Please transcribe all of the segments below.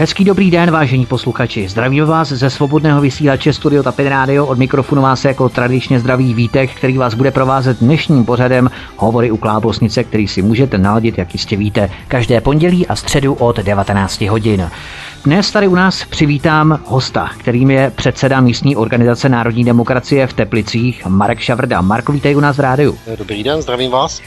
Hezký dobrý den, vážení posluchači. Zdravím vás ze svobodného vysílače Studio Tapin Radio. Od mikrofonu vás jako tradičně zdraví Vítek, který vás bude provázet dnešním pořadem Hovory u Klábosnice, který si můžete naladit, jak jistě víte, každé pondělí a středu od 19 hodin. Dnes tady u nás přivítám hosta, kterým je předseda místní organizace Národní demokracie v Teplicích, Marek Šavrda. Marko, vítej u nás v rádiu. Dobrý den, zdravím vás.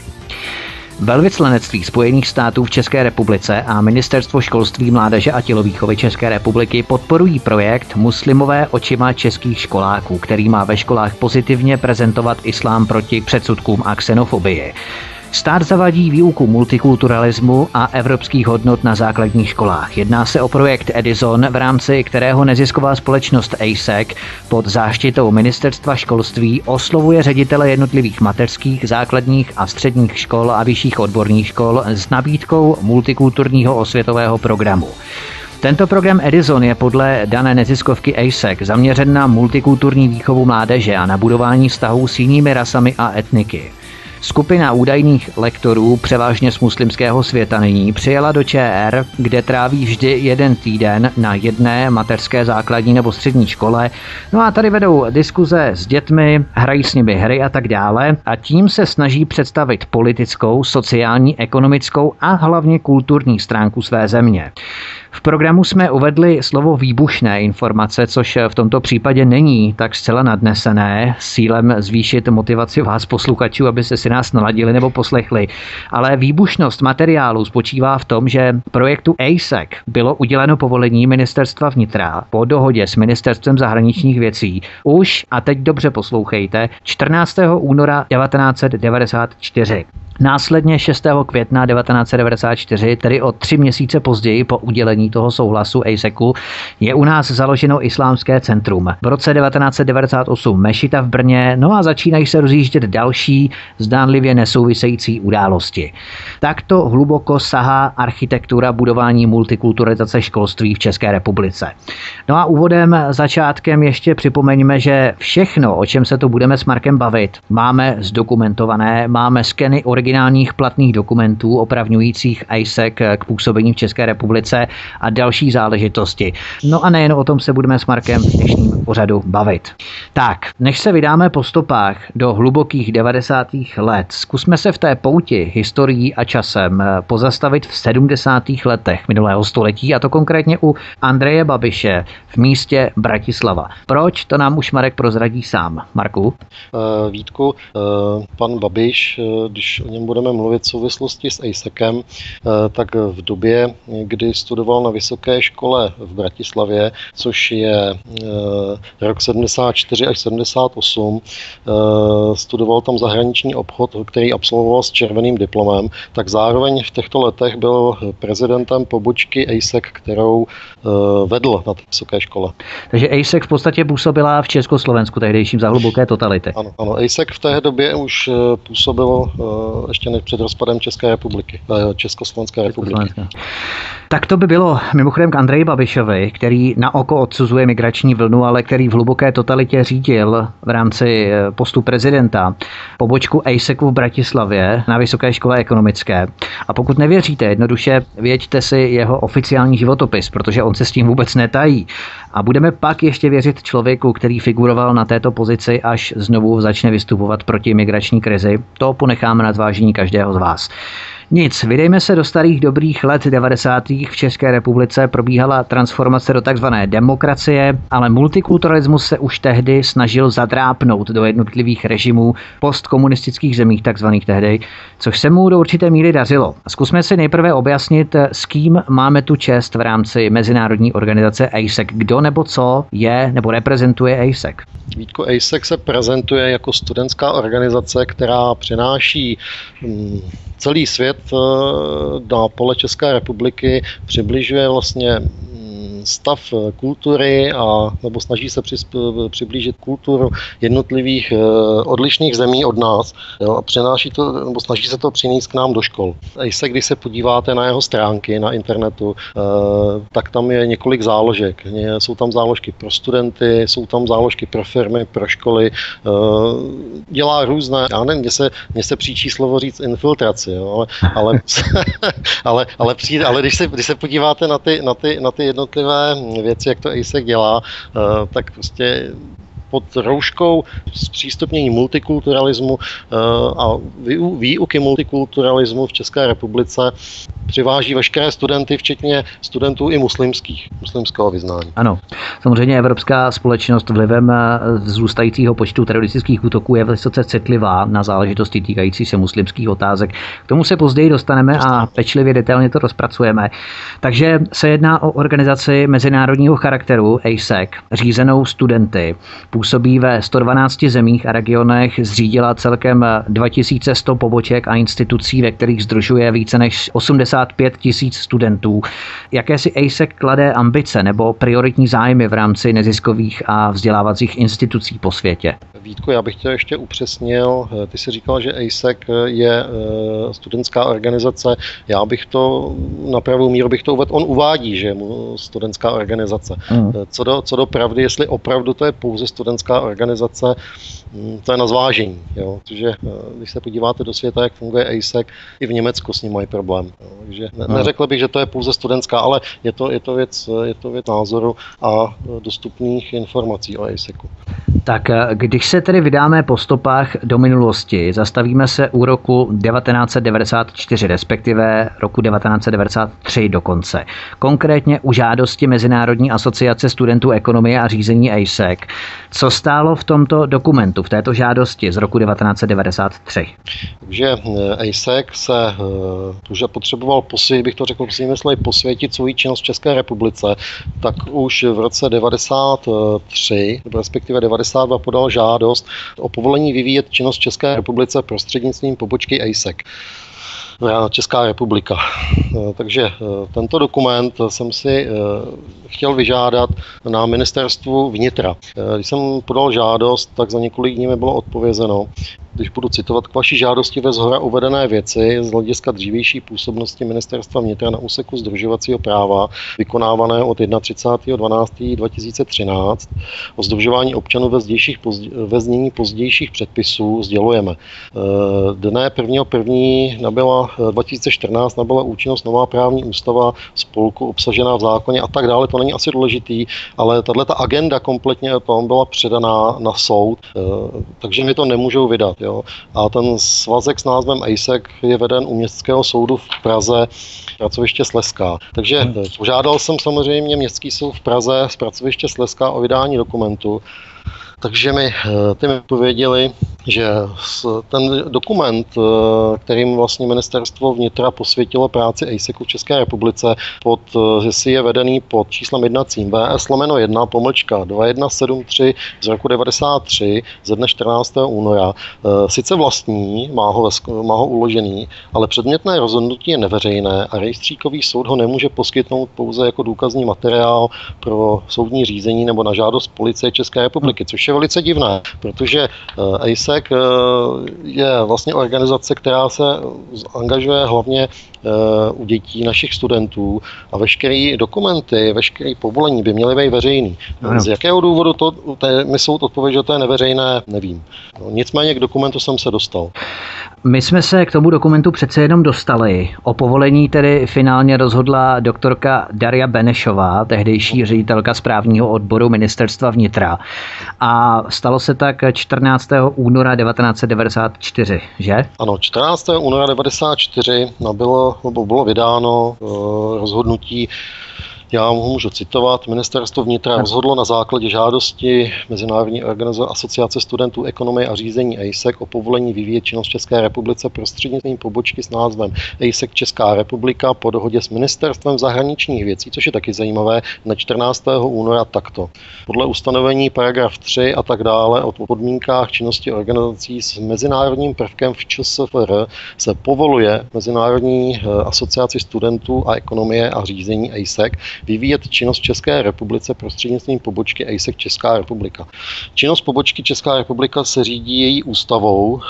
Velvyslanectví Spojených států v České republice a Ministerstvo školství, mládeže a tělovýchovy České republiky podporují projekt Muslimové očima českých školáků, který má ve školách pozitivně prezentovat islám proti předsudkům a xenofobii. Stát zavadí výuku multikulturalismu a evropských hodnot na základních školách. Jedná se o projekt Edison, v rámci kterého nezisková společnost ASEC pod záštitou Ministerstva školství oslovuje ředitele jednotlivých mateřských, základních a středních škol a vyšších odborných škol s nabídkou multikulturního osvětového programu. Tento program Edison je podle dané neziskovky ASEC zaměřen na multikulturní výchovu mládeže a na budování vztahů s jinými rasami a etniky. Skupina údajných lektorů, převážně z muslimského světa nyní, přijela do ČR, kde tráví vždy jeden týden na jedné mateřské základní nebo střední škole. No a tady vedou diskuze s dětmi, hrají s nimi hry a tak dále a tím se snaží představit politickou, sociální, ekonomickou a hlavně kulturní stránku své země. V programu jsme uvedli slovo výbušné informace, což v tomto případě není tak zcela nadnesené, s cílem zvýšit motivaci vás posluchačů, aby se si nás naladili nebo poslechli. Ale výbušnost materiálu spočívá v tom, že projektu ASEC bylo uděleno povolení ministerstva vnitra po dohodě s ministerstvem zahraničních věcí už, a teď dobře poslouchejte, 14. února 1994. Následně 6. května 1994, tedy o tři měsíce později po udělení toho souhlasu ASECu, je u nás založeno Islámské centrum. V roce 1998 Mešita v Brně, no a začínají se rozjíždět další zdánlivě nesouvisející události. Takto hluboko sahá architektura budování multikulturalizace školství v České republice. No a úvodem, začátkem ještě připomeňme, že všechno, o čem se tu budeme s Markem bavit, máme zdokumentované, máme skeny originálních platných dokumentů opravňujících ISEC k působení v České republice a další záležitosti. No a nejen o tom se budeme s Markem v dnešním pořadu bavit. Tak, než se vydáme po stopách do hlubokých 90. let, zkusme se v té pouti historií a časem pozastavit v 70. letech minulého století, a to konkrétně u Andreje Babiše v místě Bratislava. Proč, to nám už Marek prozradí sám. Marku? Uh, Vítku, uh, pan Babiš, když něm budeme mluvit v souvislosti s ASECem, eh, tak v době, kdy studoval na vysoké škole v Bratislavě, což je eh, rok 74 až 78, eh, studoval tam zahraniční obchod, který absolvoval s červeným diplomem, tak zároveň v těchto letech byl prezidentem pobočky ASEC, kterou vedl na té vysoké škole. Takže ASEC v podstatě působila v Československu tehdejším za hluboké totality. Ano, ano ASEC v té době už působil ještě než před rozpadem České republiky, eh, Československé republiky. Tak to by bylo mimochodem k Andreji Babišovi, který na oko odsuzuje migrační vlnu, ale který v hluboké totalitě řídil v rámci eh, postu prezidenta pobočku ASECu v Bratislavě na Vysoké škole ekonomické. A pokud nevěříte, jednoduše věďte si jeho oficiální životopis, protože on se s tím vůbec netají. A budeme pak ještě věřit člověku, který figuroval na této pozici, až znovu začne vystupovat proti migrační krizi. To ponecháme na zvážení každého z vás. Nic, vydejme se do starých dobrých let 90. v České republice probíhala transformace do takzvané demokracie, ale multikulturalismus se už tehdy snažil zadrápnout do jednotlivých režimů postkomunistických zemích takzvaných tehdy, což se mu do určité míry dařilo. Zkusme si nejprve objasnit, s kým máme tu čest v rámci mezinárodní organizace ASEC. Kdo nebo co je nebo reprezentuje ASEC? Vítko, ASEC se prezentuje jako studentská organizace, která přináší hmm, celý svět na pole České republiky, přibližuje vlastně stav kultury a nebo snaží se přiblížit kulturu jednotlivých odlišných zemí od nás jo, a přenáší to, nebo snaží se to přinést k nám do škol. A se, když se podíváte na jeho stránky na internetu, tak tam je několik záložek. Jsou tam záložky pro studenty, jsou tam záložky pro firmy, pro školy, dělá různé, já nevím, mně se, mně se příčí slovo říct infiltraci, jo, ale, ale, ale, ale, přijde, ale když, se, když se podíváte na ty, na, ty, na ty jednotlivé věci, jak to ASEC dělá, uh, tak prostě pod rouškou zpřístupnění multikulturalismu eh, a výuky multikulturalismu v České republice přiváží veškeré studenty, včetně studentů i muslimských, muslimského vyznání. Ano, samozřejmě evropská společnost vlivem eh, zůstajícího počtu teroristických útoků je vysoce citlivá na záležitosti týkající se muslimských otázek. K tomu se později dostaneme a pečlivě detailně to rozpracujeme. Takže se jedná o organizaci mezinárodního charakteru ASEC, řízenou studenty. Působí ve 112 zemích a regionech, zřídila celkem 2100 poboček a institucí, ve kterých združuje více než 85 tisíc studentů. Jaké si ASEC klade ambice nebo prioritní zájmy v rámci neziskových a vzdělávacích institucí po světě? Vítku, já bych tě ještě upřesnil. Ty jsi říkal, že ASEC je eh, studentská organizace. Já bych to na pravou míru bych to uvedl. On uvádí, že je mu studentská organizace. Mm. Co, do, co do pravdy, jestli opravdu to je pouze studentská organizace, hm, to je na zvážení. Jo? Protože eh, když se podíváte do světa, jak funguje ASEC, i v Německu s ním mají problém. Jo? Takže ne, neřekl bych, že to je pouze studentská, ale je to, je to, věc, je to věc názoru a dostupných informací o ASECu. Tak eh, když se tedy vydáme po stopách do minulosti, zastavíme se u roku 1994, respektive roku 1993 dokonce. Konkrétně u žádosti Mezinárodní asociace studentů ekonomie a řízení ASEC. Co stálo v tomto dokumentu, v této žádosti z roku 1993? Takže ASEC se uh, potřeboval posvětit, bych to řekl myslel, posvětit svou činnost v České republice, tak už v roce 93, respektive 92 podal žádost o povolení vyvíjet činnost v České republice prostřednictvím pobočky ASEC. Česká republika. Eh, takže eh, tento dokument jsem si eh, chtěl vyžádat na ministerstvu vnitra. Když jsem podal žádost, tak za několik dní mi bylo odpovězeno, když budu citovat k vaší žádosti ve zhora uvedené věci z hlediska dřívější působnosti ministerstva vnitra na úseku združovacího práva vykonávaného od 31.12.2013 o združování občanů ve, zdějších, ve znění pozdějších předpisů sdělujeme. Dne 1.1. nabyla 2014 nabyla účinnost nová právní ústava spolku obsažená v zákoně a tak dále. To není asi důležitý, ale tahle ta agenda kompletně tam byla předaná na soud, takže mi to nemůžou vydat. Jo. A ten svazek s názvem ASEC je veden u Městského soudu v Praze, pracoviště Sleská. Takže hmm. požádal jsem samozřejmě Městský soud v Praze z pracoviště Sleská o vydání dokumentu. Takže mi eh, ty mi odpověděli, že ten dokument, eh, kterým vlastně ministerstvo vnitra posvětilo práci ASECu v České republice, pod, eh, že si je vedený pod číslem jednacím VS lomeno 1 pomlčka 2173 z roku 93 ze dne 14. února. Sice vlastní, má ho, má ho uložený, ale předmětné rozhodnutí je neveřejné a rejstříkový soud ho nemůže poskytnout pouze jako důkazní materiál pro soudní řízení nebo na žádost policie České republiky, což je je velice divné, protože eh, ASEC eh, je vlastně organizace, která se angažuje hlavně u dětí našich studentů a veškeré dokumenty, veškeré povolení by měly být veřejný. Ano. Z jakého důvodu to, mi soud odpověď, že to je neveřejné, nevím. No, nicméně k dokumentu jsem se dostal. My jsme se k tomu dokumentu přece jenom dostali. O povolení tedy finálně rozhodla doktorka Daria Benešová, tehdejší ředitelka správního odboru ministerstva vnitra. A stalo se tak 14. února 1994, že? Ano, 14. února 1994 bylo, bylo vydáno uh, rozhodnutí já ho můžu citovat. Ministerstvo vnitra rozhodlo na základě žádosti Mezinárodní organizace Asociace studentů ekonomie a řízení ASEC o povolení vyvíjet činnost České republice prostřednictvím pobočky s názvem ASEC Česká republika po dohodě s Ministerstvem zahraničních věcí, což je taky zajímavé, na 14. února takto. Podle ustanovení paragraf 3 a tak dále o podmínkách činnosti organizací s mezinárodním prvkem v ČSFR se povoluje Mezinárodní eh, asociaci studentů a ekonomie a řízení ASEC vyvíjet činnost v České republice prostřednictvím pobočky ASEC Česká republika. Činnost pobočky Česká republika se řídí její ústavou.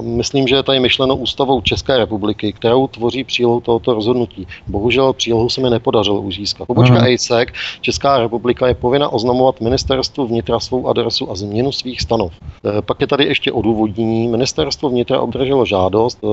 Myslím, že je tady myšleno ústavou České republiky, kterou tvoří přílohu tohoto rozhodnutí. Bohužel přílohu se mi nepodařilo už získat. Pobočka Aha. ASEC Česká republika je povinna oznamovat ministerstvu vnitra svou adresu a změnu svých stanov. E, pak je tady ještě odůvodnění. Ministerstvo vnitra obdrželo žádost e,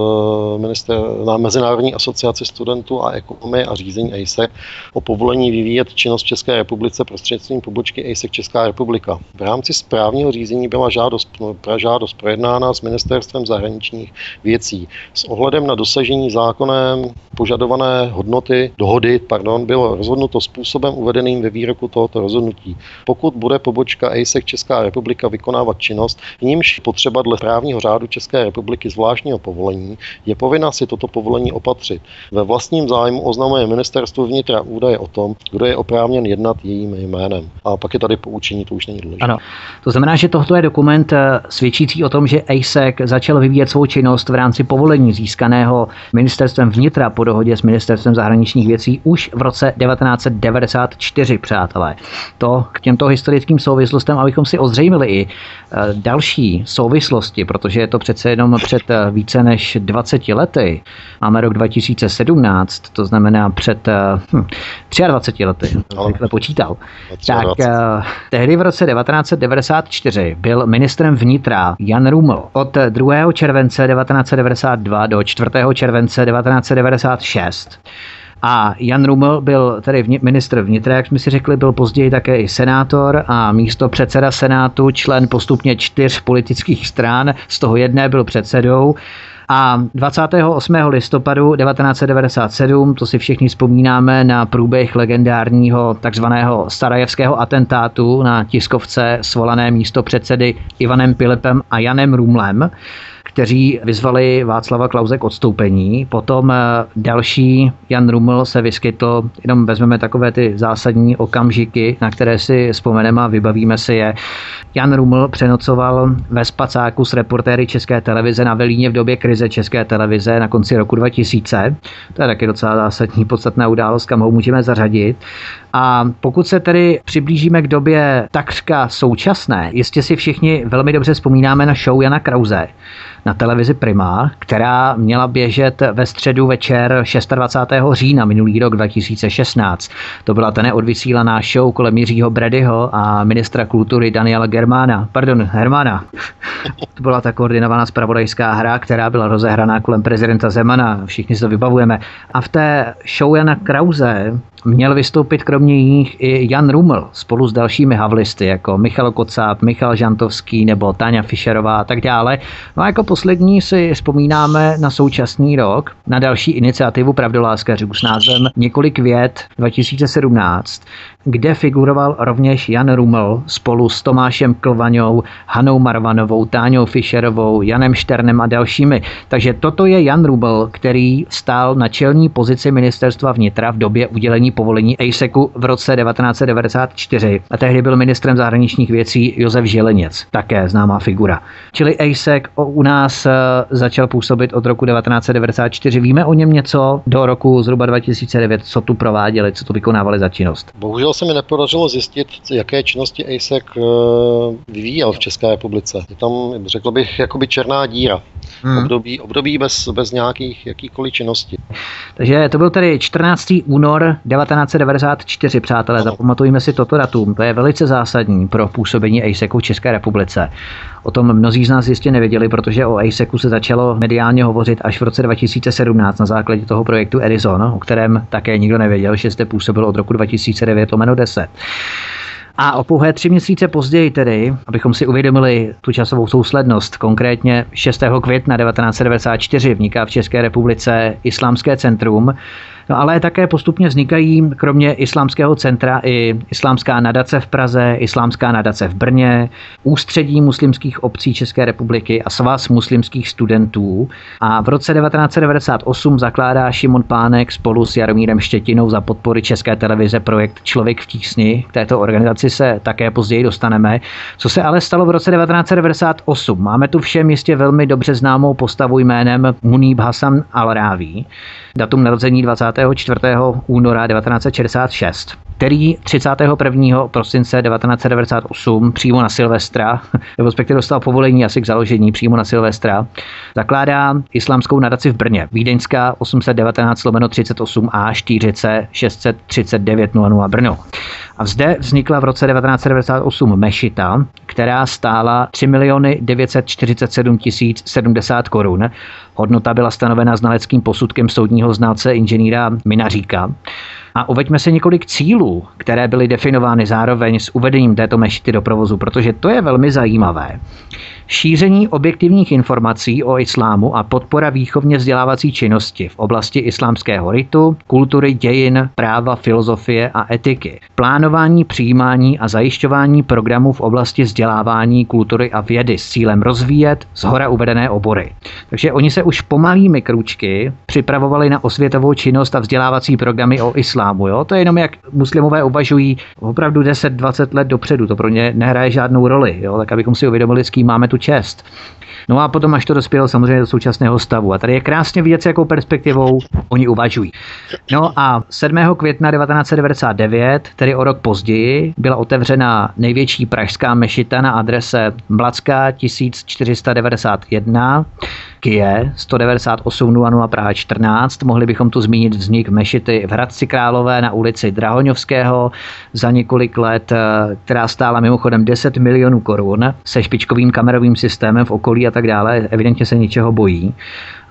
minister, na Mezinárodní asociaci studentů a ekonomie a řízení ASEC o povolení vyvíjet činnost v České republice prostřednictvím pobočky ASEC Česká republika. V rámci správního řízení byla žádost, žádost projednána s Ministerstvem zahraničních věcí. S ohledem na dosažení zákonem požadované hodnoty, dohody, pardon, bylo rozhodnuto způsobem uvedeným ve výroku tohoto rozhodnutí. Pokud bude pobočka ASEC Česká republika vykonávat činnost, v nímž potřeba dle právního řádu České republiky zvláštního povolení, je povinna si toto povolení opatřit. Ve vlastním zájmu oznamuje ministerstvo vnitra údaje o tom, kdo je oprávněn jednat jejím jménem. A pak je tady poučení, to už není důležité. Ano, to znamená, že tohle je dokument eh, svědčící o tom, že ASEC začal vyvíjet svou činnost v rámci povolení získaného ministerstvem vnitra po dohodě s ministerstvem zahraničních věcí už v roce 1994, přátelé. To k těmto historickým souvislostem, abychom si ozřejmili i eh, další souvislosti, protože je to přece jenom před eh, více než 20 lety. Máme rok 2017, to znamená před hm, 23 lety, rychle počítal. Tak tehdy v roce 1994 byl ministrem vnitra Jan Ruml. Od 2. července 1992 do 4. července 1996 a Jan Ruml byl tedy ministr vnitra, jak jsme si řekli, byl později také i senátor a místo předseda senátu, člen postupně čtyř politických stran, z toho jedné byl předsedou. A 28. listopadu 1997, to si všichni vzpomínáme na průběh legendárního takzvaného Sarajevského atentátu na tiskovce svolané místo předsedy Ivanem Pilipem a Janem Rumlem, kteří vyzvali Václava Klauze k odstoupení. Potom eh, další Jan Ruml se vyskytl, jenom vezmeme takové ty zásadní okamžiky, na které si vzpomeneme a vybavíme si je. Jan Ruml přenocoval ve spacáku s reportéry České televize na Velíně v době krize České televize na konci roku 2000. To je taky docela zásadní, podstatná událost, kam ho můžeme zařadit. A pokud se tedy přiblížíme k době takřka současné, jistě si všichni velmi dobře vzpomínáme na show Jana Krause, na televizi Prima, která měla běžet ve středu večer 26. října minulý rok 2016. To byla ta neodvysílaná show kolem Jiřího Bredyho a ministra kultury Daniela Germána. Pardon, Hermana. To byla ta koordinovaná spravodajská hra, která byla rozehraná kolem prezidenta Zemana. Všichni si to vybavujeme. A v té show Jana Krause měl vystoupit kromě jiných i Jan Ruml spolu s dalšími havlisty, jako Michal Kocáb, Michal Žantovský nebo Táňa Fischerová a tak dále. No a jako poslední si vzpomínáme na současný rok, na další iniciativu Pravdoláskařů s názvem Několik věd 2017, kde figuroval rovněž Jan Ruml spolu s Tomášem Klvaňou, Hanou Marvanovou, Táňou Fischerovou, Janem Šternem a dalšími. Takže toto je Jan Ruml, který stál na čelní pozici ministerstva vnitra v době udělení povolení ASECu v roce 1994 a tehdy byl ministrem zahraničních věcí Josef Želeněc, také známá figura. Čili ASEC u nás eh, začal působit od roku 1994. Víme o něm něco do roku zhruba 2009, co tu prováděli, co tu vykonávali za činnost? Bohužel se mi nepodařilo zjistit, jaké činnosti ASEC eh, vyvíjel v České republice. Je tam, řekl bych, jakoby černá díra. Hmm. Období, období bez, bez nějakých jakýkoliv činnosti. Takže to byl tedy 14. únor 1994, přátelé, ano. zapamatujme si toto datum. To je velice zásadní pro působení ASECu v České republice. O tom mnozí z nás jistě nevěděli, protože o ASECu se začalo mediálně hovořit až v roce 2017 na základě toho projektu Edison, o kterém také nikdo nevěděl, že jste působil od roku 2009 10. A o pouhé tři měsíce později tedy, abychom si uvědomili tu časovou souslednost, konkrétně 6. května 1994 vniká v České republice Islámské centrum, No ale také postupně vznikají kromě Islámského centra i Islámská nadace v Praze, Islámská nadace v Brně, Ústředí muslimských obcí České republiky a Svaz muslimských studentů. A v roce 1998 zakládá Šimon Pánek spolu s Jaromírem Štětinou za podpory České televize projekt Člověk v tísni. K této organizaci se také později dostaneme. Co se ale stalo v roce 1998? Máme tu všem jistě velmi dobře známou postavu jménem Munib Hasan al-Ráví. Datum narození 20. 24. února 1966 který 31. prosince 1998 přímo na Silvestra, nebo respektive dostal povolení asi k založení přímo na Silvestra, zakládá islámskou nadaci v Brně. Vídeňská 819 lomeno 38 a 4 639 00 Brno. A zde vznikla v roce 1998 mešita, která stála 3 miliony 947 tisíc 70 korun. Hodnota byla stanovena znaleckým posudkem soudního znalce inženýra Minaříka. A uveďme se několik cílů, které byly definovány zároveň s uvedením této mešity do provozu, protože to je velmi zajímavé šíření objektivních informací o islámu a podpora výchovně vzdělávací činnosti v oblasti islámského ritu, kultury, dějin, práva, filozofie a etiky, plánování, přijímání a zajišťování programů v oblasti vzdělávání, kultury a vědy s cílem rozvíjet zhora uvedené obory. Takže oni se už pomalými kručky připravovali na osvětovou činnost a vzdělávací programy o islámu. Jo? To je jenom jak muslimové uvažují opravdu 10-20 let dopředu. To pro ně nehraje žádnou roli. Jo? Tak abychom si uvědomili, s kým máme tu čest. No a potom, až to dospělo samozřejmě do současného stavu. A tady je krásně vidět, s jakou perspektivou oni uvažují. No a 7. května 1999, tedy o rok později, byla otevřena největší pražská mešita na adrese Mlacká 1491 Kie 198 00 Praha 14. Mohli bychom tu zmínit vznik mešity v Hradci Králové na ulici Drahoňovského za několik let, eh, která stála mimochodem 10 milionů korun se špičkovým kamerovým systémem v okolí a tak dále. Evidentně se ničeho bojí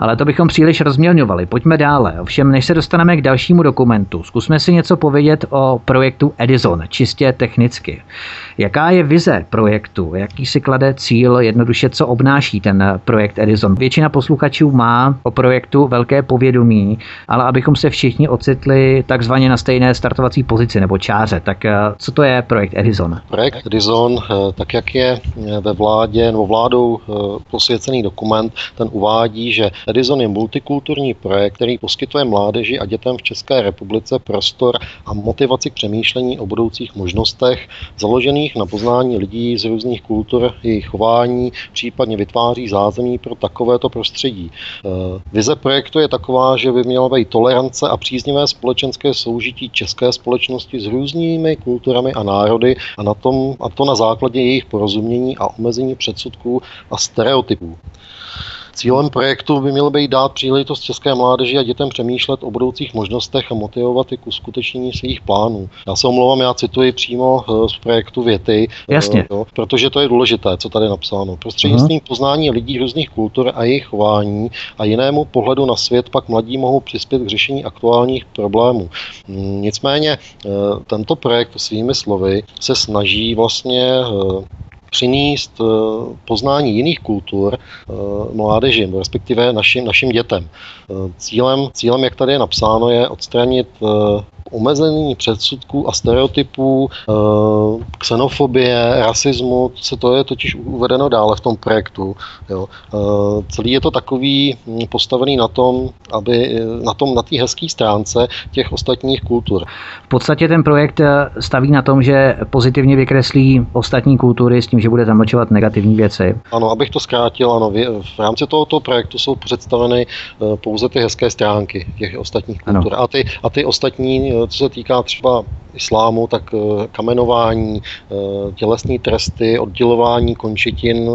ale to bychom příliš rozmělňovali. Pojďme dále. Ovšem, než se dostaneme k dalšímu dokumentu, zkusme si něco povědět o projektu Edison, čistě technicky. Jaká je vize projektu? Jaký si klade cíl? Jednoduše, co obnáší ten projekt Edison? Většina posluchačů má o projektu velké povědomí, ale abychom se všichni ocitli takzvaně na stejné startovací pozici nebo čáře, tak eh, co to je projekt Edison? Projekt Edison, eh, tak jak je eh, ve vládě nebo vládou posvěcený dokument, ten uvádí, že Edison je multikulturní projekt, který poskytuje mládeži a dětem v České republice prostor a motivaci k přemýšlení o budoucích možnostech, založených na poznání lidí z různých kultur, jejich chování, případně vytváří zázemí pro takovéto prostředí. Eh, vize projektu je taková, že by měla být tolerance a příznivé společenské soužití české společnosti s různými kulturami a národy a, na tom, a to na základě jejich porozumění a omezení předsudků a stereotypů. Cílem projektu by mělo být dát příležitost české mládeži a dětem přemýšlet o budoucích možnostech a motivovat je k uskutečnění svých plánů. Já se omlouvám, já cituji přímo eh, z projektu věty, eh, Jasně. Jo, protože to je důležité, co tady je napsáno. Prostřednictvím uh-huh. poznání lidí různých kultur a jejich chování a jinému pohledu na svět pak mladí mohou přispět k řešení aktuálních problémů. Mm, nicméně eh, tento projekt svými slovy se snaží vlastně přinést eh, poznání jiných kultur eh, mládeži, respektive našim, našim dětem. Eh, cílem, cílem, jak tady je napsáno, je odstranit omezení předsudků a stereotypů, xenofobie, rasismu, se to je totiž uvedeno dále v tom projektu. Jo. Celý je to takový hm, postavený na tom, aby na tom, na té hezké stránce těch ostatních kultur. V podstatě ten projekt staví na tom, že pozitivně vykreslí ostatní kultury s tím, že bude zamlčovat negativní věci. Ano, abych to zkrátil, ano, v rámci tohoto projektu jsou představeny eh, pouze ty hezké stránky těch ostatních kultur. A ty, a ty ostatní, eh, co se týká třeba islámu, tak eh, kamenování, tělesní tresty, oddělování končetin,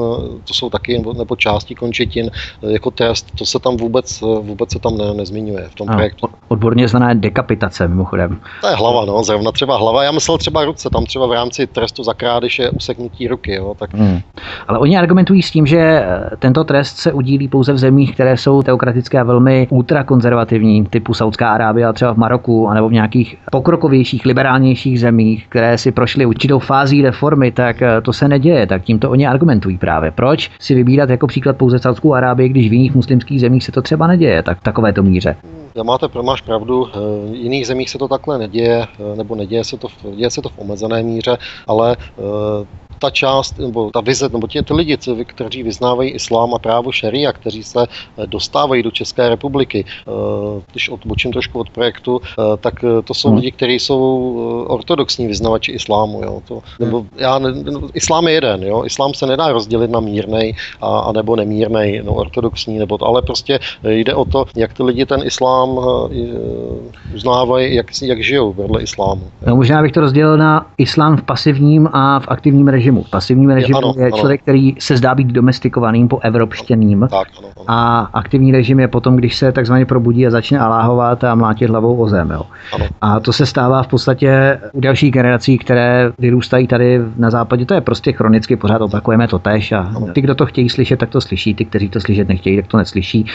to jsou taky, nebo části končetin jako trest, to se tam vůbec, vůbec se tam ne, nezmiňuje v tom ano, projektu. Odborně znaná dekapitace mimochodem. To je hlava, no, zrovna třeba hlava. Já myslel třeba ruce, tam třeba v rámci trestu za krádež je useknutí ruky, jo, tak... Hmm. Ale oni argumentují s tím, že eh, tento trest se udílí pouze v zemích, které jsou teokratické a velmi ultrakonzervativní, typu Saudská Arábie a třeba v Maroku, anebo v nějakých pokrokovějších, liberálnějších zemích, které si prošly určitou fází reformy, tak eh, to se neděje. Tak tímto oni argumentují právě. Proč si vybírat jako příklad pouze Saudskou Arábii, když v jiných muslimských zemích se to třeba neděje, tak v takovéto míře? máte, máš pravdu, v jiných zemích se to takhle neděje, nebo neděje se to, děje se to v omezené míře, ale ta část, nebo ta vize, nebo ti ty lidi, kteří vyznávají islám a právo šaria, kteří se dostávají do České republiky, když odbočím trošku od projektu, tak to jsou hmm. lidi, kteří jsou ortodoxní vyznavači islámu. Jo? To, nebo já, islám je jeden, jo? islám se nedá rozdělit na mírnej a, a nebo nemírnej, no, ortodoxní, nebo to, ale prostě jde o to, jak ty lidi ten islám uznávají, jak, jak žijou vedle islámu. No, možná bych to rozdělil na islám v pasivním a v aktivním režimu. V pasivním režimu je, ano, je člověk, ano. který se zdá být domestikovaným po evropštěným. Tak, ano, ano. A aktivní režim je potom, když se takzvaně probudí a začne aláhovat a mlátit hlavou o zem. Jo. Ano. A to se stává v podstatě u dalších generací, které vyrůstají tady na západě. To je prostě chronicky, pořád opakujeme to tež. A ty, kdo to chtějí slyšet, tak to slyší. Ty, kteří to slyšet nechtějí, tak to neslyší.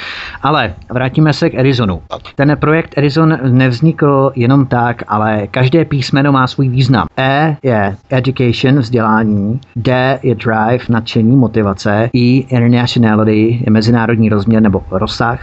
Ale vrátíme se k Arizonu. Ten projekt Arizon nevznikl jenom tak, ale každé písmeno má svůj význam. E je education, vzdělání, D je drive, nadšení, motivace, E internationality je mezinárodní rozměr nebo rozsah,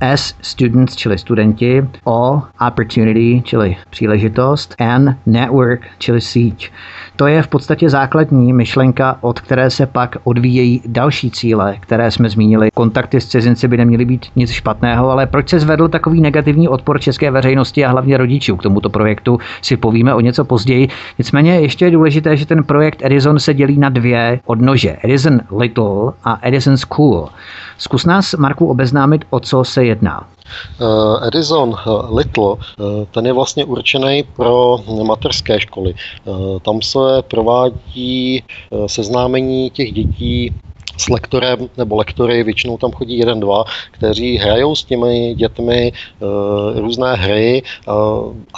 S students, čili studenti, O opportunity, čili příležitost, N network, čili síť. To je v podstatě základní myšlenka, od které se pak odvíjejí další cíle, které jsme zmínili. Kontakty s cizinci by neměly být nic špatného, ale proč se zvedl takový negativní odpor české veřejnosti a hlavně rodičů k tomuto projektu, si povíme o něco později. Nicméně ještě je důležité, že ten projekt Edison se dělí na dvě odnože. Edison Little a Edison School. Zkus nás, Marku, obeznámit, o co se jedná. Eh, Edison eh, Little, eh, ten je vlastně určený pro mateřské školy. Tam se provádí seznámení těch dětí s lektorem nebo lektory, většinou tam chodí jeden, dva, kteří hrajou s těmi dětmi uh, různé hry uh,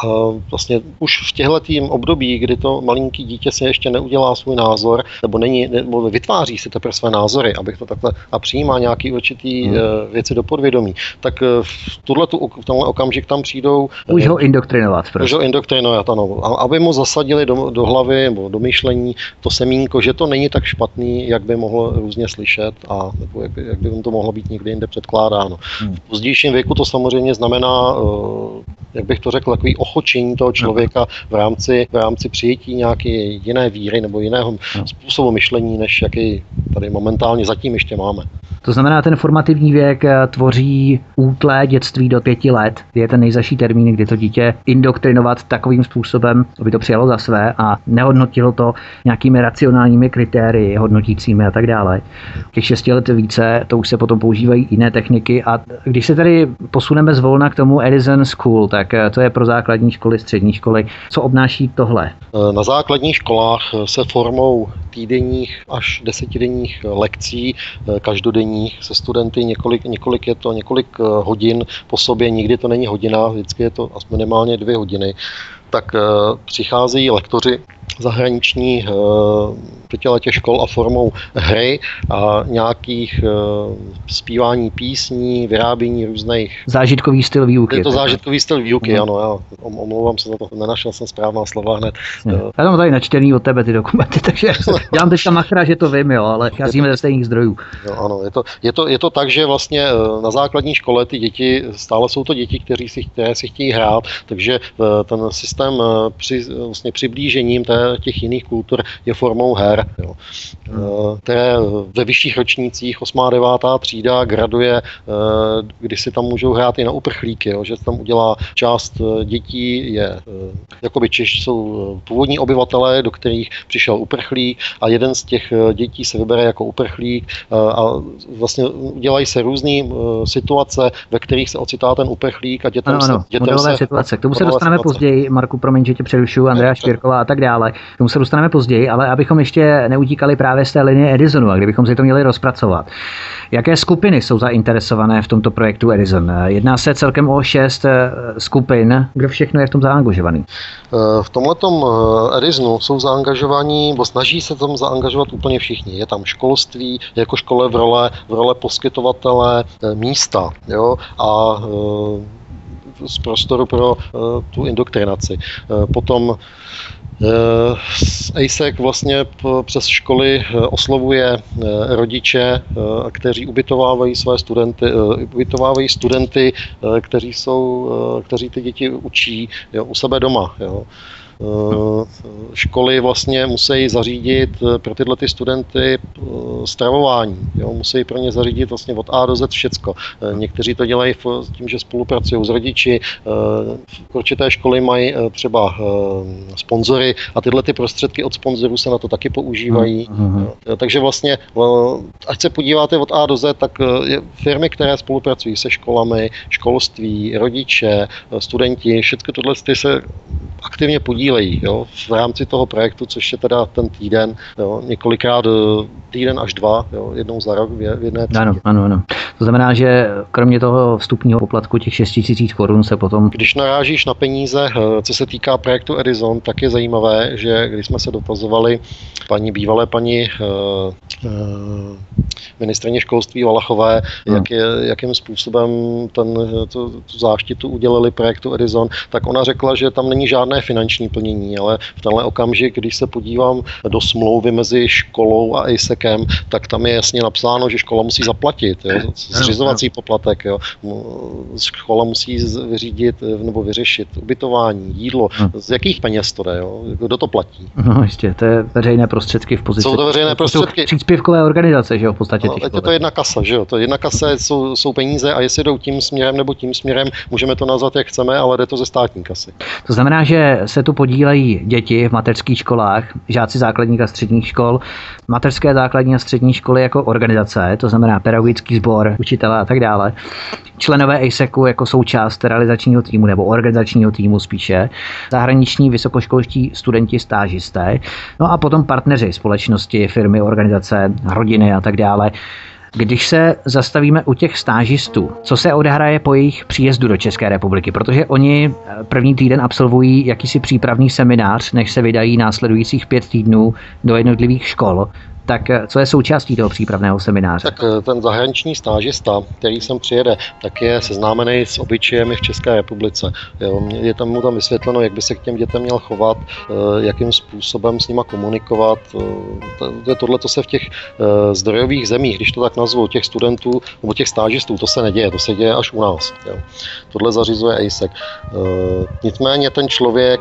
a vlastně už v těchto období, kdy to malinký dítě si ještě neudělá svůj názor, nebo, není, nebo vytváří si teprve své názory, abych to takhle, a přijímá nějaký určitý hmm. uh, věci do podvědomí, tak v, tuhletu, v tomhle okamžik tam přijdou... Už ho indoktrinovat. Prostě. Už ho indoktrinovat, ano. Aby mu zasadili do, do hlavy nebo do myšlení to semínko, že to není tak špatný, jak by mohlo různě slyšet a nebo jak by, jak by to mohlo být někdy jinde předkládáno. Hmm. V pozdějším věku to samozřejmě znamená, eh, jak bych to řekl, takový ochočení toho člověka v rámci, v rámci přijetí nějaké jiné víry nebo jiného hmm. způsobu myšlení, než jaký tady momentálně zatím ještě máme. To znamená, ten formativní věk eh, tvoří útlé dětství do pěti let, je ten nejzaší termín, kdy to dítě indoktrinovat takovým způsobem, aby to přijalo za své a nehodnotilo to nějakými racionálními kritérii, hodnotícími a tak dále. Těch šesti let více, to už se potom používají jiné techniky a když se tady posuneme zvolna k tomu Edison School, tak eh, to je pro základní školy, střední školy. Co obnáší tohle? Eh, na základních školách se formou týdenních až desetidenních lekcí, každodenních se studenty, několik, několik je to několik hodin po sobě, nikdy to není hodina, vždycky je to minimálně dvě hodiny, tak přicházejí lektoři zahraniční eh, pětiletě škol a formou hry a nějakých eh, zpívání písní, vyrábění různých... Zážitkový styl výuky. Je to zážitkový styl výuky, no. ano, já omlouvám se za to, nenašel jsem správná slova hned. No. Já mám tady načtený od tebe ty dokumenty, takže dělám teďka machra, že to vím, jo, ale cházíme ze stejných zdrojů. Jo, ano, je to, je, to, je to tak, že vlastně na základní škole ty děti, stále jsou to děti, kteří si, které si chtějí hrát, takže ten systém při, vlastně přiblížením té těch jiných kultur je formou her, jo, hmm. které ve vyšších ročnících 8. a 9. třída graduje, eh, kdy si tam můžou hrát i na uprchlíky, jo, že tam udělá část eh, dětí, je, jakoby Češ jsou původní obyvatelé, do kterých přišel uprchlík a jeden z těch dětí se vybere jako uprchlík a vlastně udělají se různé situace, ve kterých se ocitá ten uprchlík a dětem ano, ano, se... Dětem se situace. K tomu se dostaneme situace. později, Marku, promiň, že tě přerušuju, Andrea Špírková a tak dále. K tomu se dostaneme později, ale abychom ještě neutíkali právě z té linie Edisonu a kdybychom si to měli rozpracovat. Jaké skupiny jsou zainteresované v tomto projektu Edison? Jedná se celkem o šest eh, skupin. Kdo všechno je v tom zaangažovaný? Eh, v tomto eh, Edisonu jsou zaangažovaní, bo snaží se tam zaangažovat úplně všichni. Je tam školství, jako škole v role, v role poskytovatele místa jo? a z prostoru pro tu indoktrinaci. Potom ASEC vlastně přes školy eh, oslovuje eh, rodiče, eh, kteří ubytovávají své studenty, ubytovávají studenty, kteří, jsou, kteří ty děti učí jo, u sebe doma. Jo. Školy vlastně musí zařídit pro tyhle ty studenty stravování. Jo? Musí pro ně zařídit vlastně od A do Z všecko. Někteří to dělají tím, že spolupracují s rodiči. Určité školy mají třeba sponzory a tyhle ty prostředky od sponzorů se na to taky používají. Mm-hmm. Takže vlastně, ať se podíváte od A do Z, tak firmy, které spolupracují se školami, školství, rodiče, studenti, všechno tohle se aktivně podílejí jo, v rámci toho projektu, což je teda ten týden, jo, několikrát eh, týden až dva, jo, jednou za rok v jedné třídě. Ano, ano, ano. To znamená, že kromě toho vstupního poplatku těch 6 000 korun se potom... Když narážíš na peníze, eh, co se týká projektu Edison, tak je zajímavé, že když jsme se dotazovali paní bývalé paní uh, ministrně školství Valachové, hmm. jak je, jakým způsobem ten, tu, tu záštitu udělali projektu Edison, tak ona řekla, že tam není žádné finanční plnění, ale v tenhle okamžik, když se podívám do smlouvy mezi školou a ISECem, tak tam je jasně napsáno, že škola musí zaplatit jo, zřizovací poplatek. Jo. Škola musí vyřídit nebo vyřešit ubytování, jídlo. Hmm. Z jakých peněz to jde? Jo? Kdo to platí? No jistě, to je veřejné prostředky v pozici. Jsou to veřejné prostředky. Příspěvkové organizace, že jo, v podstatě no, je to jedna kasa, že jo? To jedna kasa jsou, jsou peníze a jestli jdou tím směrem nebo tím směrem, můžeme to nazvat jak chceme, ale jde to ze státní kasy. To znamená, že se tu podílejí děti v mateřských školách, žáci základních a středních škol, mateřské základní a střední školy jako organizace, to znamená pedagogický sbor, učitele a tak dále. Členové ASECu jako součást realizačního týmu nebo organizačního týmu spíše, zahraniční vysokoškolští studenti, stážisté, no a potom partneři společnosti, firmy, organizace, rodiny a tak dále. Když se zastavíme u těch stážistů, co se odehraje po jejich příjezdu do České republiky, protože oni eh, první týden absolvují jakýsi přípravný seminář, než se vydají následujících pět týdnů do jednotlivých škol. Tak eh, co je součástí toho přípravného semináře? Tak eh, ten zahraniční stážista, který sem přijede, tak je seznámený s obyčejemi v České republice. Je tam mu tam vysvětleno, jak by se k těm dětem měl chovat, eh, jakým způsobem s nima komunikovat. Tohle to se v těch zdrojových zemích, když to tak nazvu, těch studentů nebo těch stážistů, to se neděje, to se děje až u nás. Tohle zařizuje ASEC. Nicméně ten člověk,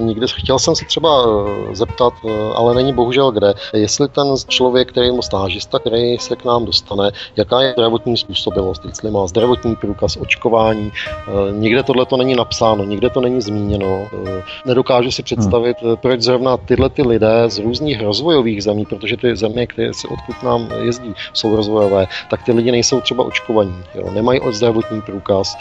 nikdy chtěl jsem se třeba zeptat, ale není bohužel kde, jestli ten člověk, který je stážista, který se k nám dostane, jaká je zdravotní způsobilost, jestli má zdravotní průkaz, očkování. Eh, nikde tohle to není napsáno, nikde to není zmíněno. Eh, nedokážu si představit, hmm. proč zrovna tyhle ty lidé z různých rozvojových zemí, protože ty země, které se odkud nám jezdí, jsou rozvojové, tak ty lidi nejsou třeba očkovaní, jo, nemají zdravotní průkaz.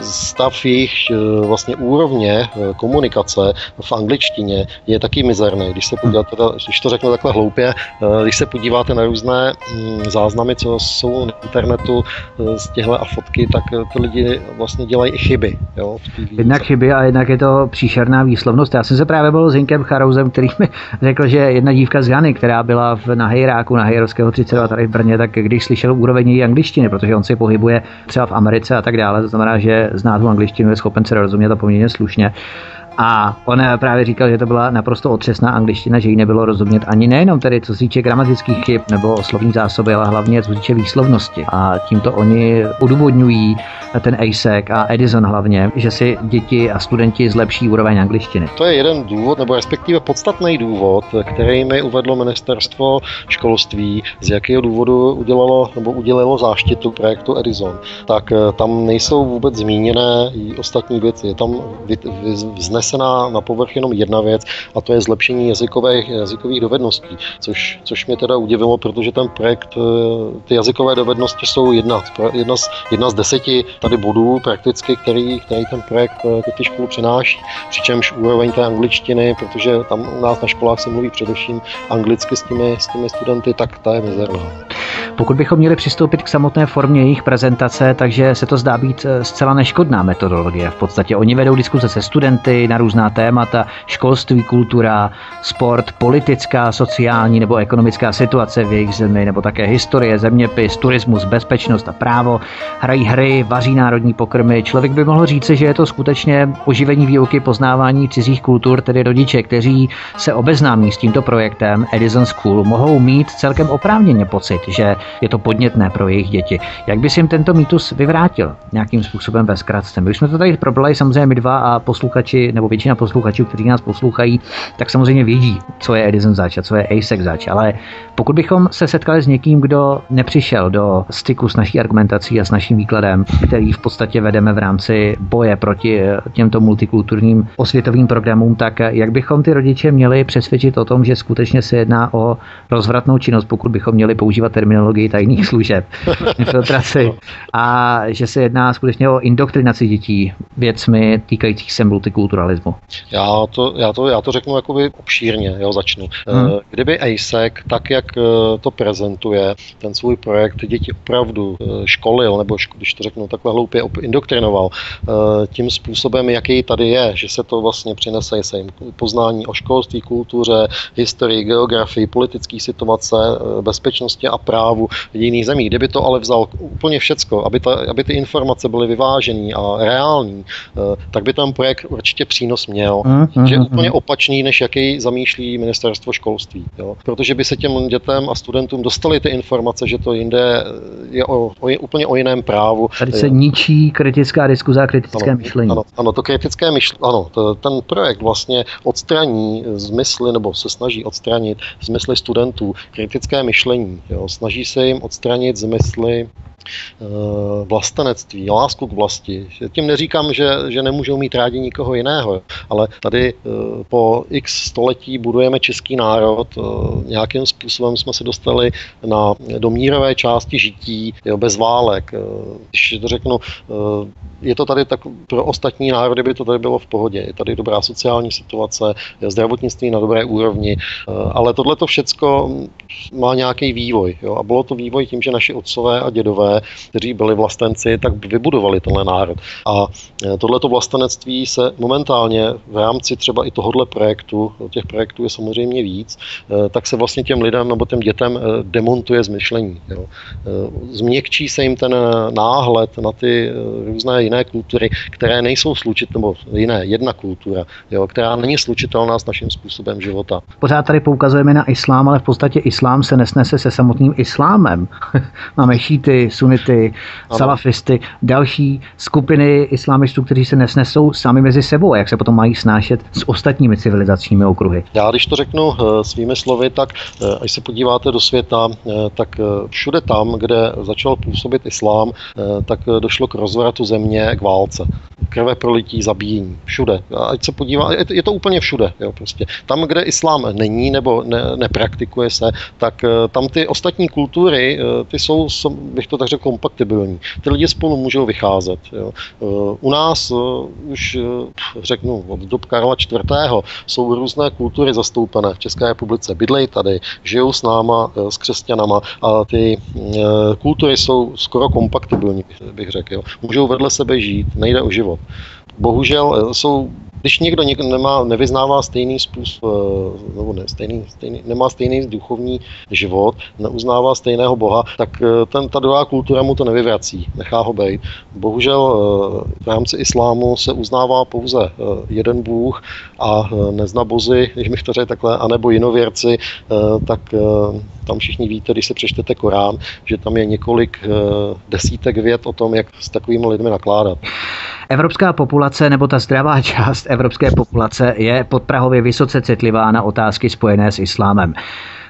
Stav jejich vlastně úrovně komunikace v angličtině je taky mizerný. Když se podíváte, když to řeknu takhle hloupě, Eh, když se podíváte na různé mm, záznamy, co jsou na internetu eh, z těchto a fotky, tak eh, ty lidi vlastně dělají i chyby. Jo, jednak chyby a jednak je to příšerná výslovnost. Já jsem se právě byl s Hinkem Charouzem, který mi řekl, že jedna dívka z Gany, která byla v, na Hejráku, na Hejrovského 32 tady v Brně, tak když slyšel úroveň její angličtiny, protože on se pohybuje třeba v Americe a tak dále, to znamená, že zná tu angličtinu, je schopen se rozumět a poměrně slušně, a on právě říkal, že to byla naprosto otřesná angličtina, že jí nebylo rozumět ani nejenom tedy co se týče gramatických chyb nebo slovní zásoby, ale hlavně co se týče výslovnosti. A tímto oni udůvodňují ten ASEC a Edison hlavně, že si děti a studenti zlepší úroveň angličtiny. To je jeden důvod, nebo respektive podstatný důvod, který mi uvedlo ministerstvo školství, z jakého důvodu udělalo nebo udělalo záštitu projektu Edison. Tak eh, tam nejsou vůbec zmíněné i ostatní věci. Je tam vznesená na povrch jenom jedna věc a to je zlepšení jazykových, jazykových dovedností, což, což mě teda udivilo, protože ten projekt, eh, ty jazykové dovednosti jsou jedna, jedna, z, jedna z deseti tady bodů prakticky, který, který ten projekt eh, ty školu přináší. Přičemž úroveň té angličtiny, protože tam u nás na školách se mluví především anglicky s těmi, s těmi studenty, tak ta je mizerná. Pokud bychom měli přistoupit k samotné formě jejich prezentace, takže se to zdá být eh, zcela neškodná metodologie. V podstatě oni vedou diskuze se studenty různá témata, školství, kultura, sport, politická, sociální nebo ekonomická situace v jejich zemi, nebo také historie, zeměpis, turismus, bezpečnost a právo. Hrají hry, vaří národní pokrmy. Člověk by mohl říci, že je to skutečně oživení výuky poznávání cizích kultur, tedy rodiče, kteří se obeznámí s tímto projektem Edison School, mohou mít celkem oprávněně pocit, že je to podnětné pro jejich děti. Jak bys jim tento mýtus vyvrátil nějakým způsobem ve zkratce? My už jsme to tady probrali samozřejmě my dva a posluchači, nebo většina posluchačů, kteří nás poslouchají, tak samozřejmě vědí, co je Edison zač a co je ASEC zač, ale pokud bychom se setkali s někým, kdo nepřišel do styku s naší argumentací a s naším výkladem, který v podstatě vedeme v rámci boje proti těmto multikulturním osvětovým programům, tak jak bychom ty rodiče měli přesvědčit o tom, že skutečně se jedná o rozvratnou činnost, pokud bychom měli používat terminologii tajných služeb, infiltraci, a že se jedná skutečně o indoktrinaci dětí věcmi týkajících se multikulturalismu. Já to, já to, já to řeknu jakoby obšírně, jo, začnu. Hmm. Kdyby ASEC, tak jak eh, to prezentuje, ten svůj projekt děti opravdu eh, školil, nebo když to řeknu takhle hloupě, indoktrinoval tím způsobem, jaký tady je, že se to vlastně přinese se jim poznání o školství, kultuře, historii, geografii, politické situace, bezpečnosti a právu v jiných zemích. Kdyby to ale vzal úplně všecko, aby, ta, aby ty informace byly vyvážené a reální, tak by ten projekt určitě přínos měl. Mm, mm, že je úplně opačný, než jaký zamýšlí ministerstvo školství. Jo? Protože by se těm dětem a studentům dostaly ty informace, že to jinde je o, o, úplně o jiném právu. Tady se ničí kritická diskuze a kritické ano, myšlení. Ano, ano, to kritické myšlení, ano, to, ten projekt vlastně odstraní zmysly, nebo se snaží odstranit zmysly studentů, kritické myšlení. Jo? Snaží se jim odstranit zmysly Eh, vlastenectví, lásku k vlasti. Tím neříkám, že, že nemůžou mít rádi nikoho jiného, ale tady eh, po x století budujeme český národ, eh, nějakým způsobem jsme se dostali na, do mírové části žití, jo, bez válek. Když to řeknu, je to tady tak, pro ostatní národy by to tady bylo v pohodě. Je tady dobrá sociální situace, je zdravotnictví na dobré úrovni, ale tohle to všecko má nějaký vývoj. Jo? A bylo to vývoj tím, že naši otcové a dědové kteří byli vlastenci, tak vybudovali tenhle národ. A e, tohleto vlastenectví se momentálně v rámci třeba i tohohle projektu, těch projektů je samozřejmě víc, e, tak se vlastně těm lidem nebo těm dětem e, demontuje zmyšlení. Jo. Změkčí se jim ten náhled na ty různé jiné kultury, které nejsou slučit, nebo jiné, jedna kultura, jo, která není slučitelná s naším způsobem života. Pořád tady poukazujeme na islám, ale v podstatě islám se nesnese se samotným islámem. Máme šíty, sunity, ano. salafisty, další skupiny islámistů, kteří se nesnesou sami mezi sebou, jak se potom mají snášet s ostatními civilizačními okruhy. Já když to řeknu eh, svými slovy, tak eh, až se podíváte do světa, eh, tak všude tam, kde začal působit islám, tak došlo k rozvratu země, k válce krve prolití, zabíjení. Všude. Ať se podívá, je to, je to úplně všude. Jo, prostě. Tam, kde islám není nebo ne, nepraktikuje se, tak tam ty ostatní kultury, ty jsou, bych to tak řekl, kompatibilní. Ty lidi spolu můžou vycházet. Jo. Eh, u nás eh, už, eh, řeknu, od dob Karla IV. jsou různé kultury zastoupené v České republice. Bydlej tady, žijou s náma, s křesťanama a ty kultury jsou skoro kompatibilní, bych řekl. Jo. Můžou vedle sebe žít, nejde o život. Bohužel jsou když někdo, někdo nemá, nevyznává stejný způsob, eh, nebo ne, stejný, stejný, nemá stejný duchovní život, neuznává stejného boha, tak eh, ten, ta druhá kultura mu to nevyvrací, nechá ho být. Bohužel eh, v rámci islámu se uznává pouze jeden bůh a neznabozy, když bych to řekl takhle, anebo jinověrci, tak tam všichni víte, když se přečtete Korán, že tam je několik desítek vět o tom, jak s takovými lidmi nakládat. Evropská populace nebo ta zdravá část evropské populace je podprahově vysoce citlivá na otázky spojené s islámem.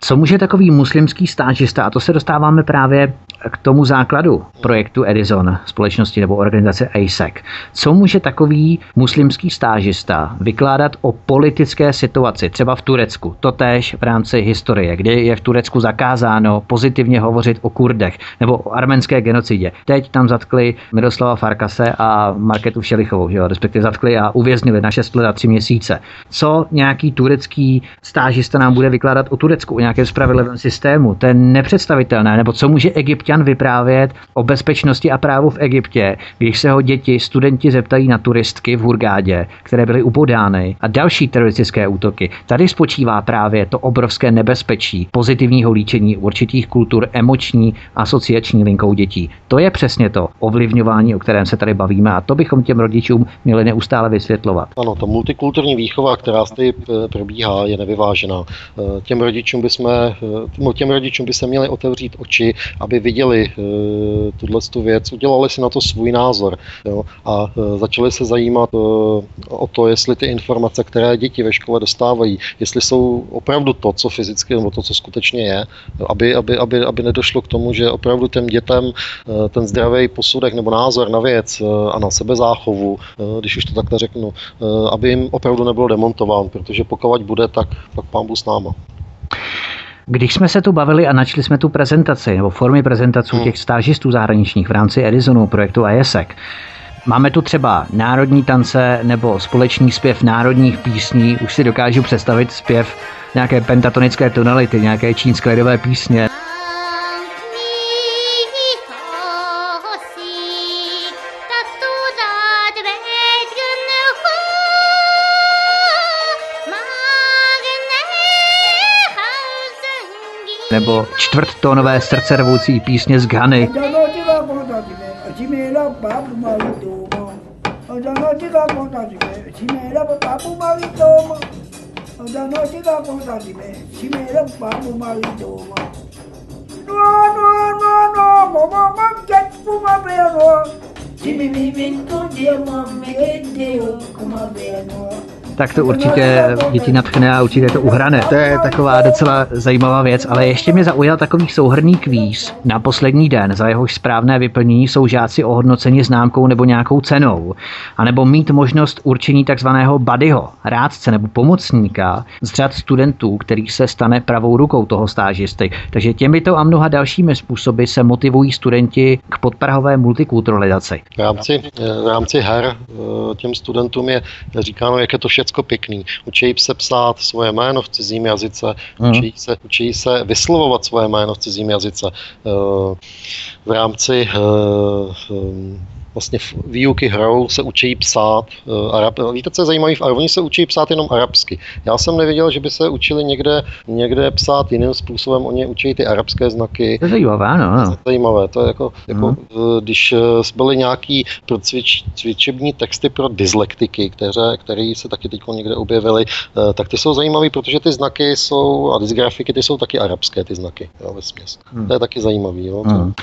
Co může takový muslimský stážista, a to se dostáváme právě k tomu základu projektu Edison, společnosti nebo organizace ASEC, co může takový muslimský stážista vykládat o politické situaci, třeba v Turecku, totéž v rámci historie, kdy je v Turecku zakázáno pozitivně hovořit o Kurdech nebo o arménské genocidě. Teď tam zatkli Miroslava Farkase a Marketu Všelichovou, že jo? respektive zatkli a uvěznili na 6 let a 3 měsíce. Co nějaký turecký stážista nám bude vykládat o Turecku, o nějakém spravedlivém systému? To je nepředstavitelné. Nebo co může Egyptian vyprávět o bezpečnosti a právu v Egyptě, když se ho děti, studenti zeptají na turistky v Hurgádě, které byly upodány a další teroristické útoky. Tady spočívá právě to obrovské nebezpečí pozitivního líčení určitých kultur emoční asociační linkou dětí. To je přesně to ovlivňování, o kterém se tady bavíme a to bychom těm rodičům měli neustále vysvětlovat. Ano, ta multikulturní výchova, která zde probíhá, je nevyvážená. Těm rodičům bychom jsme, no, těm rodičům by se měli otevřít oči, aby viděli tuhle tu věc, udělali si na to svůj názor jo, a začali se zajímat o to, jestli ty informace, které děti ve škole dostávají, jestli jsou opravdu to, co fyzicky nebo to, co skutečně je, aby, aby, aby, aby nedošlo k tomu, že opravdu těm dětem ten zdravý posudek nebo názor na věc a na sebezáchovu, když už to takhle řeknu, aby jim opravdu nebylo demontován, protože pokud bude, tak, tak pán s náma. Když jsme se tu bavili a načli jsme tu prezentaci nebo formy prezentací hmm. těch stážistů zahraničních v rámci Edisonu projektu ISEC, Máme tu třeba národní tance nebo společný zpěv národních písní. Už si dokážu představit zpěv nějaké pentatonické tonality, nějaké čínské lidové písně. Nebo čtvrttónové srdcervoucí písně z Ghany. Jimmy, mi vinto, dia mamma, che Dio, come bene tak to určitě děti natchne a určitě to uhrane. To je taková docela zajímavá věc, ale ještě mě zaujal takový souhrný kvíz na poslední den, za jehož správné vyplnění jsou žáci ohodnoceni známkou nebo nějakou cenou, anebo mít možnost určení takzvaného buddyho, rádce nebo pomocníka z řad studentů, který se stane pravou rukou toho stážisty. Takže těmito a mnoha dalšími způsoby se motivují studenti k podprahové multikulturalizaci. V rámci, v rámci her eh, těm studentům je říkáno, jak je to vše všecko pěkný. Učí se psát svoje jméno v cizím jazyce, mm. učí, se, učí se vyslovovat svoje jméno v cizím jazyce. Eh, v rámci eh, vlastně výuky hrou se učí psát uh, arab. Víte, co je zajímavé? V Oni se učí psát jenom arabsky. Já jsem nevěděl, že by se učili někde, někde psát jiným způsobem. Oni učí ty arabské znaky. To je zajímavé, ano. ano. Zajímavé. To je jako, jako hmm. když eh, byly nějaký pro cvič, cvičební texty pro dyslektiky, které, které se taky teď někde objevily, uh, tak ty jsou zajímavé, protože ty znaky jsou, a dysgrafiky, ty jsou taky arabské, ty znaky, jo, ve směs. Hmm. To je taky zajímavý. Jo, hmm. to,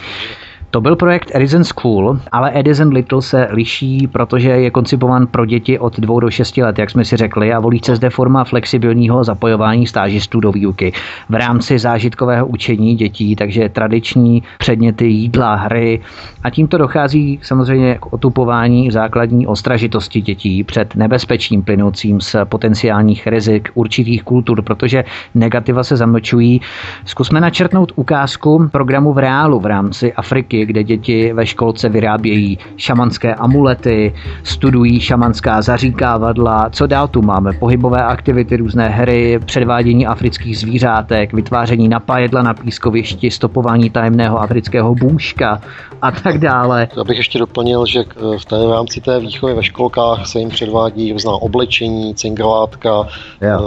to byl projekt Edison School, ale Edison Little se liší, protože je koncipován pro děti od 2 do 6 let, jak jsme si řekli, a volí se zde forma flexibilního zapojování stážistů do výuky v rámci zážitkového učení dětí, takže tradiční předměty jídla, hry a tímto dochází samozřejmě k otupování základní ostražitosti dětí před nebezpečím plynoucím z potenciálních rizik určitých kultur, protože negativa se zamlčují. Zkusme načrtnout ukázku programu v reálu v rámci Afriky, kde děti ve školce vyrábějí šamanské amulety, studují šamanská zaříkávadla. Co dál tu máme? Pohybové aktivity, různé hry, předvádění afrických zvířátek, vytváření napájedla na pískovišti, stopování tajemného afrického bůžka a tak dále. Já bych ještě doplnil, že v té v rámci té výchovy ve školkách se jim předvádí různá oblečení, cingelátka, eh,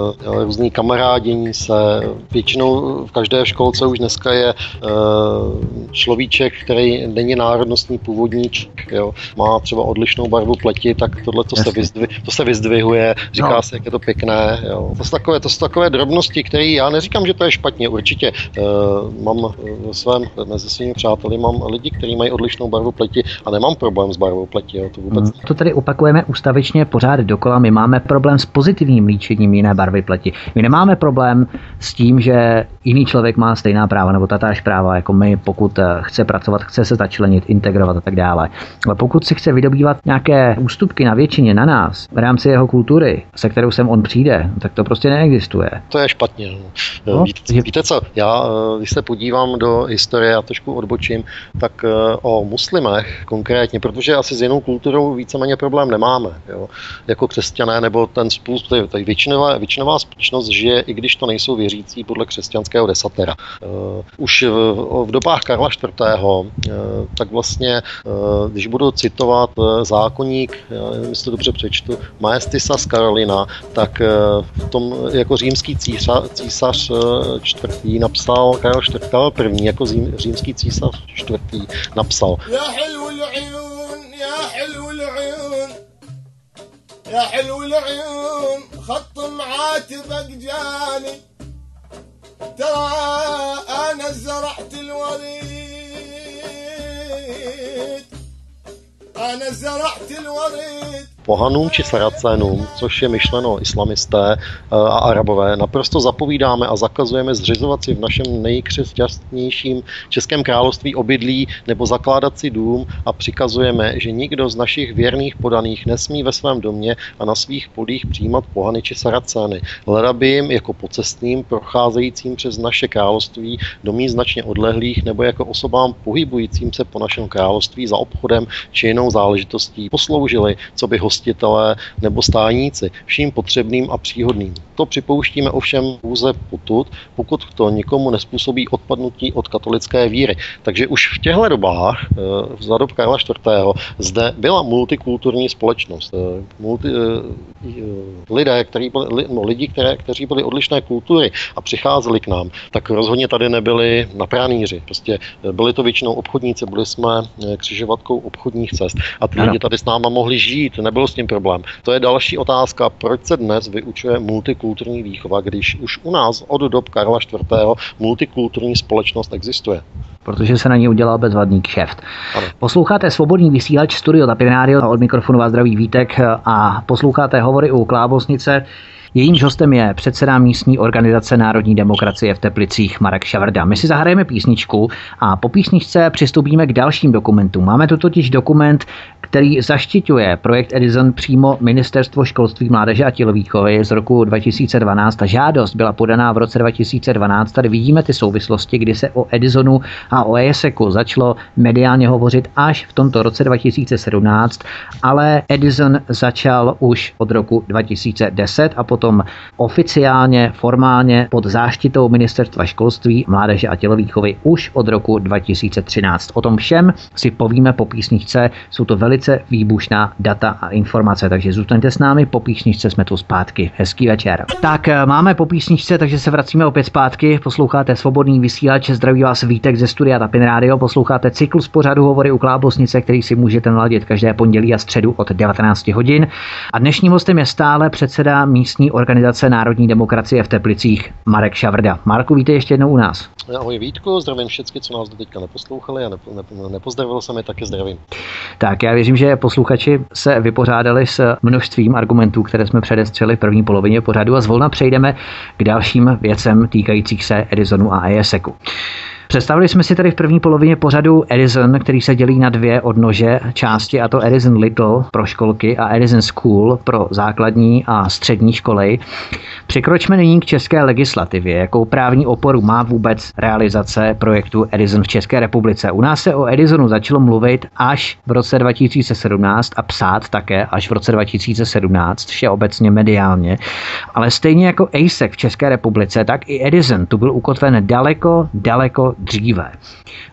různý kamarádění se. Většinou v každé školce už dneska je eh, človíček, který není národnostní původníček, jo, má třeba odlišnou barvu pleti, tak tohle to se, vyzdvi, to se vyzdvihuje, říká no. se, jak je to pěkné. Jo. To, jsou takové, to jsou takové drobnosti, které já neříkám, že to je špatně, určitě. E, mám ve svém, mezi svými přáteli mám lidi, kteří mají odlišnou barvu pleti a nemám problém s barvou pleti. Jo, to vůbec hmm. To tady opakujeme ustavičně pořád dokola. My máme problém s pozitivním líčením jiné barvy pleti. My nemáme problém s tím, že jiný člověk má stejná práva nebo tatáž práva jako my, pokud eh, chce pracovat, chce se začlenit, integrovat a tak dále. Ale pokud si chce vydobývat nějaké ústupky na většině, na nás, v rámci jeho kultury, se kterou sem on přijde, tak to prostě neexistuje. To je špatně. No. no víte, že... víte co, já, eh, když se podívám do historie a trošku odbočím, tak eh, o muslimech konkrétně, protože asi s jinou kulturou víceméně problém nemáme. Jo. Jako křesťané nebo ten způsob, tady většinová, většinová společnost žije, i když to nejsou věřící podle křesťanského desatera. Uh, už v, v dobách Karla IV. Eh, tak vlastně, eh, když budu citovat eh, zákonník, já nevím, jestli to dobře přečtu, Maestisa z Karolina, tak v tom jako římský císař, císař čtvrtý napsal, Karol IV. první jako římský císař čtvrtý napsal. يا حلو العيون خط معاتبك جاني ترى أنا زرعت الوريد الوريد. أنا زرعت الوريد. Pohanům či saracénům, což je myšleno islamisté eh, a arabové, naprosto zapovídáme a zakazujeme zřizovat si v našem nejkřesťastnějším Českém království obydlí nebo zakládat si dům a přikazujeme, že nikdo z našich věrných podaných nesmí ve svém domě a na svých polích přijímat pohany či saracény. Leda by jim jako pocestným procházejícím přes naše království do míst značně odlehlých nebo jako osobám pohybujícím se po našem království za obchodem či jinou záležitostí posloužili, co by host hostitelé nebo stáníci, vším potřebným a příhodným. To připouštíme ovšem pouze potud, pokud to nikomu nespůsobí odpadnutí od katolické víry. Takže už v těchto dobách, eh, za dob Karla IV., zde byla multikulturní společnost. Eh, multi, eh, lidé, který byli, no, lidi, které, kteří byli odlišné kultury a přicházeli k nám, tak rozhodně tady nebyli na pranýři. Prostě byli to většinou obchodníci, byli jsme křižovatkou obchodních cest a ty lidi tady s náma mohli žít, nebylo s tím problém. To je další otázka, proč se dnes vyučuje multikulturní výchova, když už u nás od dob Karla IV. multikulturní společnost existuje protože se na ní udělal bezvadný kšeft. Posloucháte svobodný vysílač Studio Tapin Radio od mikrofonu vás zdraví Vítek a posloucháte hovory u Klábosnice. Jejímž hostem je předseda místní organizace Národní demokracie v Teplicích Marek Šavrda. My si zahrajeme písničku a po písničce přistoupíme k dalším dokumentům. Máme tu totiž dokument, který zaštiťuje projekt Edison přímo Ministerstvo školství, mládeže a tělovýchovy z roku 2012. Ta žádost byla podaná v roce 2012. Tady vidíme ty souvislosti, kdy se o Edisonu a o ESECu začalo mediálně hovořit až v tomto roce 2017, ale Edison začal už od roku 2010 a potom oficiálně, formálně pod záštitou Ministerstva školství, mládeže a tělovýchovy už od roku 2013. O tom všem si povíme po písničce. Jsou to velice velice výbušná data a informace, takže zůstaňte s námi, po písničce jsme tu zpátky. Hezký večer. Tak eh, máme po písničce, takže se vracíme opět zpátky. Posloucháte svobodný vysílač, zdraví vás Vítek ze studia Tapin Radio, posloucháte cyklus pořadu Hovory u Klábosnice, který si můžete naladit každé pondělí a středu od 19 hodin. A dnešním hostem je stále předseda místní organizace Národní demokracie v Teplicích Marek Šavrda. Marku, víte ještě jednou u nás. Ahoj Vítku, zdravím všechny, co nás do teďka neposlouchali a nepo, nepo, nepozdravil jsem je, taky zdravím. Tak já věřím, že posluchači se vypořádali s množstvím argumentů, které jsme předestřeli v první polovině pořadu a zvolna přejdeme k dalším věcem týkajících se Edisonu a ESECu. Představili jsme si tady v první polovině pořadu Edison, který se dělí na dvě odnože části, a to Edison Little pro školky a Edison School pro základní a střední školy. Překročme nyní k české legislativě. Jakou právní oporu má vůbec realizace projektu Edison v České republice? U nás se o Edisonu začalo mluvit až v roce 2017 a psát také až v roce 2017, všeobecně mediálně. Ale stejně jako ASEC v České republice, tak i Edison tu byl ukotven daleko, daleko dříve.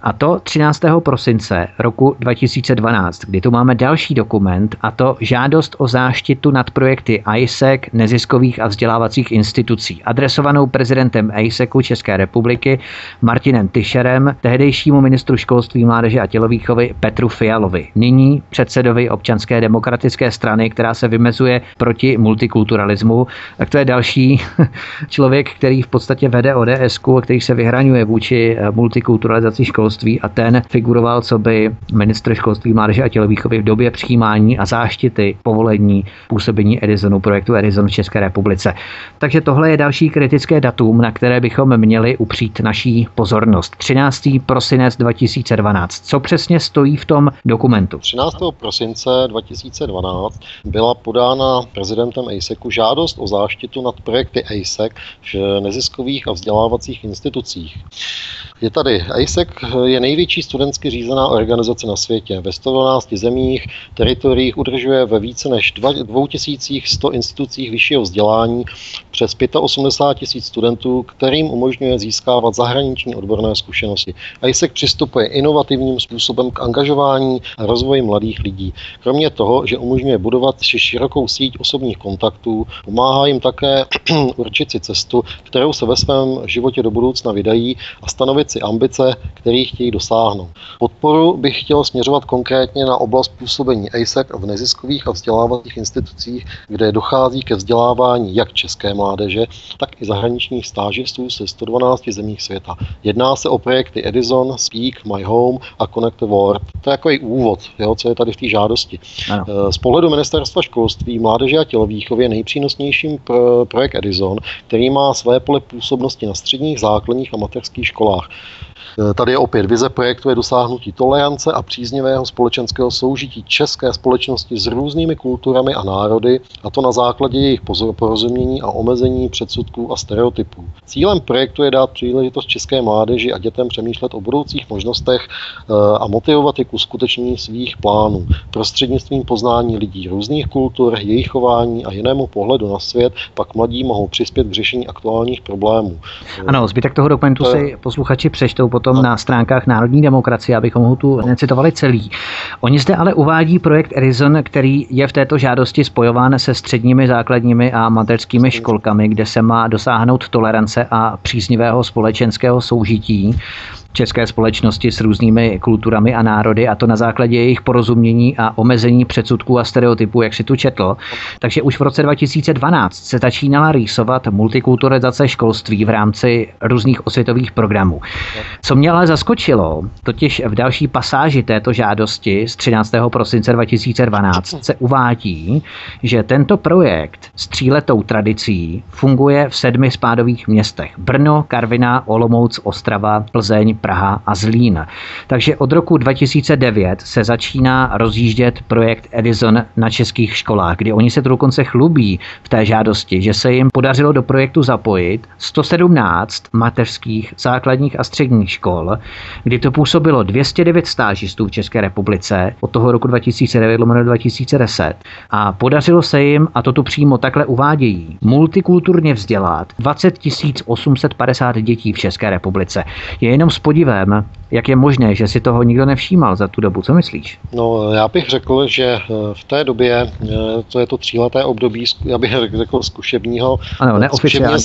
A to 13. prosince roku 2012, kdy tu máme další dokument, a to žádost o záštitu nad projekty ISEC, neziskových a vzdělávacích institucí, adresovanou prezidentem ISECu České republiky Martinem Tyšerem, tehdejšímu ministru školství, mládeže a tělovýchovy Petru Fialovi, nyní předsedovi občanské demokratické strany, která se vymezuje proti multikulturalismu. Tak to je další člověk, který v podstatě vede ODS, který se vyhraňuje vůči multikulturalizaci školství a ten figuroval co by ministr školství, mládeže a tělovýchovy v době přijímání a záštity povolení působení Edisonu, projektu Edison v České republice. Takže tohle je další kritické datum, na které bychom měli upřít naší pozornost. 13. prosinec 2012. Co přesně stojí v tom dokumentu? 13. prosince 2012 byla podána prezidentem ASECu žádost o záštitu nad projekty ASEC v neziskových a vzdělávacích institucích. Je tady ASEC, je největší studentsky řízená organizace na světě. Ve 112 zemích, teritoriích udržuje ve více než 2100 institucích vyššího vzdělání přes 85 tisíc studentů, kterým umožňuje získávat zahraniční odborné zkušenosti. ASEC přistupuje inovativním způsobem k angažování a rozvoji mladých lidí. Kromě toho, že umožňuje budovat širokou síť osobních kontaktů, pomáhá jim také určit si cestu, kterou se ve svém životě do budoucna vydají a stanovit si ambice, které chtějí dosáhnout. Podporu bych chtěl směřovat konkrétně na oblast působení ASEC v neziskových a vzdělávacích institucích, kde dochází ke vzdělávání jak české mládeže, tak i zahraničních stážistů ze 112 zemích světa. Jedná se o projekty Edison, Speak, My Home a Connect the World. To je jako i úvod, jo, co je tady v té žádosti. Ano. Eh, z pohledu ministerstva školství, mládeže a tělovýchovy je nejpřínosnějším projekt Edison, který má své pole působnosti na středních, základních a mateřských školách. Eh, tady je opět vize projektu je dosáhnutí tolerance a příznivého společenského soužití české společnosti s různými kulturami a národy, a to na základě jejich porozumění a omezení předsudků a stereotypů. Cílem projektu je dát příležitost české mládeži a dětem přemýšlet o budoucích možnostech eh, a motivovat je k uskutečnění svých plánů prostřednictvím poznání lidí různých kultur, jejich chování a jinému pohledu na svět, pak mladí mohou přispět k řešení aktuálních problémů. Ano, zbytek toho dokumentu to... si posluchači přečtou potom na stránkách Národní demokracie, abychom ho tu necitovali celý. Oni zde ale uvádí projekt Erizon, který je v této žádosti spojován se středními, základními a mateřskými školkami, kde se má dosáhnout tolerance a příznivého společenského soužití české společnosti s různými kulturami a národy a to na základě jejich porozumění a omezení předsudků a stereotypů, jak si tu četl. Takže už v roce 2012 se začínala rýsovat multikulturalizace školství v rámci různých osvětových programů. Co mě ale zaskočilo, totiž v další pasáži této žádosti z 13. prosince 2012 se uvádí, že tento projekt s tříletou tradicí funguje v sedmi spádových městech. Brno, Karviná, Olomouc, Ostrava, Plzeň, Praha a Zlín. Takže od roku 2009 se začíná rozjíždět projekt Edison na českých školách, kdy oni se to dokonce chlubí v té žádosti, že se jim podařilo do projektu zapojit 117 mateřských, základních a středních škol, kdy to působilo 209 stážistů v České republice od toho roku 2009 2010 a podařilo se jim, a to tu přímo takhle uvádějí, multikulturně vzdělat 20 850 dětí v České republice. Je jenom spodě podivem, jak je možné, že si toho nikdo nevšímal za tu dobu. Co myslíš? No, já bych řekl, že eh, v té době, eh, to je to tříleté období, já bych řekl zkušebního, ano, neoficiálního,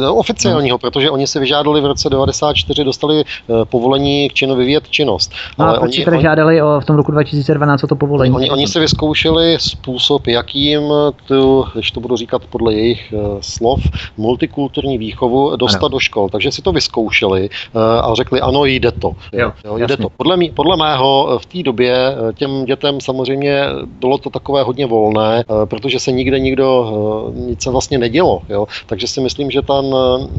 neoficiálního no. protože oni si vyžádali v roce 94, dostali eh, povolení k činu vyvíjet činnost. No, ale a proč oni, tedy žádali o, v tom roku 2012 o to povolení? Oni, oni si vyzkoušeli způsob, jakým tu, když to budu říkat podle jejich slov, multikulturní výchovu dostat ano. do škol. Takže si to vyzkoušeli a řekli, ano, jde to. Jo, jo, jde to. Podle, mý, podle mého eh, v té době eh, těm dětem samozřejmě bylo to takové hodně volné, eh, protože se nikde nikdo nic se vlastně nedělo. Jo. Takže si myslím, že, ten,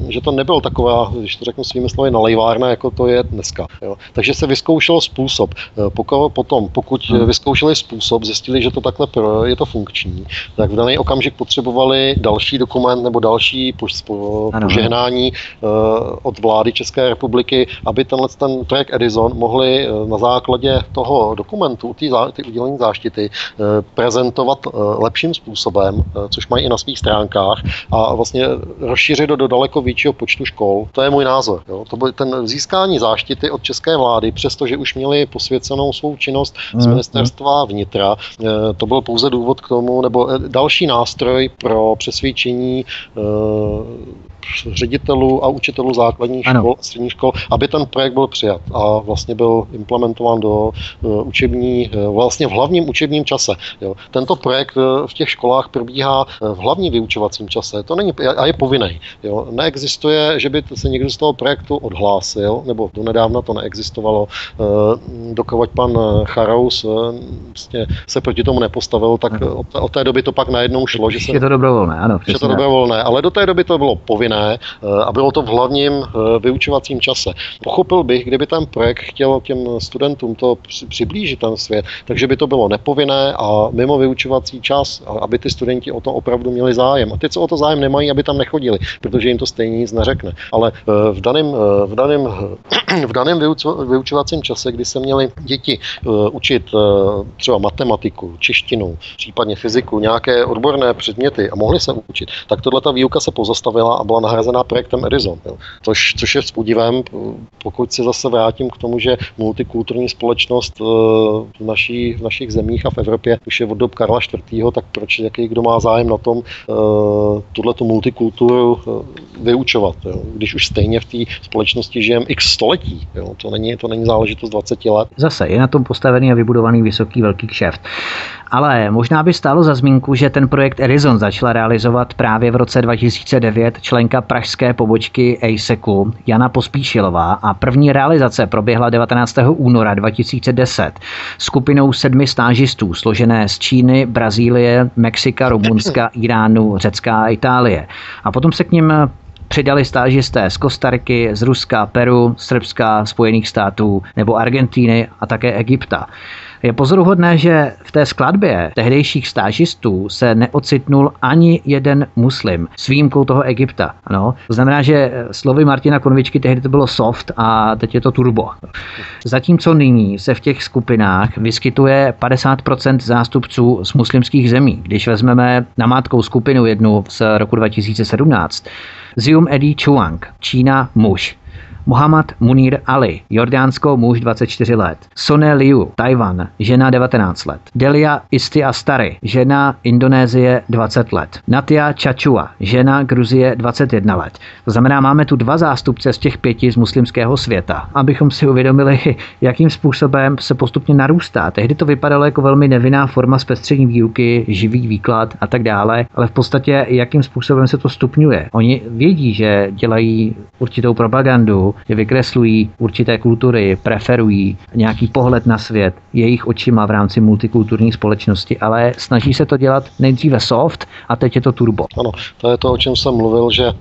že to nebylo taková, když to řeknu svými slovy, nalejvárna, jako to je dneska. Jo. Takže se vyzkoušel způsob. Pokud, potom, pokud hmm. vyzkoušeli způsob, zjistili, že to takhle je to funkční, tak v daný okamžik potřebovali další dokument nebo další požehnání od vlády České republiky, aby tenhle ten projekt Edison mohli eh, na základě toho dokumentu, ty, ty udělení záštity, eh, prezentovat eh, lepším způsobem, což mají i na svých stránkách, a vlastně rozšířit do, do daleko většího počtu škol. To je můj názor. Jo. To byl ten získání záštity od české vlády, přestože už měli posvěcenou svou činnost z mhm. ministerstva vnitra, to byl pouze důvod k tomu, nebo další nástroj pro přesvědčení ředitelů a učitelů základních ano. škol a středních škol, aby ten projekt byl přijat a vlastně byl implementován do uh, učební, uh, vlastně v hlavním učebním čase. Jo. Tento projekt uh, v těch školách probíhá v hlavním vyučovacím čase. To není, a je povinný. Jo. Neexistuje, že by se někdo z toho projektu odhlásil, nebo do nedávna to neexistovalo, dokud pan Charous vlastně se proti tomu nepostavil, tak od, od té doby to pak najednou šlo. Že se, je to dobrovolné, ano. Je to dobrovolné, ale do té doby to bylo povinné a bylo to v hlavním vyučovacím čase. Pochopil bych, kdyby ten projekt chtěl těm studentům to přiblížit ten svět, takže by to bylo nepovinné a mimo vyučovací čas, aby ty studenti o to opravdu měli zájem. A ty, co o to zájem nemají, aby tam nechodili, protože jim to stejně nic neřekne. Ale eh, v daném, eh, v daném, v daném vyučovacím čase, kdy se měli děti eh, učit třeba matematiku, češtinu, případně fyziku, nějaké odborné předměty a mohli se učit, tak tohle ta výuka se pozastavila a byla nahrazená projektem Edison. Což, což je s podívem, pokud se zase vrátím k tomu, že multikulturní společnost eh, v, naší, v našich zemích a v Evropě už je od dob Karla IV., tak proč jaký kdo má zájem na tom eh, tuhle tu multikulturu eh, vyučovat, jo? když už stejně v té společnosti žijeme x století. Jo? To, není, to není záležitost 20 let. Zase je na tom postavený a vybudovaný vysoký velký kšeft. Ale možná by stálo za zmínku, že ten projekt Erizon začala realizovat právě v roce 2009 členka pražské pobočky ASECu Jana Pospíšilová a první realizace proběhla 19. února 2010 skupinou sedmi stážistů složené z Číny, Brazílie, Mexika, Rumunska, Iránu, Řecka a Itálie. A potom se k ním přidali stážisté z Kostariky, z Ruska, Peru, Srbska, Spojených států nebo Argentíny a také Egypta. Je pozoruhodné, že v té skladbě tehdejších stážistů se neocitnul ani jeden muslim s výjimkou toho Egypta. Ano? To znamená, že slovy Martina Konvičky tehdy to bylo soft a teď je to turbo. Zatímco nyní se v těch skupinách vyskytuje 50% zástupců z muslimských zemí. Když vezmeme namátkou skupinu jednu z roku 2017, Zium Edi Chuang, Čína muž. Muhammad Munir Ali, Jordánsko, muž 24 let. Sone Liu, Tajvan, žena 19 let. Delia Isti Astari, žena Indonésie 20 let. Natia Čačua, žena Gruzie 21 let. To znamená, máme tu dva zástupce z těch pěti z muslimského světa, abychom si uvědomili, jakým způsobem se postupně narůstá. Tehdy to vypadalo jako velmi nevinná forma zpestření výuky, živý výklad a tak dále, ale v podstatě jakým způsobem se to stupňuje. Oni vědí, že dělají určitou propagandu, vykreslují určité kultury, preferují nějaký pohled na svět jejich očima v rámci multikulturní společnosti, ale snaží se to dělat nejdříve soft a teď je to turbo. Ano, to je to, o čem jsem mluvil, že eh,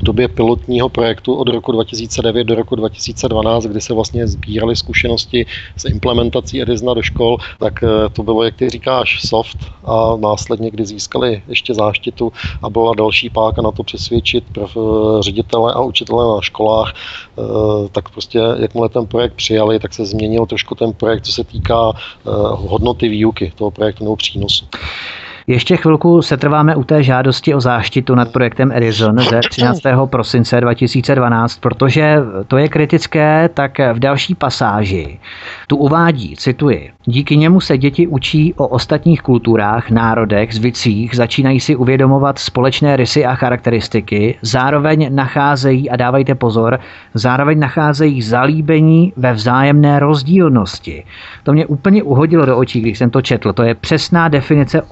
v době pilotního projektu od roku 2009 do roku 2012, kdy se vlastně sbíraly zkušenosti s implementací Edisna do škol, tak eh, to bylo, jak ty říkáš, soft a následně, kdy získali ještě záštitu a byla další páka na to přesvědčit ředitele a učitele na školách, tak prostě jakmile ten projekt přijali, tak se změnil trošku ten projekt, co se týká eh, hodnoty výuky toho projektu nebo přínosu. Ještě chvilku se trváme u té žádosti o záštitu nad projektem Edison ze 13. prosince 2012, protože to je kritické, tak v další pasáži tu uvádí, cituji, díky němu se děti učí o ostatních kulturách, národech, zvicích, začínají si uvědomovat společné rysy a charakteristiky, zároveň nacházejí, a dávajte pozor, zároveň nacházejí zalíbení ve vzájemné rozdílnosti. To mě úplně uhodilo do očí, když jsem to četl. To je přesná definice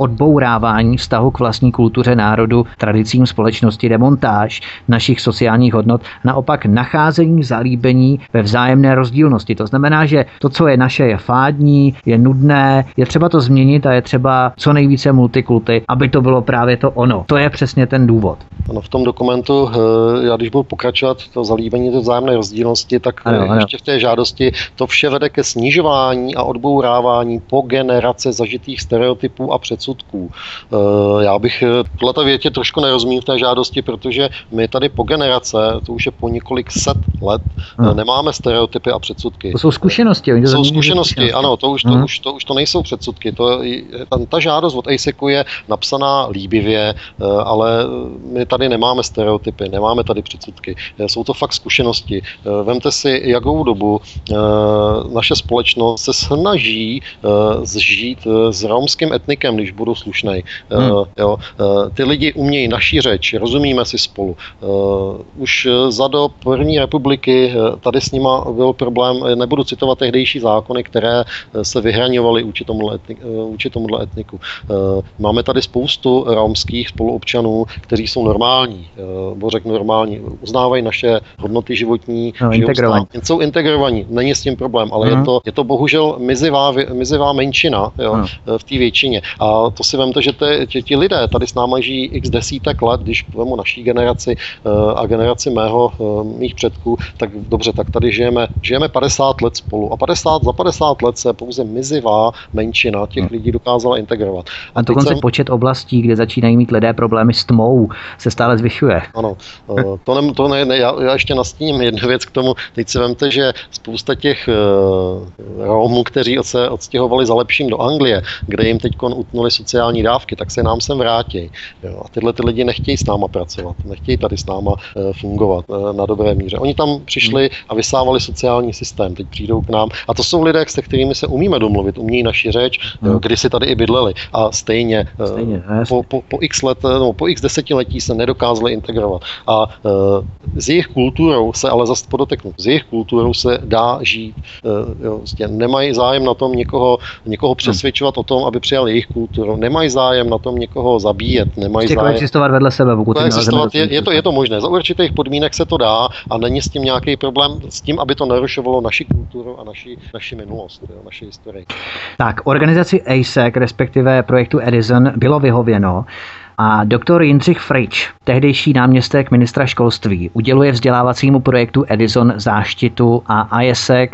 odbourávání vztahu k vlastní kultuře národu, tradicím společnosti, demontáž našich sociálních hodnot, naopak nacházení zalíbení ve vzájemné rozdílnosti. To znamená, že to, co je naše, je fádní, je nudné, je třeba to změnit a je třeba co nejvíce multikulty, aby to bylo právě to ono. To je přesně ten důvod. Ano, v tom dokumentu, eh, já když budu pokračovat to zalíbení té vzájemné rozdílnosti, tak ano, ano. ještě v té žádosti to vše vede ke snižování a odbourávání po generace zažitých stereotypů a předsudků. Eh, já bych eh, tohle větě trošku nerozumím v té žádosti, protože my tady po generace, to už je po několik set let, hmm. nemáme stereotypy a předsudky. To jsou zkušenosti. To jsou zkušenosti, zkušenosti, ano, to už, to, hmm. už, to už to nejsou předsudky. To, ta, ta žádost od ASECu je napsaná líbivě, ale my tady nemáme stereotypy, nemáme tady předsudky. Jsou to fakt zkušenosti. Vemte si, jakou dobu naše společnost se snaží zžít s romským etnikem, když budu slušnej. Uh, hmm. jo. Uh, ty lidi umějí naší řeč, rozumíme si spolu. Uh, už za do první republiky uh, tady s nima byl problém, nebudu citovat tehdejší zákony, které se vyhraňovaly vůči tomuhle, etnik, vůči tomuhle etniku. Uh, máme tady spoustu romských spoluobčanů, kteří jsou normální, uh, bo řeknu normální, uznávají naše hodnoty životní, no, integrovaní. jsou integrovaní, není s tím problém, ale hmm. je, to, je to bohužel mizivá, mizivá menšina jo, hmm. v té většině. A to si vemte, že tě, ti lidé tady s náma žijí x desítek let, když vemu naší generaci eh, a generaci mého, eh, mých předků, tak dobře, tak tady žijeme, žijeme 50 let spolu a 50, za 50 let se pouze mizivá menšina těch hmm. lidí dokázala integrovat. A, a dokonce jsem... počet oblastí, kde začínají mít lidé problémy s tmou, se stále zvyšuje. Ano, eh, to ne, to ne, ne já, já ještě nastíním jednu věc k tomu. Teď si vemte, že spousta těch Romů, kteří se odstěhovali za lepším do Anglie, kde jim teď utnuli sociální sociální dávky, tak se nám sem vrátí. Jo. A tyhle ty lidi nechtějí s náma pracovat, nechtějí tady s náma uh, fungovat uh, na dobré míře. Oni tam přišli hmm. a vysávali sociální systém, teď přijdou k nám. A to jsou lidé, se kterými se umíme domluvit, umí naši řeč, hmm. kdy si tady i bydleli. A stejně, stejně po, po, po, x let, no, po x desetiletí se nedokázali integrovat. A s jejich kulturou se ale zase podoteknu, s jejich kulturou se dá žít. Jo, vlastně nemají zájem na tom někoho, někoho přesvědčovat hmm. o tom, aby přijal jejich kulturu. Nemají zájem na tom někoho zabíjet. Nemají zájem. existovat vedle sebe, pokud existovat, je, je, to, je to možné. Za určitých podmínek se to dá a není s tím nějaký problém s tím, aby to narušovalo naši kulturu a naši, naši minulost, jo, naši historii. Tak, organizaci ASEC, respektive projektu Edison, bylo vyhověno. A doktor Jindřich Frič, tehdejší náměstek ministra školství, uděluje vzdělávacímu projektu Edison záštitu a ISEC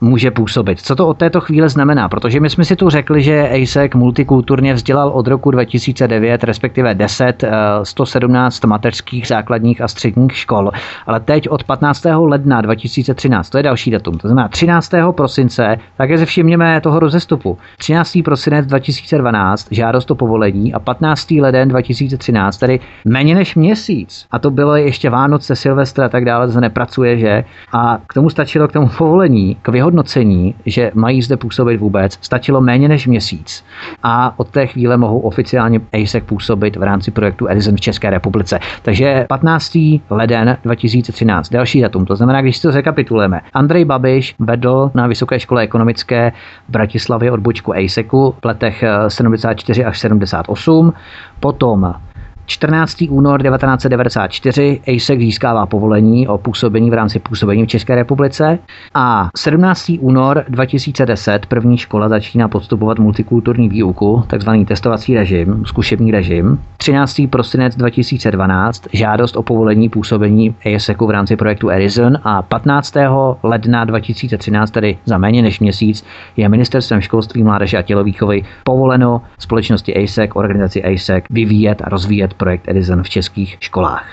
může působit. Co to od této chvíle znamená? Protože my jsme si tu řekli, že ASEC multikulturně vzdělal od roku 2009, respektive 10, 117 eh, mateřských, základních a středních škol. Ale teď od 15. ledna 2013, to je další datum, to znamená 13. prosince, také se všimněme toho rozestupu. 13. prosinec 2012, žádost o povolení a 15. leden 2013, tedy méně než měsíc. A to bylo ještě Vánoce, Silvestra a tak dále, to nepracuje, že? A k tomu stačilo k tomu povolení, k vyhodnocení vyhodnocení, že mají zde působit vůbec, stačilo méně než měsíc a od té chvíle mohou oficiálně ASEC působit v rámci projektu Edison v České republice. Takže 15. leden 2013, další datum, to znamená, když si to rekapitulujeme. Andrej Babiš vedl na Vysoké škole ekonomické v Bratislavě odbočku ASECu v letech 74 až 78, potom 14. únor 1994 ASEC získává povolení o působení v rámci působení v České republice a 17. únor 2010 první škola začíná podstupovat multikulturní výuku, takzvaný testovací režim, zkušební režim. 13. prosinec 2012 žádost o povolení působení ASECu v rámci projektu Edison a 15. ledna 2013, tedy za méně než měsíc, je ministerstvem školství, mládeže a tělovýchovy povoleno společnosti ASEC, organizaci ASEC vyvíjet a rozvíjet projekt Edison v českých školách.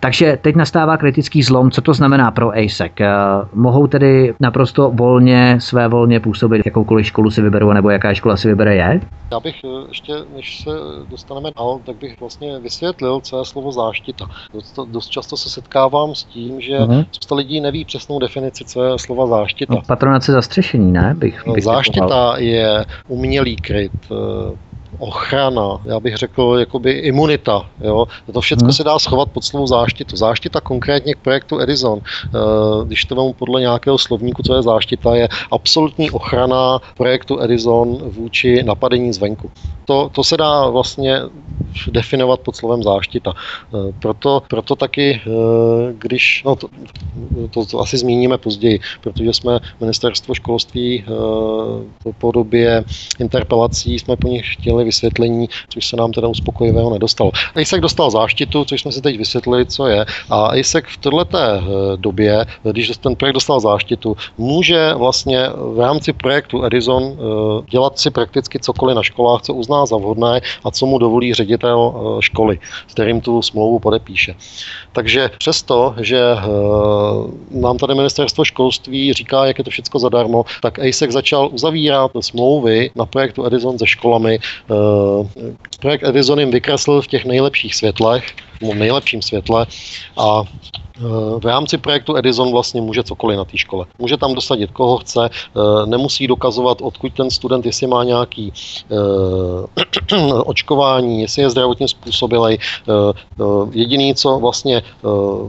Takže teď nastává kritický zlom. Co to znamená pro ASEC? Eh, mohou tedy naprosto volně, své volně působit, jakoukoliv školu si vyberou, nebo jaká škola si vybere je? Já bych eh, ještě, než se dostaneme dál, tak bych vlastně vysvětlil, co je slovo záštita. Dost, dost často se setkávám s tím, že uh-huh. spousta lidí neví přesnou definici, co je slova záštita. No, patronace zastřešení, ne? Bych, bych záštita je umělý kryt, eh, ochrana, já bych řekl jakoby imunita. Jo? To všechno hmm. se dá schovat pod slovo záštitu. Záštita konkrétně k projektu Edison, eh, když to vemu podle nějakého slovníku, co je záštita, je absolutní ochrana projektu Edison vůči napadení zvenku. To, to se dá vlastně definovat pod slovem záštita. Eh, proto, proto taky, eh, když, no to, to, to asi zmíníme později, protože jsme ministerstvo školství po době interpelací jsme po nich chtěli vysvětlení, což se nám teda uspokojivého nedostalo. ASEC dostal záštitu, což jsme si teď vysvětlili, co je. A ASEC v této eh, době, když ten projekt dostal záštitu, může vlastně v rámci projektu Edison eh, dělat si prakticky cokoliv na školách, co uzná za vhodné a co mu dovolí ředitel eh, školy, s kterým tu smlouvu podepíše. Takže přesto, že nám tady ministerstvo školství říká, jak je to všechno zadarmo, tak ASEC začal uzavírat smlouvy na projektu Edison se školami projekt Edison jim vykreslil v těch nejlepších světlech, v nejlepším světle a v rámci projektu Edison vlastně může cokoliv na té škole. Může tam dosadit koho chce, eh, nemusí dokazovat, odkud ten student, jestli má nějaký eh, očkování, jestli je zdravotně způsobilý. Jediný, co vlastně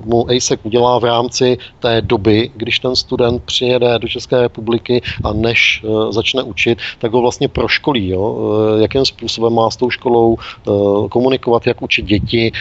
mu ASEC udělá v rámci té doby, když ten student přijede do České republiky a než začne učit, tak ho vlastně proškolí, jo? jakým způsobem má s tou školou komunikovat, jak učit děti,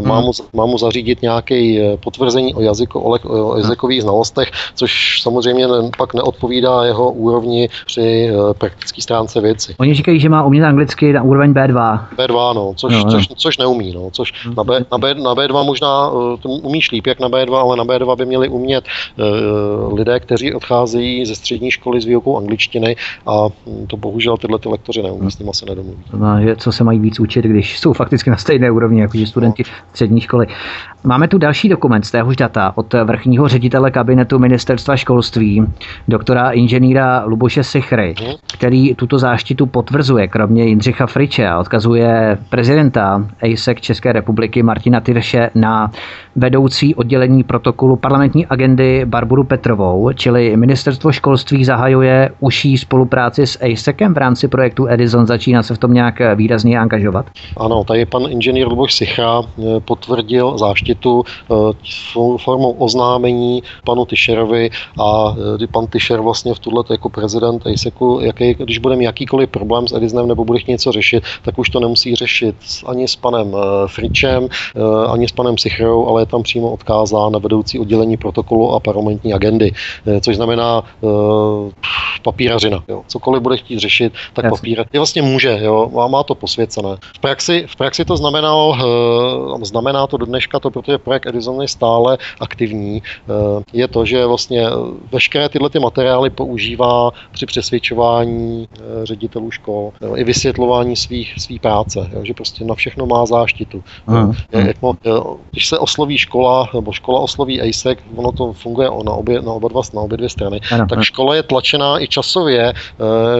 má hmm. mu, má mu zařídit nějaký potvrzení potvrzení o, jazyku, o jazykových znalostech, což samozřejmě pak neodpovídá jeho úrovni při eh, praktické stránce věci. Oni říkají, že má umět anglicky na úroveň B2. B2, no, což, no, no. což, což neumí, no, což na, B, na, B, na B2 možná to umíš líp jak na B2, ale na B2 by měli umět uh, lidé, kteří odcházejí ze střední školy s výukou angličtiny a hm, to bohužel tyhle ty lektoři neumí, s nimi se nedomluví. No, že co se mají víc učit, když jsou fakticky na stejné úrovni jako studenti střední školy. Máme tu další dokument z téhož data od vrchního ředitele kabinetu ministerstva školství, doktora inženýra Luboše Sichry, který tuto záštitu potvrzuje, kromě Jindřicha Friče a odkazuje prezidenta ASEC České republiky Martina Tyrše na vedoucí oddělení protokolu parlamentní agendy Barboru Petrovou, čili ministerstvo školství zahajuje užší spolupráci s ASECem v rámci projektu Edison, začíná se v tom nějak výrazně angažovat? Ano, tady pan inženýr Luboš Sichra eh, potvrdil záštitu eh, formou oznámení panu Tyšerovi a eh, pan Tyšer vlastně v tuhle jako prezident ASECu, jaký, když budeme jakýkoliv problém s Edisonem nebo bude něco řešit, tak už to nemusí řešit ani s panem Fričem, ani s panem Sichrou, ale je tam přímo odkázán na vedoucí oddělení protokolu a parlamentní agendy, což znamená papírařina. Jo. Cokoliv bude chtít řešit, tak papír je vlastně může, jo, má, to posvěcené. V praxi, v praxi to znamenalo, eh, znamená to do dneška to, protože projekt Edison je stále aktivní, eh, je to, že vlastně veškeré tyhle ty materiály používá při přesvědčování eh, ředitelů škol, i vysvětlování svých, svých práce, že prostě na všechno má záštitu. Jako, když se osloví škola, nebo škola osloví ASEC, ono to funguje na obě, na oba dva, na obě dvě strany, ano, tak škola je tlačená i časově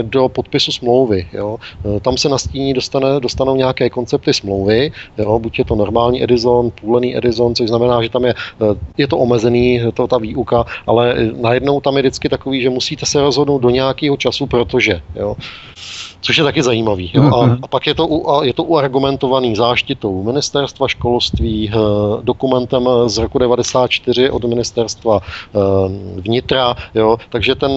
do podpisu smlouvy. Jo. Tam se nastíní, dostane, dostanou nějaké koncepty smlouvy, jo, buď je to normální Edison, půlený Edison, což znamená, že tam je, eh, je to omezený, to ta výuka, ale najednou tam je vždycky takový, že musíte se rozhodnout do nějakého času, protože. Jo což je taky zajímavý. Jo? A, mhm. a pak je to, u, a je to uargumentovaný záštitou ministerstva školství, eh, dokumentem z roku 94 od ministerstva eh, vnitra, jo? takže ten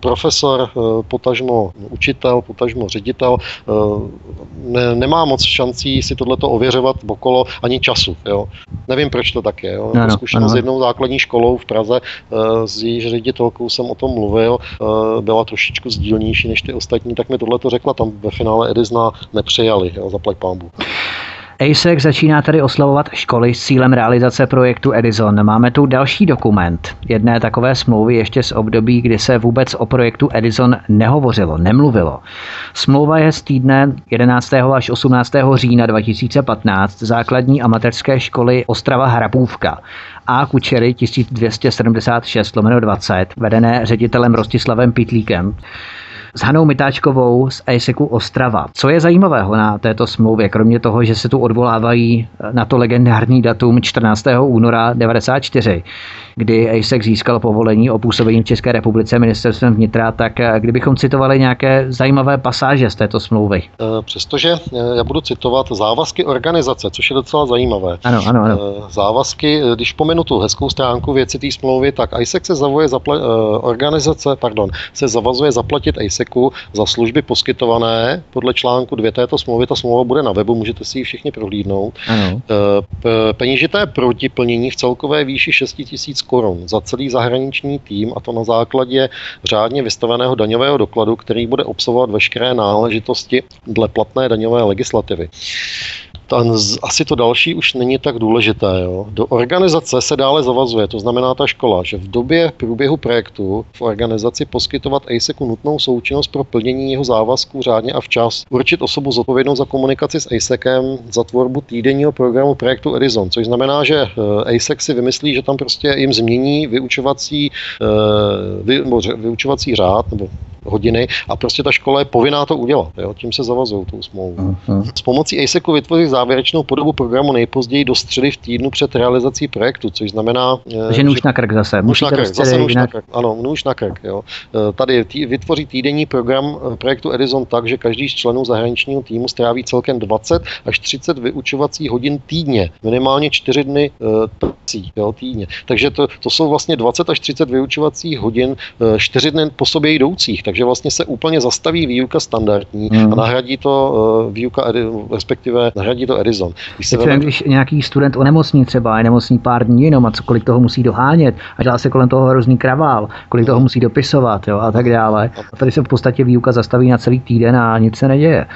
profesor, potažmo učitel, potažmo ředitel ne, nemá moc šancí si tohleto ověřovat okolo ani času. Jo. Nevím, proč to tak je. Jo. No, zkušenost s jednou základní školou v Praze, eh, s její ředitelkou jsem o tom mluvil, eh, byla trošičku sdílnější než ty ostatní, tak mi tohle to řekla, tam ve finále Edisna nepřijali, jo, zaplať pámbu. ASEC začíná tedy oslavovat školy s cílem realizace projektu Edison. Máme tu další dokument jedné takové smlouvy ještě z období, kdy se vůbec o projektu Edison nehovořilo, nemluvilo. Smlouva je z týdne 11. až 18. října 2015 základní amatérské školy Ostrava Hrabůvka a Kučery 1276 20 vedené ředitelem Rostislavem Pitlíkem s Hanou Mitáčkovou z ASECu Ostrava. Co je zajímavého na této smlouvě, kromě toho, že se tu odvolávají na to legendární datum 14. února 94, kdy ASEC získal povolení o působení v České republice ministerstvem vnitra, tak eh, kdybychom citovali nějaké zajímavé pasáže z této smlouvy. Eh, přestože eh, já budu citovat závazky organizace, což je docela zajímavé. Ano, ano, ano. Závazky, když pomenu tu hezkou stránku věci té smlouvy, tak ISEC se zavuje zapla- organizace, pardon, se zavazuje zaplatit ISECu za služby poskytované podle článku 2 této smlouvy. Ta smlouva bude na webu, můžete si ji všichni prohlídnout. Ano. Penížité protiplnění v celkové výši 6 tisíc korun za celý zahraniční tým a to na základě řádně vystaveného daňového dokladu, který bude obsahovat veškeré náležitosti dle platné daňové legislativy ten, asi to další už není tak důležité. Jo. Do organizace se dále zavazuje, to znamená ta škola, že v době průběhu projektu v organizaci poskytovat ASECu nutnou součinnost pro plnění jeho závazků řádně a včas, určit osobu zodpovědnou za komunikaci s ASECem, za tvorbu týdenního programu projektu Edison, což znamená, že eh, ASEC si vymyslí, že tam prostě jim změní vyučovací, eh, vy, vyučovací řád nebo hodiny a prostě ta škola je povinná to udělat. Jo? Tím se zavazují tou smlouvou. Uh-huh. S pomocí ASECu vytvoří závěrečnou podobu programu nejpozději do středy v týdnu před realizací projektu, což znamená... Eh, že nůž na krk zase. Nůž na krk, zase nůž na krk. Ano, nůž na krk. Jo. Eh, tady tý, vytvoří týdenní program eh, projektu Edison tak, že každý z členů zahraničního týmu stráví celkem 20 až 30 vyučovacích hodin týdně. Minimálně 4 dny prací jo, týdně. Takže to, to jsou vlastně 20 až 30 vyučovacích hodin 4 dny po sobě jdoucích. Takže vlastně se úplně zastaví výuka standardní hmm. a nahradí to výuka, respektive nahradí to Edison. Když, se vem, když nějaký student onemocní třeba, je nemocný pár dní jenom a co, kolik toho musí dohánět a dělá se kolem toho hrozný kravál, kolik toho musí dopisovat jo, a tak dále. A tady se v podstatě výuka zastaví na celý týden a nic se neděje.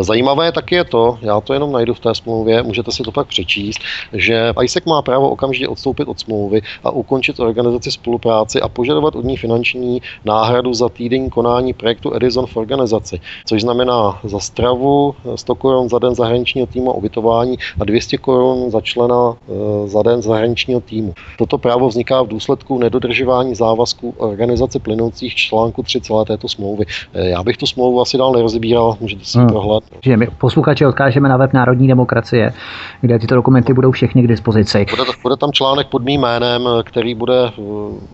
Zajímavé taky je to, já to jenom najdu v té smlouvě, můžete si to pak přečíst, že ISEC má právo okamžitě odstoupit od smlouvy a ukončit organizaci spolupráci a požadovat od ní finanční náhradu za týdenní konání projektu Edison v organizaci, což znamená za stravu 100 korun za den zahraničního týmu a ubytování a 200 korun za člena eh, za den zahraničního týmu. Toto právo vzniká v důsledku nedodržování závazků organizace plynoucích článku 3 celé této smlouvy. Eh, já bych tu smlouvu asi dál nerozebíral, můžete si hmm. prohlédnout. Že my posluchače odkážeme na web Národní demokracie, kde tyto dokumenty budou všechny k dispozici. Bude, bude tam článek pod mým jménem, který bude eh,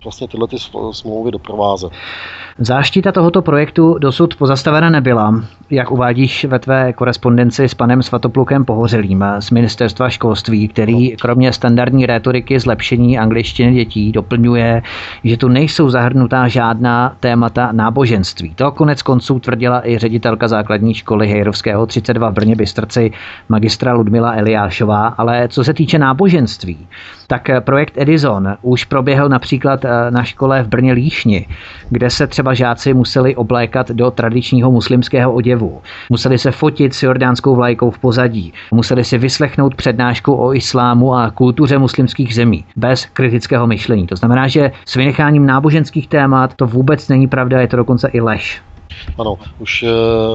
vlastně tyhle ty smlouvy doprovázet. Záštita tohoto projektu dosud pozastavena nebyla, jak uvádíš ve tvé korespondenci s panem Svatoplukem Pohořelým z ministerstva školství, který kromě standardní rétoriky zlepšení angličtiny dětí doplňuje, že tu nejsou zahrnutá žádná témata náboženství. To konec konců tvrdila i ředitelka základní školy Hejrovského 32 v Brně Bystrci, magistra Ludmila Eliášová, ale co se týče náboženství, tak projekt Edison už proběhl například eh, na škole v Brně Líšni, kde se třeba žáci museli oblékat do tradičního muslimského oděvu. Museli se fotit s jordánskou vlajkou v pozadí. Museli si vyslechnout přednášku o islámu a kultuře muslimských zemí bez kritického myšlení. To znamená, že s vynecháním náboženských témat to vůbec není pravda, je to dokonce i lež. Ano, už eh,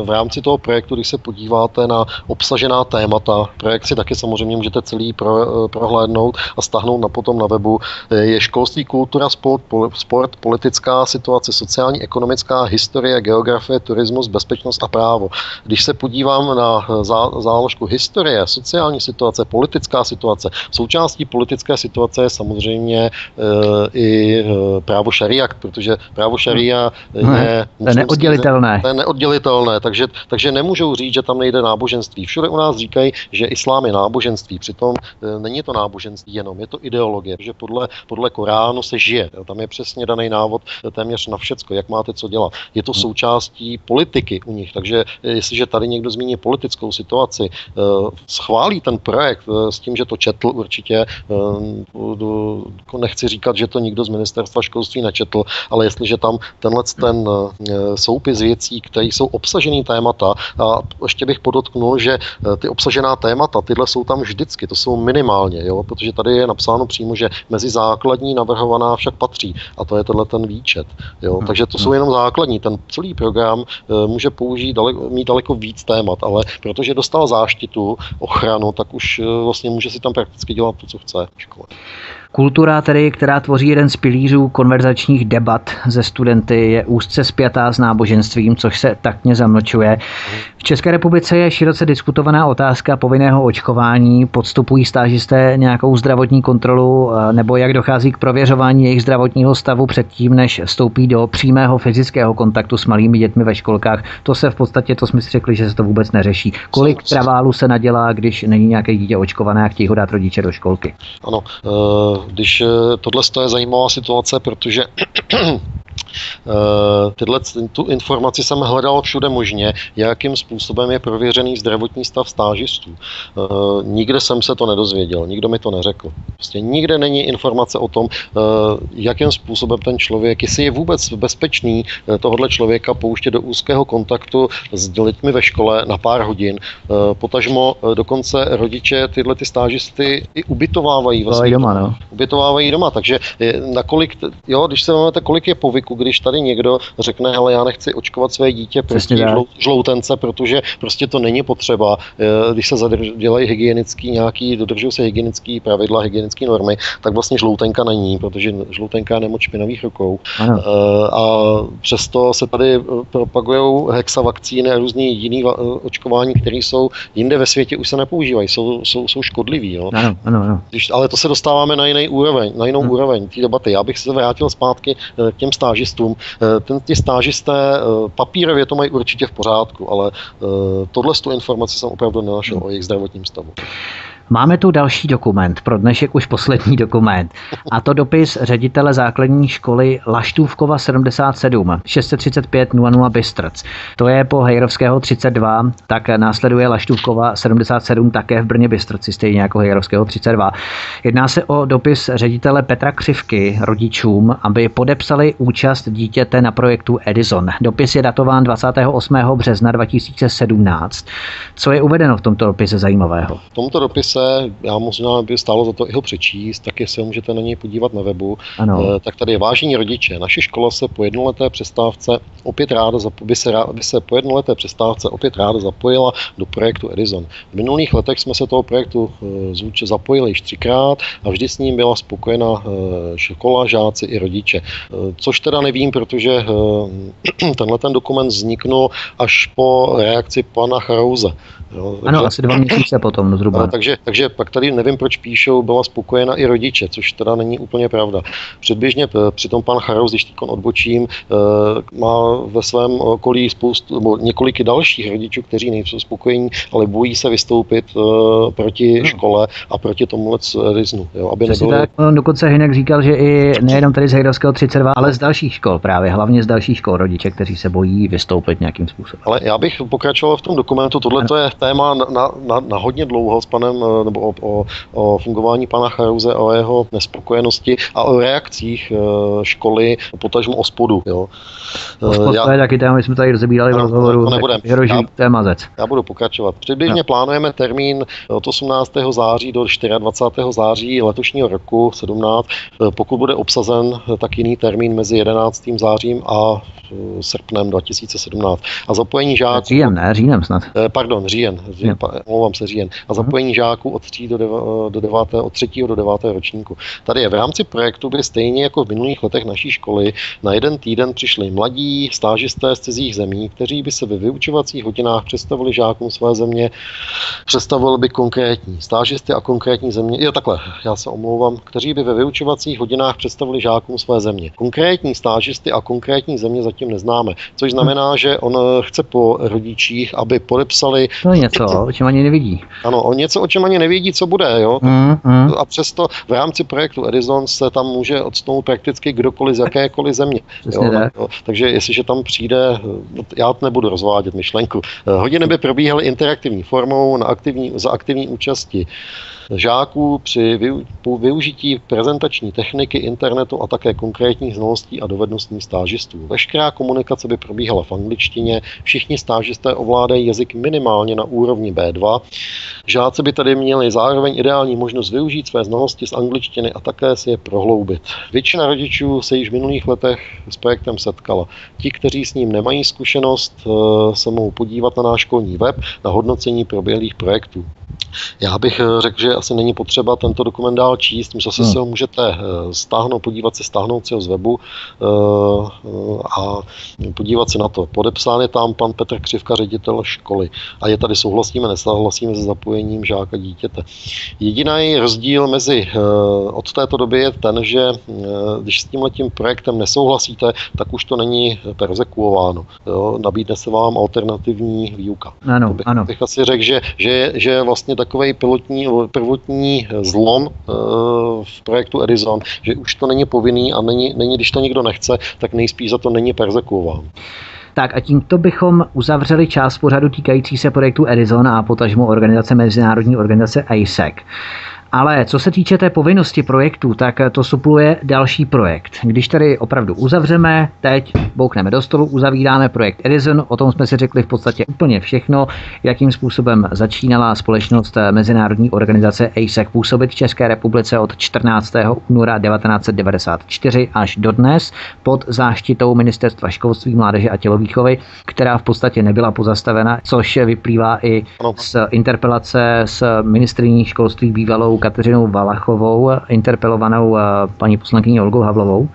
v rámci toho projektu, když se podíváte na obsažená témata, projekt si taky samozřejmě můžete celý pro, eh, prohlédnout a stáhnout na potom na webu, eh, je školství, kultura, sport, sport, politická situace, sociální, ekonomická, historie, geografie, turismus, bezpečnost a právo. Když se podívám na zá, záložku historie, sociální situace, politická situace, součástí politické situace je samozřejmě i právo šariak, protože právo šaria je... Ne, neoddělitelné neoddělitelné. To je neoddělitelné, takže, takže nemůžou říct, že tam nejde náboženství. Všude u nás říkají, že islám je náboženství, přitom e, není to náboženství jenom, je to ideologie, že podle, podle Koránu se žije. Tam je přesně daný návod e, téměř na všecko, jak máte co dělat. Je to hmm. součástí politiky u nich, takže e, jestliže tady někdo zmíní politickou situaci, schválí ten projekt s tím, že to četl určitě, nechci říkat, že to nikdo z ministerstva školství nečetl, ale jestliže tam tenhle ten soupis věcí, které jsou obsažený témata. A ještě bych podotknul, že eh, ty obsažená témata, tyhle jsou tam vždycky, to jsou minimálně, jo, protože tady je napsáno přímo, že mezi základní navrhovaná však patří. A to je tenhle ten výčet. Jo. Hmm. Takže to jsou jenom základní. Ten celý program eh, může použít daleko, mít daleko víc témat, ale protože dostal záštitu, ochranu, tak už eh, vlastně může si tam prakticky dělat to, co chce v škole. Kultura tedy, která tvoří jeden z pilířů konverzačních debat ze studenty, je úzce spjatá s náboženstvím, což se takně zamlčuje. V České republice je široce diskutovaná otázka povinného očkování. Podstupují stážisté nějakou zdravotní kontrolu eh, nebo jak dochází k prověřování jejich zdravotního stavu předtím, než vstoupí do přímého fyzického kontaktu s malými dětmi ve školkách. To se v podstatě, to jsme si řekli, že se to vůbec neřeší. Kolik traválu se nadělá, když není nějaké dítě očkované a chtějí ho dát rodiče do školky? Ano, uh když eh, tohle je zajímavá situace, protože tyhle, tu informaci jsem hledal všude možně, jakým způsobem je prověřený zdravotní stav stážistů. Eh, nikde jsem se to nedozvěděl, nikdo mi to neřekl. Prostě nikde není informace o tom, eh, jakým způsobem ten člověk, jestli je vůbec bezpečný tohohle člověka pouštět do úzkého kontaktu s dětmi ve škole na pár hodin. Potažmo dokonce rodiče tyhle ty stážisty i ubytovávají. Vlastně, doma, no. Ubytovávají doma, takže nakolik, jo, když se vezmete, kolik je povyku, když tady někdo řekne, ale já nechci očkovat své dítě proti žlou, žloutence, protože prostě to není potřeba. Eh, když se zadrž, dělají hygienický nějaký, dodržují se hygienický pravidla, hygienické normy, tak vlastně žloutenka není, protože žloutenka je nemoc špinavých rukou. Ano. Eh, a přesto se tady eh, propagují hexavakcíny a různé jiné očkování, které jsou jinde ve světě už se nepoužívají, jsou, jsou, jsou škodlivý. Jo. Ano, ano, ano. Když, ale to se dostáváme na jiný úroveň, na jinou hmm. úroveň té debaty. Já bych se vrátil zpátky k těm stážím stážistům. Eh, ten, ty stážisté eh, papírově to mají určitě v pořádku, ale eh, tohle tu informaci jsem opravdu nenašel hmm. o jejich zdravotním stavu. Máme tu další dokument, pro dnešek už poslední dokument. A to dopis ředitele základní školy Laštůvkova 77 635 00 Bystrc. To je po Hejrovského 32, tak následuje Laštůvkova 77 také v Brně Bystrci, stejně jako Hejrovského 32. Jedná se o dopis ředitele Petra Křivky rodičům, aby podepsali účast dítěte na projektu Edison. Dopis je datován 28. března 2017. Co je uvedeno v tomto dopise zajímavého? V tomto dopise dokonce, já možná by stálo za to i ho přečíst, taky se můžete na něj podívat na webu. Ano. Eh, tak tady je vážení rodiče. Naše škola se po jednoleté přestávce opět ráda, by se, by se po jednoleté přestávce opět ráda zapojila do projektu Edison. V minulých letech jsme se toho projektu zvuče zapojili již třikrát a vždy s ním byla spokojena škola, žáci i rodiče. Což teda nevím, protože tenhle ten dokument vzniknul až po reakci pana Charouze. Jo, takže, ano, asi dva měsíce potom zhruba. No, takže, takže pak tady nevím, proč píšou, byla spokojena i rodiče, což teda není úplně pravda. Předběžně eh, přitom pan Charouz, když teď odbočím, eh, má ve svém okolí spoustu, nebo několik dalších rodičů, kteří nejsou spokojení, ale bojí se vystoupit eh, proti no. škole a proti tomu riznu. Jo, aby nebylo... tak, on dokonce Hinek říkal, že i nejenom tady z Hejdarského 32, ale z dalších škol právě, hlavně z dalších škol rodiče, kteří se bojí vystoupit nějakým způsobem. Ale já bych pokračoval v tom dokumentu, tohle to je téma na, na, na hodně dlouho s panem, nebo o, o, o fungování pana Charouze, o jeho nespokojenosti a o reakcích eh, školy, potažmo o spodu. Jo. Ospod, já, to je taky téma, my jsme tady rozebírali v rozhovoru. To nebudem. Já, témazec. já budu pokračovat. Předběžně no. plánujeme termín od 18. září do 24. září letošního roku 17. Pokud bude obsazen, tak jiný termín mezi 11. zářím a srpnem 2017. A zapojení žáků... Říjen, ne? Říjnem snad. Pardon, říjen, říjen omlouvám se říjen. A zapojení žáků od 3 do 9, do 9, od 3. do 9. ročníku. Tady je v rámci projektu by stejně jako v minulých letech naší školy na jeden týden přišli mladí stážisté z cizích zemí, kteří by se ve vyučovacích hodinách představili žákům své země, představili by konkrétní stážisty a konkrétní země. Jo, takhle, já se omlouvám, kteří by ve vyučovacích hodinách představili žákům své země. Konkrétní stážisty a konkrétní země zatím neznáme, což znamená, že on chce po rodičích, aby podepsali to je něco, o čem ani nevidí. Ano, o něco, o čem ani nevědí, co bude. Jo? Mm, mm. A přesto v rámci projektu Edison se tam může odstnout prakticky kdokoliv z jakékoliv země. jo? Tak. Jo? Takže jestliže tam přijde, já nebudu rozvádět myšlenku, hodiny by probíhaly interaktivní formou na aktivní, za aktivní účasti žáků při využití prezentační techniky, internetu a také konkrétních znalostí a dovedností stážistů. Veškerá komunikace by probíhala v angličtině, všichni stážisté ovládají jazyk minimálně na úrovni B2. Žáci by tady měli zároveň ideální možnost využít své znalosti z angličtiny a také si je prohloubit. Většina rodičů se již v minulých letech s projektem setkala. Ti, kteří s ním nemají zkušenost, eh, se mohou podívat na náš školní web na hodnocení proběhlých projektů. Já bych eh, řekl, že asi není potřeba tento dokument dál číst, zase hmm. si ho můžete eh, stáhnout, podívat se, stáhnout si ho z webu eh, a podívat se na to. Podepsán je tam pan Petr Křivka, ředitel školy. A je tady souhlasíme, nesouhlasíme se zapojením žáka dítěte. Jediný rozdíl mezi od této doby je ten, že když s tím letím projektem nesouhlasíte, tak už to není persekuováno. Jo? Nabídne se vám alternativní výuka. Ano, bych, ano. bych asi řekl, že, že, že vlastně takový pilotní, prvotní zlom eh, v projektu Edison, že už to není povinný a není, není když to nikdo nechce, tak nejspíš za to není persekuován. Tak a tímto bychom uzavřeli část pořadu týkající se projektu Edison a potažmo organizace Mezinárodní organizace ASEC. Ale co se týče té povinnosti projektu, tak to supluje další projekt. Když tady opravdu uzavřeme, teď boukneme do stolu, uzavíráme projekt Edison, o tom jsme si řekli v podstatě úplně všechno, jakým způsobem začínala společnost Mezinárodní organizace ASEC působit v České republice od 14. února 1994 až do dnes pod záštitou Ministerstva školství, mládeže a tělovýchovy, která v podstatě nebyla pozastavena, což vyplývá i z interpelace s ministriní školství bývalou Kateřinou Valachovou, interpelovanou eh, paní poslankyní Olgou Havlovou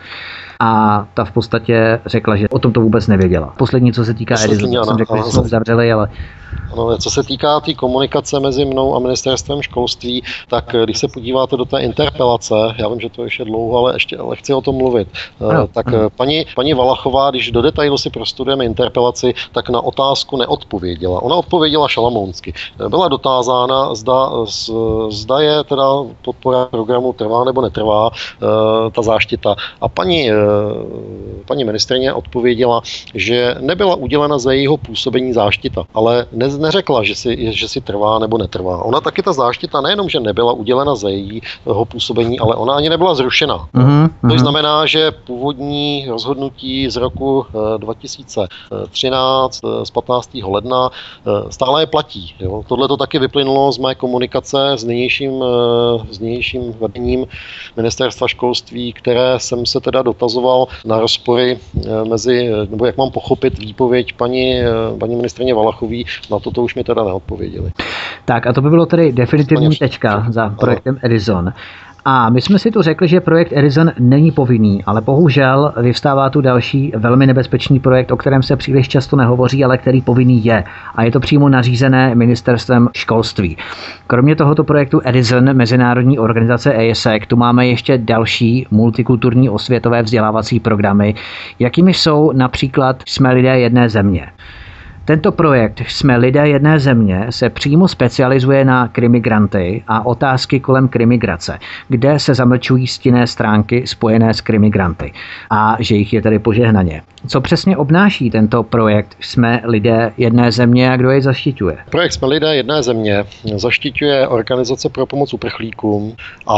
a ta v podstatě řekla, že o tom to vůbec nevěděla. Poslední, co se týká Edison, jsem řekl, že jsme zavřeli, ale ano, co se týká té tý komunikace mezi mnou a ministerstvem školství, tak když se podíváte do té interpelace, já vím, že to ještě dlouho, ale ještě ale chci o tom mluvit. Eh, ano, tak ano. Paní, paní Valachová, když do detailu si prostudujeme interpelaci, tak na otázku neodpověděla. Ona odpověděla šalamounsky. Byla dotázána, zda, zda je teda podpora programu trvá nebo netrvá, ta záštita. A paní, paní ministrině odpověděla, že nebyla udělena za jejího působení záštita, ale ne, neřekla, že si, že si trvá nebo netrvá. Ona taky ta záštita nejenom, že nebyla udělena za jejího působení, ale ona ani nebyla zrušena. Mm-hmm. To znamená, že původní rozhodnutí z roku 2013 z 15. ledna stále je platí. Jo. Tohle to taky vyplynulo z mé komunikace s nynějším, s nynějším vedením ministerstva školství, které jsem se teda dotazoval na rozpory mezi, nebo jak mám pochopit výpověď paní, paní ministrině Valachový, na to to už mi teda neodpověděli. Tak a to by bylo tedy definitivní tečka za projektem Edison. A my jsme si tu řekli, že projekt Edison není povinný, ale bohužel vyvstává tu další velmi nebezpečný projekt, o kterém se příliš často nehovoří, ale který povinný je. A je to přímo nařízené ministerstvem školství. Kromě tohoto projektu Edison, mezinárodní organizace ASEC, tu máme ještě další multikulturní osvětové vzdělávací programy, jakými jsou například Jsme lidé jedné země. Tento projekt Jsme lidé jedné země se přímo specializuje na krimigranty a otázky kolem krimigrace, kde se zamlčují stinné stránky spojené s krimigranty a že jich je tedy požehnaně. Co přesně obnáší tento projekt Jsme lidé jedné země a kdo jej zaštiťuje? Projekt Jsme lidé jedné země zaštiťuje Organizace pro pomoc uprchlíkům a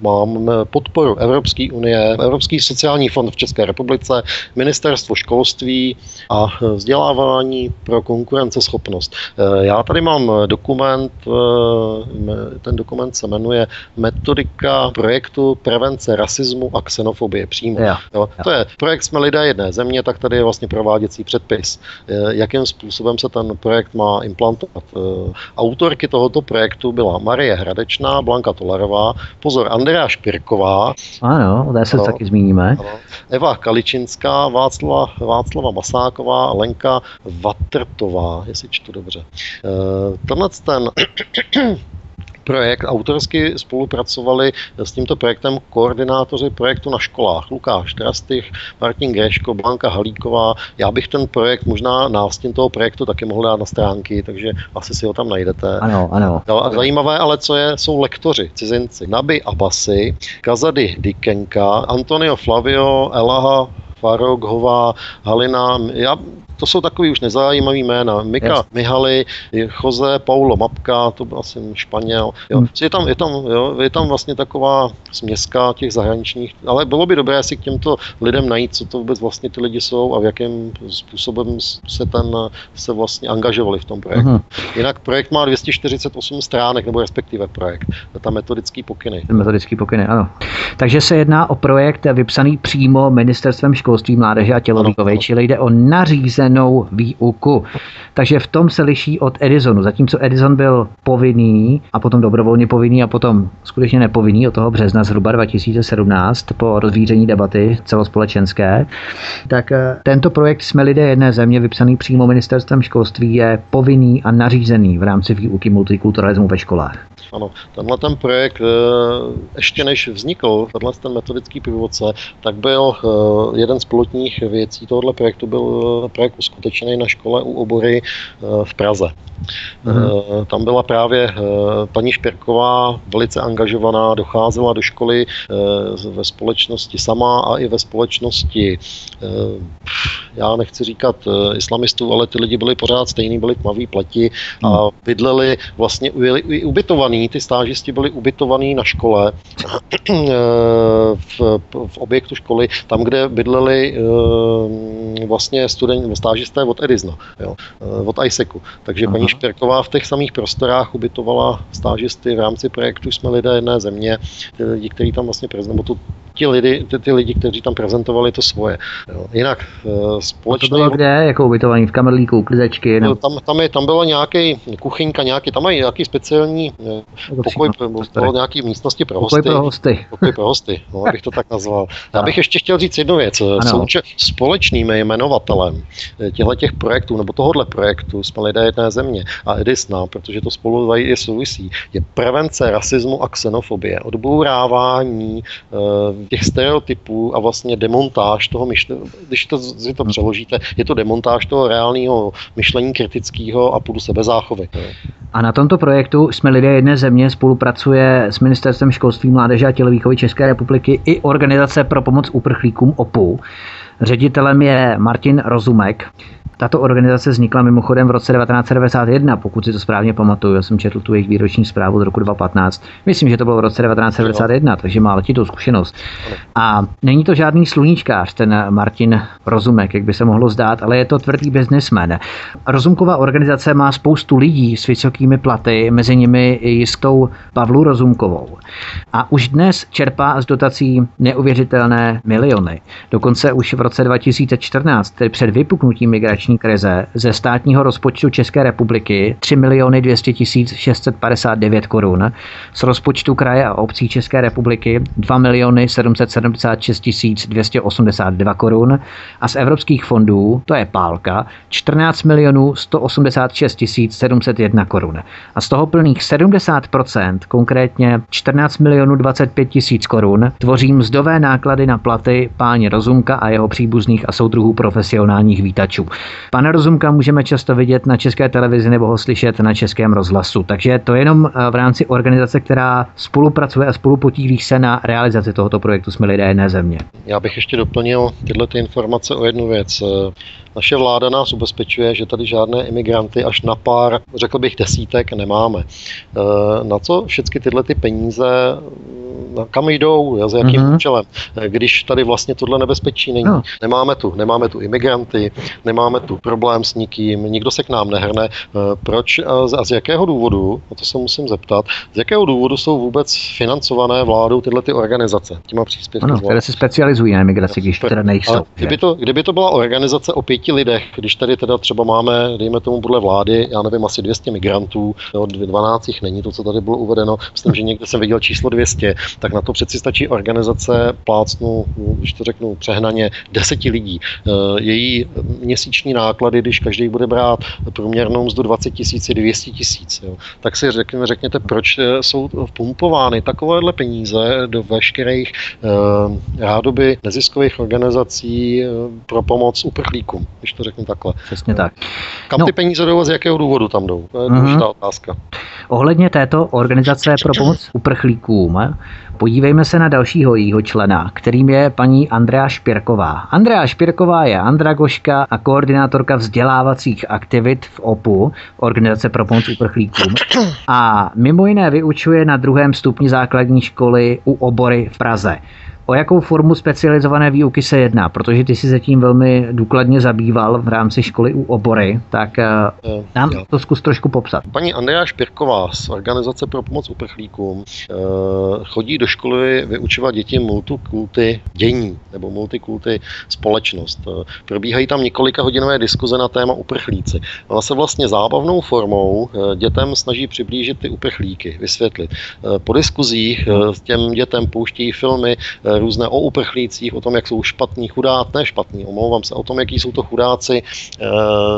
mám podporu Evropské unie, Evropský sociální fond v České republice, Ministerstvo školství a vzdělávání vzdělání pro konkurenceschopnost. Eh, já tady mám dokument, eh, ten dokument se jmenuje Metodika projektu prevence rasismu a xenofobie přímo. Jo, jo. To je projekt Jsme lidé jedné země, tak tady je vlastně prováděcí předpis, eh, jakým způsobem se ten projekt má implantovat. Autorky tohoto projektu byla Marie Hradečná, Blanka Tolerová, pozor, Andrea Špirková. Ano, o té se taky zmíníme. Ano, Eva Kaličinská, Václava, Václava Masáková, Lenka Vatrtová, jestli čtu dobře. Eh, tenhle ten projekt. Autorsky spolupracovali s tímto projektem koordinátoři projektu na školách. Lukáš Trastych, Martin Greško, Blanka Halíková. Já bych ten projekt, možná nástin toho projektu taky mohl dát na stránky, takže asi si ho tam najdete. Ano, ano. Zajímavé, ale co je, jsou lektoři, cizinci. Nabi Abasi, Kazady Dikenka, Antonio Flavio, Elaha Faroghová, Halina, já to jsou takový už nezajímavý jména. Mika yes. Mihaly, Jose Paulo Mapka, to byl asi Španěl. Jo. Hmm. Je, tam, je, tam, jo, je tam vlastně taková směska těch zahraničních, ale bylo by dobré si k těmto lidem najít, co to vůbec vlastně ty lidi jsou a v jakém způsobem se ten se vlastně angažovali v tom projektu. Uh-huh. Jinak projekt má 248 stránek, nebo respektive projekt, tam metodický pokyny. Metodický pokyny, ano. Takže se jedná o projekt vypsaný přímo ministerstvem školství, mládeže a tělovýchovy, čili jde o nařízený nucenou výuku. Takže v tom se liší od Edisonu. Zatímco Edison byl povinný a potom dobrovolně povinný a potom skutečně nepovinný od toho března zhruba 2017 po rozvíření debaty celospolečenské, tak eh, tento projekt Jsme lidé jedné země, vypsaný přímo ministerstvem školství, je povinný a nařízený v rámci výuky multikulturalismu ve školách. Ano, tenhle ten projekt, eh, ještě než vznikl, tenhle ten metodický průvodce, tak byl eh, jeden z pilotních věcí tohoto projektu byl projekt uskutečněný na škole u obory eh, v Praze. Mm-hmm. Tam byla právě paní Špěrková velice angažovaná, docházela do školy ve společnosti sama a i ve společnosti, já nechci říkat islamistů, ale ty lidi byli pořád stejný, byli tmaví pleti a mhm. bydleli vlastně ubytovaní, ty stážisti byli ubytovaní na škole v, v objektu školy, tam, kde bydleli vlastně studenti, stážisté od Edisna, jo, eh, od ISECu. Takže Aha. paní Špěrková v těch samých prostorách ubytovala stážisty v rámci projektu Jsme lidé jedné země, ty lidi, kteří tam vlastně prezentovali, tu, ti lidi, ty, ty lidi, kteří tam prezentovali to svoje. Jo. Jinak společně... Eh, to bylo kde? Jako ubytovaný v kamerlíku, klizečky? Ne? Tam, tam, je, tam byla nějaký kuchyňka, nějaký, tam mají nějaký speciální eh, pokoj, bylo nějaký místnosti pro hosty. Pokoj pro hosty. Pokoj pro hosty, no, abych to tak nazval. Já bych ještě chtěl říct jednu věc. Souče, společným jmenovatelem těchto těch projektů, nebo tohohle projektu jsme lidé jedné země a Edisna, protože to spolu je souvisí, je prevence rasismu a xenofobie, odbourávání těch stereotypů a vlastně demontáž toho myšlení, když to, si to přeložíte, je to demontáž toho reálného myšlení kritického a půdu sebezáchovy. A na tomto projektu jsme lidé jedné země spolupracuje s Ministerstvem školství, mládeže a tělovýchovy České republiky i Organizace pro pomoc uprchlíkům OPU. Ředitelem je Martin Rozumek. Tato organizace vznikla mimochodem v roce 1991, pokud si to správně pamatuju. Já jsem četl tu jejich výroční zprávu z roku 2015. Myslím, že to bylo v roce 1991, takže má letitou zkušenost. A není to žádný sluníčkář, ten Martin Rozumek, jak by se mohlo zdát, ale je to tvrdý biznismen. Rozumková organizace má spoustu lidí s vysokými platy, mezi nimi i jistou Pavlu Rozumkovou. A už dnes čerpá z dotací neuvěřitelné miliony. Dokonce už v roce 2014, tedy před vypuknutím migrační migrační krize ze státního rozpočtu České republiky 3 miliony 200 tisíc 659 korun, z rozpočtu kraje a obcí České republiky 2 miliony 776 tisíc 282 korun a z evropských fondů, to je pálka, 14 milionů 186 tisíc 701 korun. A z toho plných 70%, konkrétně 14 milionů 25 tisíc korun, tvoří mzdové náklady na platy páně Rozumka a jeho příbuzných a soudruhů profesionálních vítačů. Pana Rozumka můžeme často vidět na české televizi nebo ho slyšet na českém rozhlasu. Takže to je jenom eh, v rámci organizace, která spolupracuje a spolupotílí se na realizaci tohoto projektu Jsme lidé jedné země. Já bych ještě doplnil tyhle ty informace o jednu věc. Naše vláda nás ubezpečuje, že tady žádné imigranty až na pár, řekl bych, desítek nemáme. Eh, na co všechny tyhle ty peníze kam jdou, za jakým mm-hmm. účelem, když tady vlastně tohle nebezpečí není. No. Nemáme tu, nemáme tu imigranty, nemáme tu problém s nikým, nikdo se k nám nehrne. Eh, proč a z jakého důvodu, a to se musím zeptat, z jakého důvodu jsou vůbec financované vládou tyhle ty organizace, těma příspěvky? Ano, které se specializují na imigraci, když teda nejsou. Kdyby to, kdyby to byla organizace o pěti lidech, když tady teda třeba máme, dejme tomu podle vlády, já nevím, asi 200 migrantů, jo, 12 není to, co tady bylo uvedeno, myslím, že někde jsem viděl číslo 200, tak na to přeci stačí organizace plácnu, když to řeknu přehnaně, deseti lidí. Eh, její měsíční náklady, když každý bude brát průměrnou mzdu 20 tisíc, 200 tisíc, tak si řekněme, řekněte, proč eh, jsou pumpovány takovéhle peníze do veškerých eh, rádoby neziskových organizací pro pomoc uprchlíkům, když to řeknu takhle. Přesně tak. Kam no. ty peníze jdou a z jakého důvodu tam jdou? To je důležitá mm-hmm. otázka. Ohledně této organizace pro pomoc uprchlíkům, Podívejme se na dalšího jejího člena, kterým je paní Andrea Špirková. Andrea Špirková je andragoška a koordinátorka vzdělávacích aktivit v OPU, Organizace pro pomoc uprchlíkům. A mimo jiné vyučuje na druhém stupni základní školy u obory v Praze. O jakou formu specializované výuky se jedná? Protože ty si se tím velmi důkladně zabýval v rámci školy u obory, tak eh, nám to zkus trošku popsat. Paní Andrea Špirková z Organizace pro pomoc uprchlíkům eh, chodí do školy vyučovat děti multikulty dění nebo multikulty společnost. Eh, probíhají tam několika hodinové diskuze na téma uprchlíci. Ona se vlastně zábavnou formou dětem snaží přiblížit ty uprchlíky, vysvětlit. Po diskuzích s těm dětem pouštějí filmy různé o uprchlících, o tom, jak jsou špatní, chudáci, ne špatní, omlouvám se, o tom, jaký jsou to chudáci, eh,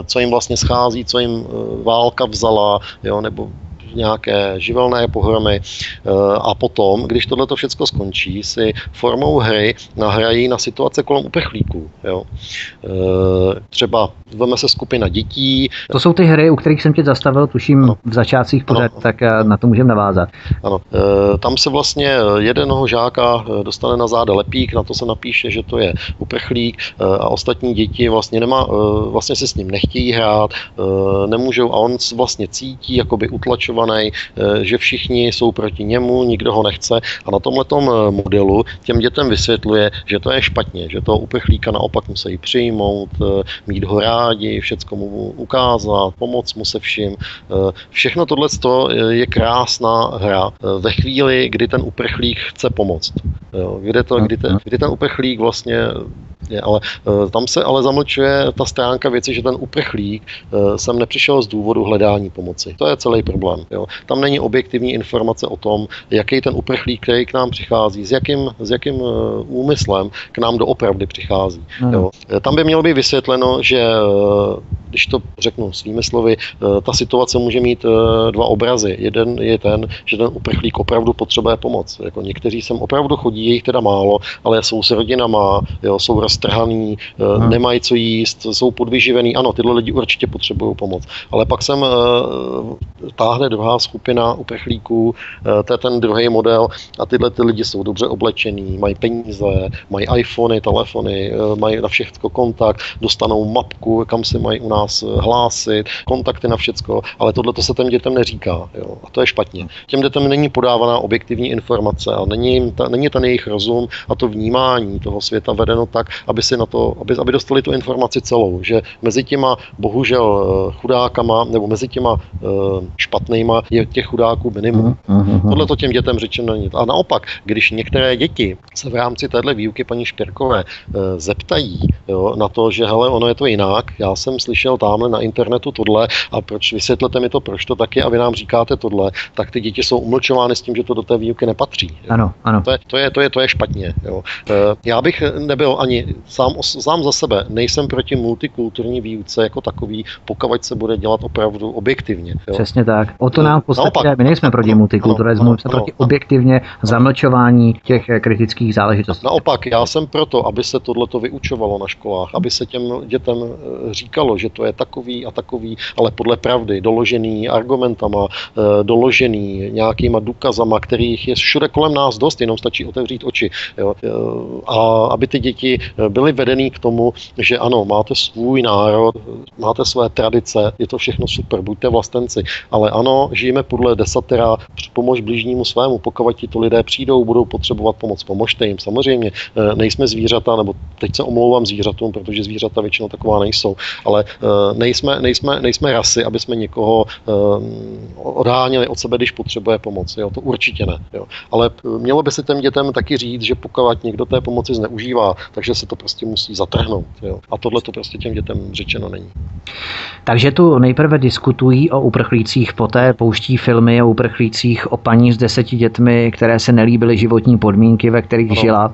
co jim vlastně schází, co jim eh, válka vzala, jo, nebo nějaké živelné pohromy eh, a potom, když tohle to všechno skončí, si formou hry nahrají na situace kolem uprchlíků. Jo. Eh, třeba veme se skupina dětí. To jsou ty hry, u kterých jsem tě zastavil, tuším ano. v začátcích pořád, tak eh, na to můžeme navázat. Ano. Tam se vlastně jednoho žáka dostane na záda lepík, na to se napíše, že to je uprchlík a ostatní děti vlastně, nemá, vlastně se s ním nechtějí hrát, nemůžou a on vlastně cítí jakoby utlačovat motivovaný, eh, že všichni jsou proti němu, nikdo ho nechce a na tomhle eh, modelu těm dětem vysvětluje, že to je špatně, že toho uprchlíka naopak musí přijmout, eh, mít ho rádi, všecko mu ukázat, pomoct mu se vším. Všechno tohle je krásná hra ve chvíli, kdy ten uprchlík chce pomoct. Kdy, to, kdy, ten, kdy ten uprchlík vlastně je, ale tam se ale zamlčuje ta stránka věci, že ten uprchlík sem nepřišel z důvodu hledání pomoci. To je celý problém. Jo. Tam není objektivní informace o tom, jaký ten uprchlík, který k nám přichází, s jakým, s jakým eh, úmyslem k nám doopravdy přichází. No. Jo. Eh, tam by mělo být vysvětleno, že eh, když to řeknu svými slovy, ta situace může mít dva obrazy. Jeden je ten, že ten uprchlík opravdu potřebuje pomoc. Jako někteří sem opravdu chodí, je jich teda málo, ale jsou s rodinama, jo, jsou roztrhaný, hmm. nemají co jíst, jsou podvyživený. Ano, tyhle lidi určitě potřebují pomoc. Ale pak sem táhne druhá skupina uprchlíků, to je ten druhý model a tyhle ty lidi jsou dobře oblečení, mají peníze, mají iPhony, telefony, mají na všechno kontakt, dostanou mapku, kam se mají u nás hlásit, kontakty na všecko, ale tohle to se těm dětem neříká. Jo? A to je špatně. Těm dětem není podávaná objektivní informace a není, ta, není ten jejich rozum a to vnímání toho světa vedeno tak, aby si na to, aby, aby dostali tu informaci celou, že mezi těma bohužel eh, chudákama nebo mezi těma uh, špatnýma je těch chudáků minimum. Uh-huh. Tohle to těm dětem řečeno není. A naopak, když některé děti se v rámci téhle výuky paní Špěrkové uh, zeptají jo, na to, že hele, ono je to jinak, já jsem slyšel tamhle na internetu tohle a proč vysvětlete mi to, proč to taky a vy nám říkáte tohle, tak ty děti jsou umlčovány s tím, že to do té výuky nepatří. Jo. Ano, ano. To je, to je, to je, to je špatně. Jo. Já bych nebyl ani sám, sám za sebe, nejsem proti multikulturní výuce jako takový, pokud se bude dělat opravdu objektivně. Jo. Přesně tak. O to nám v podstatě, Naopak, my nejsme proti multikulturalismu, jsme proti objektivně zamlčování těch eh, kritických záležitostí. Naopak, já jsem proto, aby se tohleto vyučovalo na školách, aby se těm dětem eh, říkalo, že to je takový a takový, ale podle pravdy, doložený argumentama, doložený nějakýma důkazama, kterých je všude kolem nás dost, jenom stačí otevřít oči. Jo. A aby ty děti byly vedený k tomu, že ano, máte svůj národ, máte své tradice, je to všechno super, buďte vlastenci, ale ano, žijeme podle desatera, pomož blížnímu svému, pokud ti to lidé přijdou, budou potřebovat pomoc, pomožte jim. Samozřejmě e, nejsme zvířata, nebo teď se omlouvám zvířatům, protože zvířata většinou taková nejsou, ale e, nejsme, nejsme, nejsme rasy, aby jsme někoho odháněli od sebe, když potřebuje pomoc. Jo, to určitě ne. Jo. Ale mělo by se těm dětem taky říct, že pokud někdo té pomoci zneužívá, takže se to prostě musí zatrhnout. Jo. A tohle to prostě těm dětem řečeno není. Takže tu nejprve diskutují o uprchlících, poté pouští filmy o uprchlících, o paní s deseti dětmi, které se nelíbily životní podmínky, ve kterých ano. žila.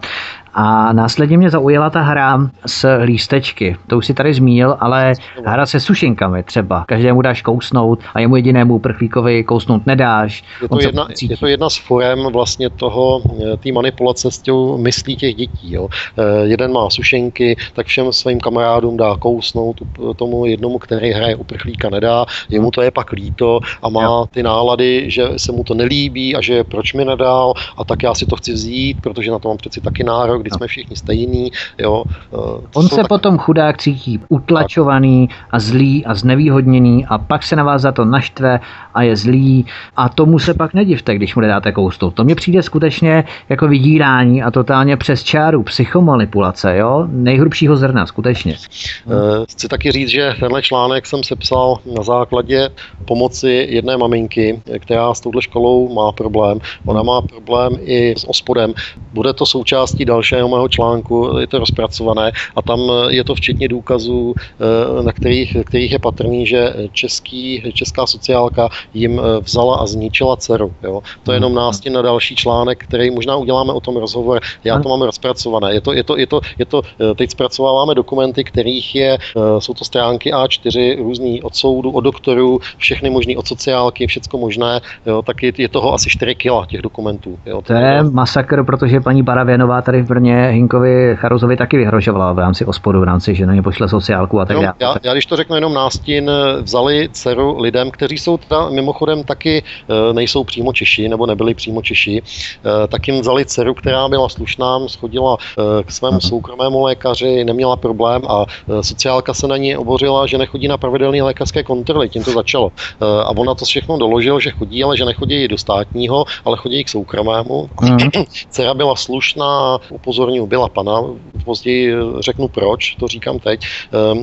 A následně mě zaujala ta hra s lístečky. To už si tady zmínil, ale hra se sušinkami třeba. Každému dáš kousnout a jemu jedinému prchlíkovi kousnout nedáš. Je to, jedna, je to jedna z forem vlastně toho, eh, té manipulace s těm myslí těch dětí. Jo. Eh, jeden má sušenky, tak všem svým kamarádům dá kousnout, tomu jednomu, který hraje uprchlíka nedá, jemu to je pak líto a má ty nálady, že se mu to nelíbí a že proč mi nedal a tak já si to chci vzít, protože na to mám přeci taky nárok, kdy jsme všichni stejní. Jo. Eh, On se tak... potom chudák cítí utlačovaný a zlý a znevýhodněný a pak se na vás za to naštve a je zlý a tomu se pak nedivte, když mu nedáte koustou. To mně přijde skutečně jako vydírání a totálně přes čáru psychomanipulace, jo? Nejhrubšího zrna, skutečně. Eh, chci taky říct, že tenhle článek jsem sepsal na základě pomoci jedné maminky, která s touhle školou má problém. Ona má problém i s ospodem. Bude to součástí dalšího mého článku, je to rozpracované a tam je to včetně důkazů, eh, na kterých, kterých je patrný, že český, česká sociálka jim eh, vzala a zničila dceru. Jo. To je jenom mhm. nástěn na další článek, který možná uděláme o tom rozhovor. Já to mám rozpracované. Je to, je to, je to, je to, eh, teď zpracováváme dokumenty, kterých je, jsou to stránky A4 různý od soudu, od doktorů, všechny možný od sociálky, všecko možné, jo, tak je, je toho asi 4 kila těch dokumentů. Jo. To je masakr, protože paní Baravěnová tady v Brně Hinkovi Charozovi taky vyhrožovala v rámci ospodu, v rámci, že na ně pošle sociálku a tak dále. Já, já, když to řeknu jenom nástin, vzali dceru lidem, kteří jsou teda mimochodem taky eh, nejsou přímo Češi, nebo nebyli přímo Češi, eh, tak jim vzali dceru, která byla slušná, schodila eh, k svému soukromému lékaři, neměla problém a sociálka se na ní obořila, že nechodí na pravidelné lékařské kontroly, tím to začalo. A ona to všechno doložil, že chodí, ale že nechodí do státního, ale chodí k soukromému. Mm. Dcera byla slušná, upozorňuji, byla pana, později řeknu proč, to říkám teď,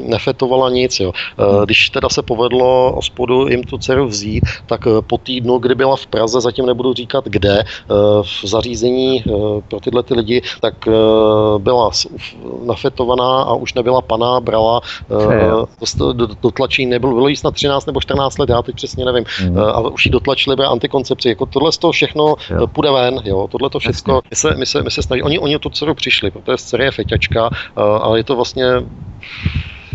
nefetovala nic. Jo. Když teda se povedlo spodu jim tu dceru vzít, tak eh, po týdnu, kdy byla v Praze, zatím nebudu říkat kde, eh, v zařízení eh, pro tyhle ty lidi, tak byla nafetovaná a už nebyla pana, brala dotlačí, nebyl, bylo jí snad 13 nebo 14 let, já teď přesně nevím, mm. a už jí dotlačili by antikoncepci. Jako tohle z toho všechno jo. půjde ven, jo, tohle to všechno, my se, my, se, my se snaží, oni, oni tu dceru přišli, protože dcera je feťačka, ale je to vlastně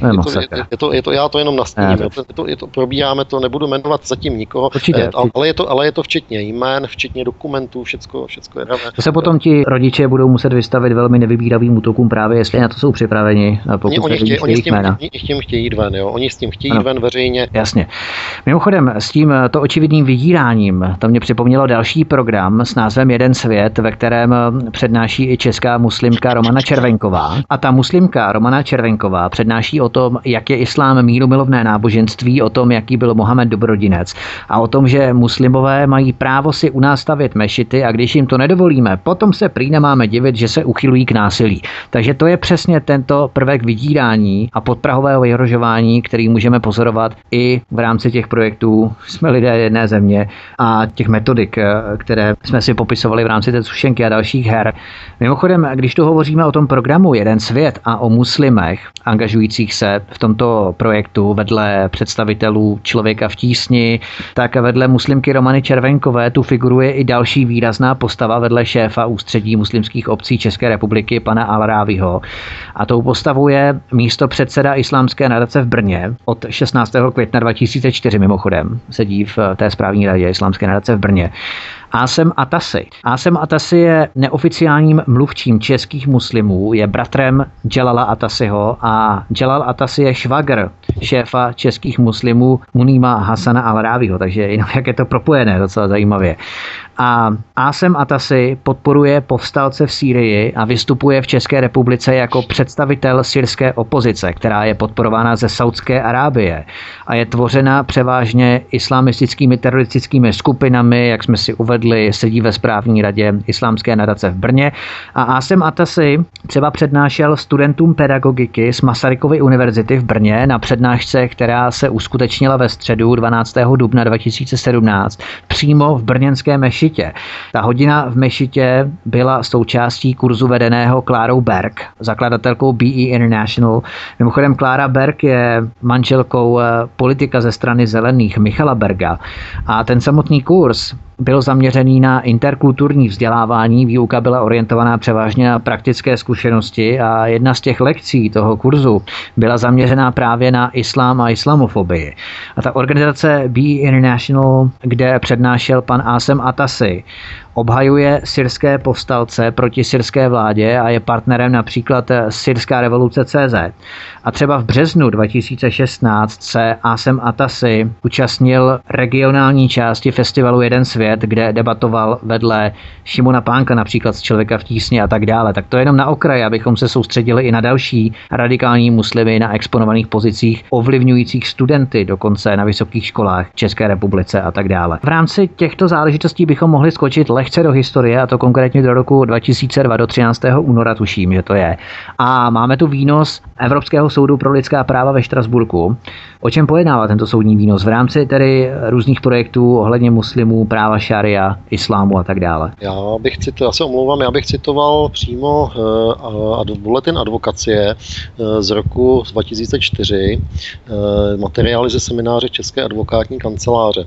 je, to, je, je, to, je to, já to jenom nastíním, je, to, je, to, je to, probíráme to, nebudu jmenovat zatím nikoho, Určitě, eh, ale, je to, ale je to včetně jmén, včetně dokumentů, všecko, všecko je dané. To se potom ti rodiče budou muset vystavit velmi nevybíravým útokům právě, jestli na to jsou připraveni. Pokud oni, chtějí, oni, s tím, oni s tím chtějí jít ven, jo? oni s tím chtějí ano. ven veřejně. Jasně. Mimochodem, s tím to očividným vydíráním, to mě připomnělo další program s názvem Jeden svět, ve kterém přednáší i česká muslimka Romana Červenková. A ta muslimka Romana Červenková přednáší o tom, jak je islám míru milovné náboženství, o tom, jaký byl Mohamed dobrodinec a o tom, že muslimové mají právo si u nás stavět mešity a když jim to nedovolíme, potom se prý nemáme divit, že se uchylují k násilí. Takže to je přesně tento prvek vydírání a podprahového vyhrožování, který můžeme pozorovat i v rámci těch projektů Jsme lidé jedné země a těch metodik, eh, které jsme si popisovali v rámci té sušenky a dalších her. Mimochodem, když tu hovoříme o tom programu Jeden svět a o muslimech angažujících se v tomto projektu vedle představitelů člověka v tísni, tak vedle muslimky Romany Červenkové tu figuruje i další výrazná postava vedle šéfa ústředí muslimských obcí České republiky, pana Alráviho. A tou postavou je místo předseda Islámské nadace v Brně od 16. května 2004 mimochodem. Sedí v té správní radě Islámské nadace v Brně. Asem Atasi. Asem Atasi je neoficiálním mluvčím českých muslimů, je bratrem Jalala Atasiho a Jalal Atasi je švagr šéfa českých muslimů Munima Hasana al takže jenom jak je to propojené docela zajímavě. A Asem Atasi podporuje povstalce v Sýrii a vystupuje v České republice jako představitel syrské opozice, která je podporována ze Saudské Arábie a je tvořena převážně islamistickými teroristickými skupinami, jak jsme si uvedli, sedí ve správní radě Islámské nadace v Brně. A Asem Atasi třeba přednášel studentům pedagogiky z Masarykovy univerzity v Brně na přednášce, která se uskutečnila ve středu 12. dubna 2017 přímo v brněnské meši mešitě. Ta hodina v mešitě byla součástí kurzu vedeného Klárou Berg, zakladatelkou BE International. Mimochodem Klára Berg je manželkou eh, politika ze strany zelených Michala Berga a ten samotný kurz byl zaměřený na interkulturní vzdělávání, výuka byla orientovaná převážně na praktické zkušenosti a jedna z těch lekcí toho kurzu byla zaměřená právě na islám a islamofobii. A ta organizace Be International, kde přednášel pan Asem Atasi, obhajuje syrské povstalce proti syrské vládě a je partnerem například Syrská revoluce CZ. A třeba v březnu 2016 se Asem Atasi účastnil regionální části festivalu Jeden svět, kde debatoval vedle Šimona Pánka například z Člověka v tísni a tak dále. Tak to je jenom na okraji, abychom se soustředili i na další radikální muslimy na exponovaných pozicích, ovlivňujících studenty dokonce na vysokých školách České republice a tak dále. V rámci těchto záležitostí bychom mohli skočit lehce do historie, a to konkrétně do roku 2002, do 13. února tuším, že to je. A máme tu výnos Evropského soudu pro lidská práva ve Štrasburku. O čem pojednává tento soudní výnos v rámci tedy různých projektů ohledně muslimů, práva šaria, islámu a tak dále? Já bych citoval, já se omlouvám, já bych citoval přímo uh, bulletin advokacie uh, z roku 2004, uh, materiály ze semináře České advokátní kanceláře.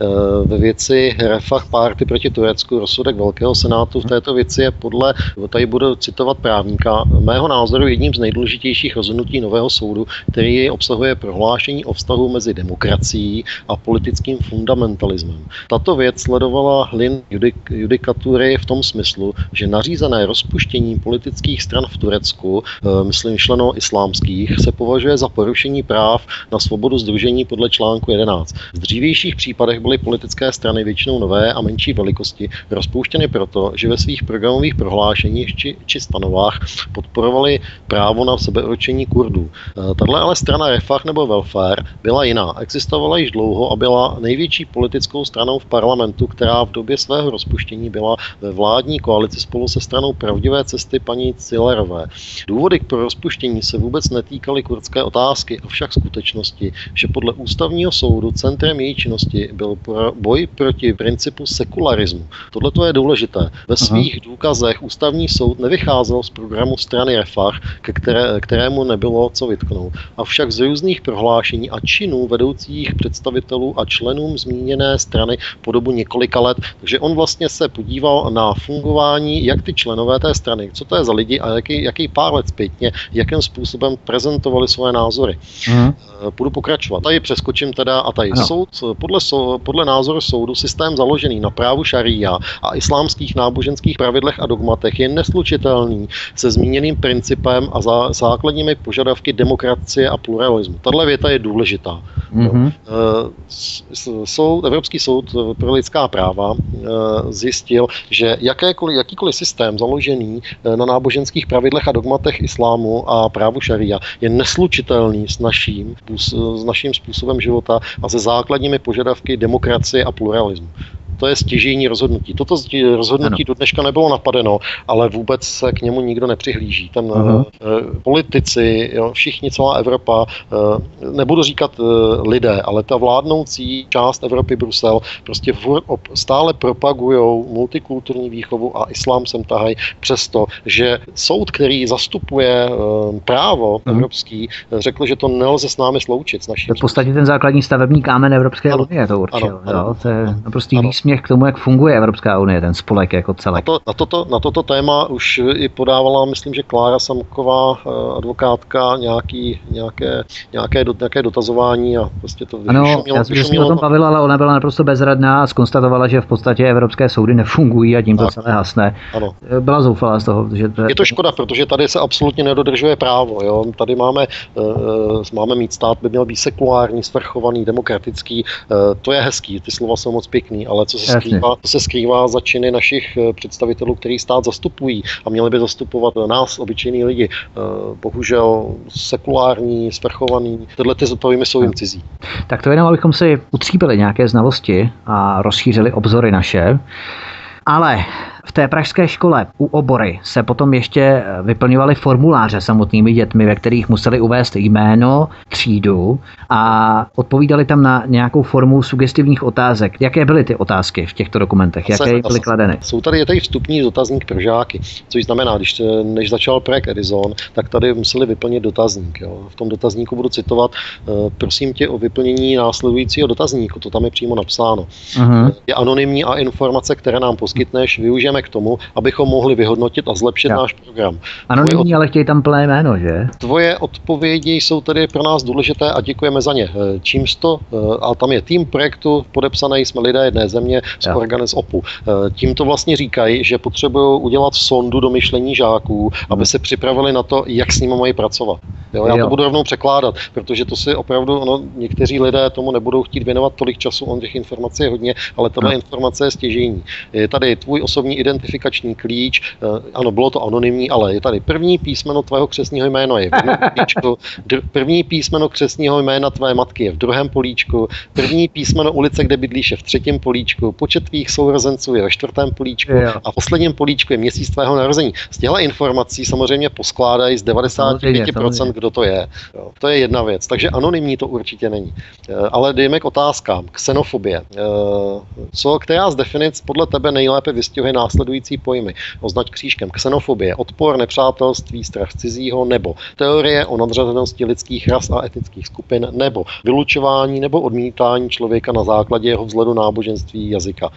Uh, ve věci Refah Party proti Turecku rozsudek Velkého senátu v této věci je podle, tady budu citovat právníka, mého názoru jedním z nejdůležitějších rozhodnutí nového soudu, který obsahuje prohlášení o vztahu mezi demokracií a politickým fundamentalismem. Tato věc sledovala lin judik, judikatury v tom smyslu, že nařízené rozpuštění politických stran v Turecku, eh, myslím šleno islámských, se považuje za porušení práv na svobodu združení podle článku 11. V dřívějších případech byly politické strany většinou nové a menší velikosti rozpouštěny proto, že ve svých programových prohlášeních či, či stanovách podporovali právo na sebeurčení Kurdů. Eh, tahle ale strana Refah nebo Welfare byla jiná. Existovala již dlouho a byla největší politickou stranou v parlamentu, která v době svého rozpuštění byla ve vládní koalici spolu se stranou pravdivé cesty paní Cilerové. Důvody pro rozpuštění se vůbec netýkaly kurdské otázky, avšak skutečnosti, že podle ústavního soudu centrem její činnosti byl boj proti principu sekularismu. Tohle je důležité. Ve svých Aha. důkazech ústavní soud nevycházel z programu strany Refah, ke které, kterému nebylo co vytknout. Avšak z různých prohlášení prohlášení a činů vedoucích představitelů a členům zmíněné strany po dobu několika let. Takže on vlastně se podíval na fungování, jak ty členové té strany, co to je za lidi a jaký, jaký pár let zpětně, jakým způsobem prezentovali své názory. Mm. Budu pokračovat. Tady přeskočím teda a tady ano. soud, podle, podle názoru soudu, systém založený na právu šaria a islámských náboženských pravidlech a dogmatech je neslučitelný se zmíněným principem a za, základními požadavky demokracie a pluralismu. Tahle věta je důležitá. Mm-hmm. Soud, Evropský soud pro lidská práva eh, zjistil, že jakékoliv, jakýkoliv systém založený eh, na náboženských pravidlech a dogmatech islámu a právu šaria je neslučitelný s naším, s naším způsobem života a se základními požadavky demokracie a pluralismu to je stěžejní rozhodnutí. Toto rozhodnutí ano. do dneška nebylo napadeno, ale vůbec se k němu nikdo nepřihlíží. Ten uh, politici, jo, všichni, celá Evropa, uh, nebudu říkat uh, lidé, ale ta vládnoucí část Evropy, Brusel, prostě stále propagují multikulturní výchovu a islám sem tahají přesto, že soud, který zastupuje uh, právo uh-huh. evropský, řekl, že to nelze s námi sloučit. S naším to je v podstatě ten základní stavební kámen Evropské ano. unie, to určil. Ano, ano, jo? To je naprostý ano výsměch k tomu, jak funguje Evropská unie, ten spolek jako celek. Na, to, na, toto, na toto téma už i podávala, myslím, že Klára Samková, eh, advokátka, nějaký, nějaké, nějaké, do, nějaké dotazování a prostě to Ano, vyšumělo, já jsem se o tom bavila, ale ona byla naprosto bezradná a skonstatovala, že v podstatě evropské soudy nefungují a tím to celé hasne. Ano. Eh, byla zoufalá z toho. Že to je... je to škoda, protože tady se absolutně nedodržuje právo. Jo? Tady máme, uh, máme mít stát, by měl být sekulární, svrchovaný, demokratický. To je hezký, ty slova jsou moc pěkný, ale co se, skrývá, co se skrývá za činy našich eh, představitelů, který stát zastupují a měli by zastupovat nás, obyčejní lidi. Eh, bohužel sekulární, svrchovaný, tyhle ty pojmy jsou jim cizí. Tak to jenom, abychom si utříbili nějaké znalosti a rozšířili obzory naše. Ale v té pražské škole u obory se potom ještě vyplňovaly formuláře samotnými dětmi, ve kterých museli uvést jméno, třídu a odpovídali tam na nějakou formu sugestivních otázek. Jaké byly ty otázky v těchto dokumentech? Jaké byly kladeny? Jsou tady, je tady vstupní dotazník pro žáky, což znamená, když než začal projekt Edison, tak tady museli vyplnit dotazník. Jo. V tom dotazníku budu citovat, eh, prosím tě o vyplnění následujícího dotazníku, to tam je přímo napsáno. Uh-huh. Je anonymní a informace, které nám poskytneš, využijeme k tomu, abychom mohli vyhodnotit a zlepšit ja. náš program. Anonymní, od... ale chtějí tam plné jméno, že? Tvoje odpovědi jsou tedy pro nás důležité a děkujeme za ně. Eh, čímž to, eh, a tam je tým projektu, podepsaný jsme lidé jedné země z. Organiz OPU. Eh, tím to vlastně říkají, že potřebují udělat sondu do myšlení žáků, aby hmm. se připravili na to, jak s nimi mají pracovat. Jo, já jo. to budu rovnou překládat, protože to si opravdu, ono, někteří lidé tomu nebudou chtít věnovat tolik času, on těch informací je hodně, ale tato no. informace je stěžejní. Je tady tvůj osobní identifikační klíč, eh, ano, bylo to anonymní, ale je tady první písmeno tvého křesního jména je v políčku, první písmeno křesního jména tvé matky je v druhém políčku, první písmeno ulice, kde bydlíš je v třetím políčku, počet tvých sourozenců je ve čtvrtém políčku jo. a v posledním políčku je měsíc tvého narození. Z těchto informací samozřejmě poskládají z 95%, kdo to je. Jo. To je jedna věc. Takže anonymní to určitě není. Eh, ale dejme k otázkám. Xenofobie. Eh, co, která z definic podle tebe nejlépe vystihuje následující pojmy? Označ křížkem. Xenofobie, odpor, nepřátelství, strach cizího, nebo teorie o nadřazenosti lidských ras a etnických skupin, nebo vylučování nebo odmítání člověka na základě jeho vzhledu náboženství jazyka.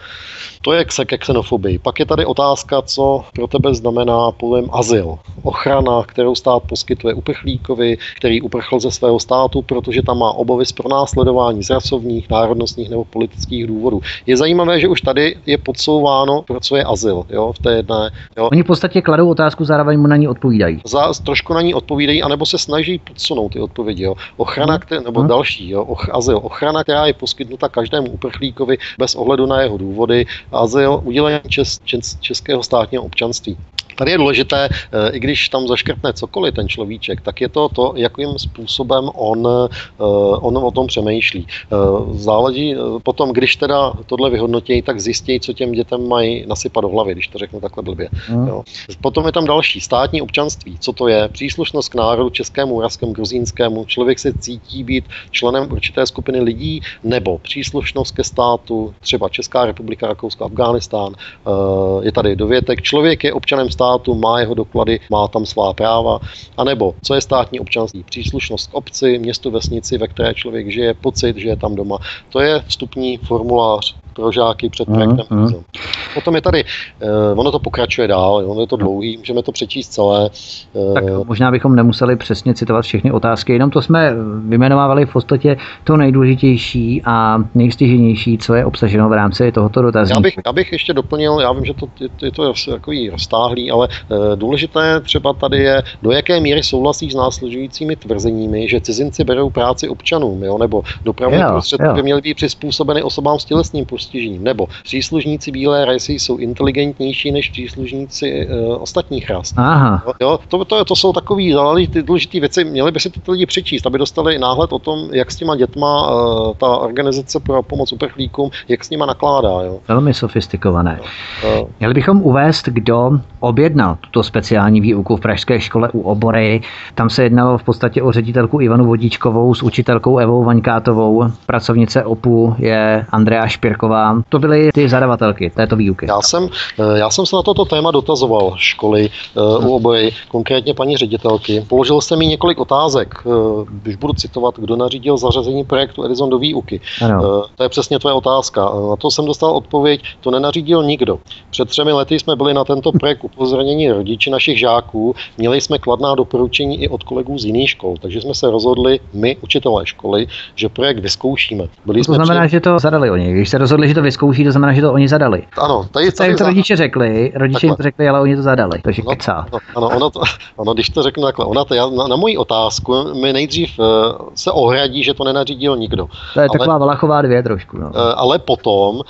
To je ke xenofobii. Pak je tady otázka, co pro tebe znamená pojem azyl. Ochrana, kterou stát poskytuje uprchlíkovi, který uprchl ze svého státu, protože tam má obavy z pronásledování z rasovních, národnostních nebo politických důvodů. Je zajímavé, že už tady je podsouváno, pro co je azyl jo, v té jedné. Jo. Oni v podstatě kladou otázku, zároveň mu na ní odpovídají. Za, trošku na ní odpovídají, anebo se snaží podsunout ty odpovědi. Jo. Ochrana, hmm. které, nebo hmm. další, jo, och, azyl. Ochrana, která je poskytnuta každému uprchlíkovi bez ohledu na jeho důvody. Azyl, udělení čes, čes, českého státního občanství. Tady je důležité, eh, i když tam zaškrtne cokoliv ten človíček, tak je to to, jakým způsobem on, eh, on o tom přemýšlí. Eh, záleží potom, když teda tohle vyhodnotí, tak zjistí, co těm dětem mají nasypat do hlavy, když to řeknu takhle blbě. Hmm. Jo. Potom je tam další, státní občanství. Co to je? Příslušnost k národu českému, moravskému, gruzínskému. Člověk se cítí být členem určité skupiny lidí, nebo příslušnost ke státu, třeba Česká republika, Rakousko, Afghánistán. Je tady dovětek. Člověk je občanem státu státu, má jeho doklady, má tam svá práva, anebo co je státní občanství, příslušnost k obci, městu, vesnici, ve které člověk žije, pocit, že je tam doma. To je vstupní formulář pro žáky před projektem. Uh-huh. Potom je tady, uh, ono to pokračuje dál, ono je to dlouhý, můžeme to přečíst celé. Uh, tak možná bychom nemuseli přesně citovat všechny otázky, jenom to jsme vymenovávali v podstatě to nejdůležitější a nejstěženější, co je obsaženo v rámci tohoto dotazníku. Já bych, já bych ještě doplnil, já vím, že to, je, je to takový roztáhlý, ale uh, důležité třeba tady je, do jaké míry souhlasí s následujícími tvrzeními, že cizinci berou práci občanům, jo, nebo dopravní prostředky by měly být přizpůsobeny osobám s tělesným postižením, nebo příslušníci bílé rasy jsou inteligentnější než příslušníci uh, ostatních ras. Aha. Jo, to, to, to jsou takové ty důležité věci, měli by si ty lidi přečíst, aby dostali náhled o tom, jak s těma dětma uh, ta organizace pro pomoc uprchlíkům, jak s nima nakládá. Jo. Velmi sofistikované. Uh, Měli bychom uvést, kdo objednal tuto speciální výuku v Pražské škole u Obory. Tam se jednalo v podstatě o ředitelku Ivanu Vodíčkovou s učitelkou Evou Vaňkátovou. Pracovnice OPU je Andrea Špirková. To byly ty zadavatelky této výuky. Já jsem, eh, já jsem se na toto téma dotazoval školy uh, u Obory, konkrétně paní ředitelky. Položil jsem jí několik otázek, uh, když budu citovat, kdo nařídil zařazení projektu Edison do výuky. Ano. Uh, to je přesně tvoje otázka. Na to jsem dostal odpověď, to nenařídil nikdo. Před třemi lety jsme byli na tento projekt upozornění rodiči našich žáků, měli jsme kladná doporučení i od kolegů z jiných škol, takže jsme se rozhodli, my, učitelé školy, že projekt vyzkoušíme. Byli to jsme znamená, při... že to zadali oni. Když se rozhodli, že to vyzkouší, to znamená, že to oni zadali. Ano, tady, tady, to rodiče řekli, rodiče jim to řekli, ale oni to zadali. Takže no, kecá. No, ano, ono, to, ono, když to řeknu takhle, ona to, já, na, na moji otázku mi nejdřív uh, se ohradí, že to nenařídil nikdo. To je ale, taková Valachová dvě trošku. No. Uh, ale potom uh,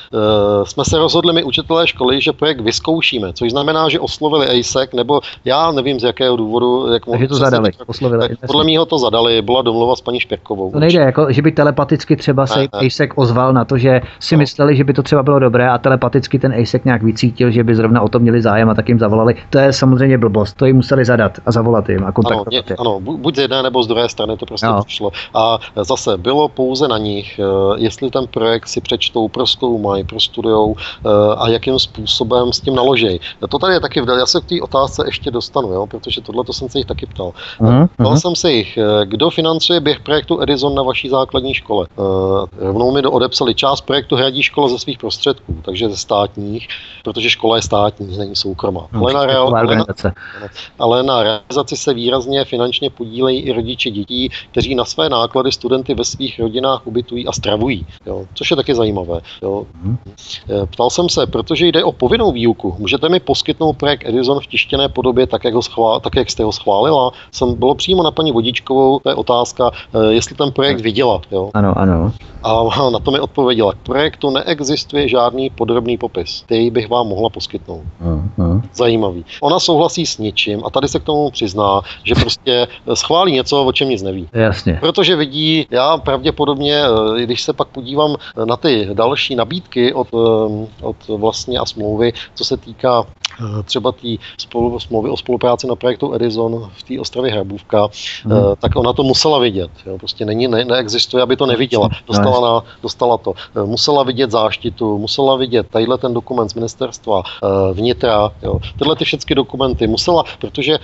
jsme se rozhodli my učitelé školy, že projekt vyzkoušíme, což znamená, že oslovili ASEC, nebo já nevím z jakého důvodu. Jak Takže to zadali, oslovili. Tak podle mého to zadali, byla domluva s paní Špěrkovou. To nejde, jako, že by telepaticky třeba se ASEC ozval na to, že si no. mysleli, že by to třeba bylo dobré a telepaticky ten ASEC nějak vycítil, že by zrovna o to měli zájem a tak jim zavolali. To je samozřejmě blbost, to jim museli zadat a zavolat jim a kontaktovat. Ano, je, ano buď z jedné nebo z druhé strany to prostě no. přišlo. A zase bylo pouze na nich, eh, jestli ten projekt si přečtou, proskoumají, prostudujou eh, a jakým způsobem s tím naloží. To tady je taky, já se k té otázce ještě dostanu, jo, protože tohle to jsem se jich taky ptal. Uh-huh. Ptal jsem se jich, eh, kdo financuje běh projektu Edison na vaší základní škole. Rovnou mi odepsali část projektu hradí škola ze svých prostředků, takže ze státních, protože škola je státní, není soukromá. No, ale, na real, ale, na, ale na realizaci se výrazně finančně podílejí i rodiče dětí, kteří na své náklady studenty ve svých rodinách ubytují a stravují, jo, což je taky zajímavé. Jo. Hmm. Ptal jsem se, protože jde o povinnou výuku, můžete mi poskytnout projekt Edison v tištěné podobě, tak jak, ho schvál, tak, jak jste ho schválila? Jsem bylo přímo na paní Vodičkovou, to je otázka, eh, jestli ten projekt viděla. Jo. Ano, ano. A na to mi odpověděla. K projektu neexistuje žádný podrobný popis, který bych vám mohla poskytnout. Uh-huh. Zajímavý. Ona souhlasí s něčím a tady se k tomu přizná, že prostě schválí něco, o čem nic neví. Jasně. Protože vidí, já pravděpodobně, eh, když se pak podívám na ty další nabídky od, eh, od vlastně a smlouvy, co se týká Eh, třeba té spolu, smlouvy o spolupráci na projektu Edison v té ostravě Hrabůvka, hmm. tak ona to musela vidět. Jo. Prostě není, ne, neexistuje, aby to neviděla. Dostala, na, dostala to. Eh, musela vidět záštitu, musela vidět tadyhle ten dokument z ministerstva vnitra, jo. tyhle ty všechny dokumenty musela, protože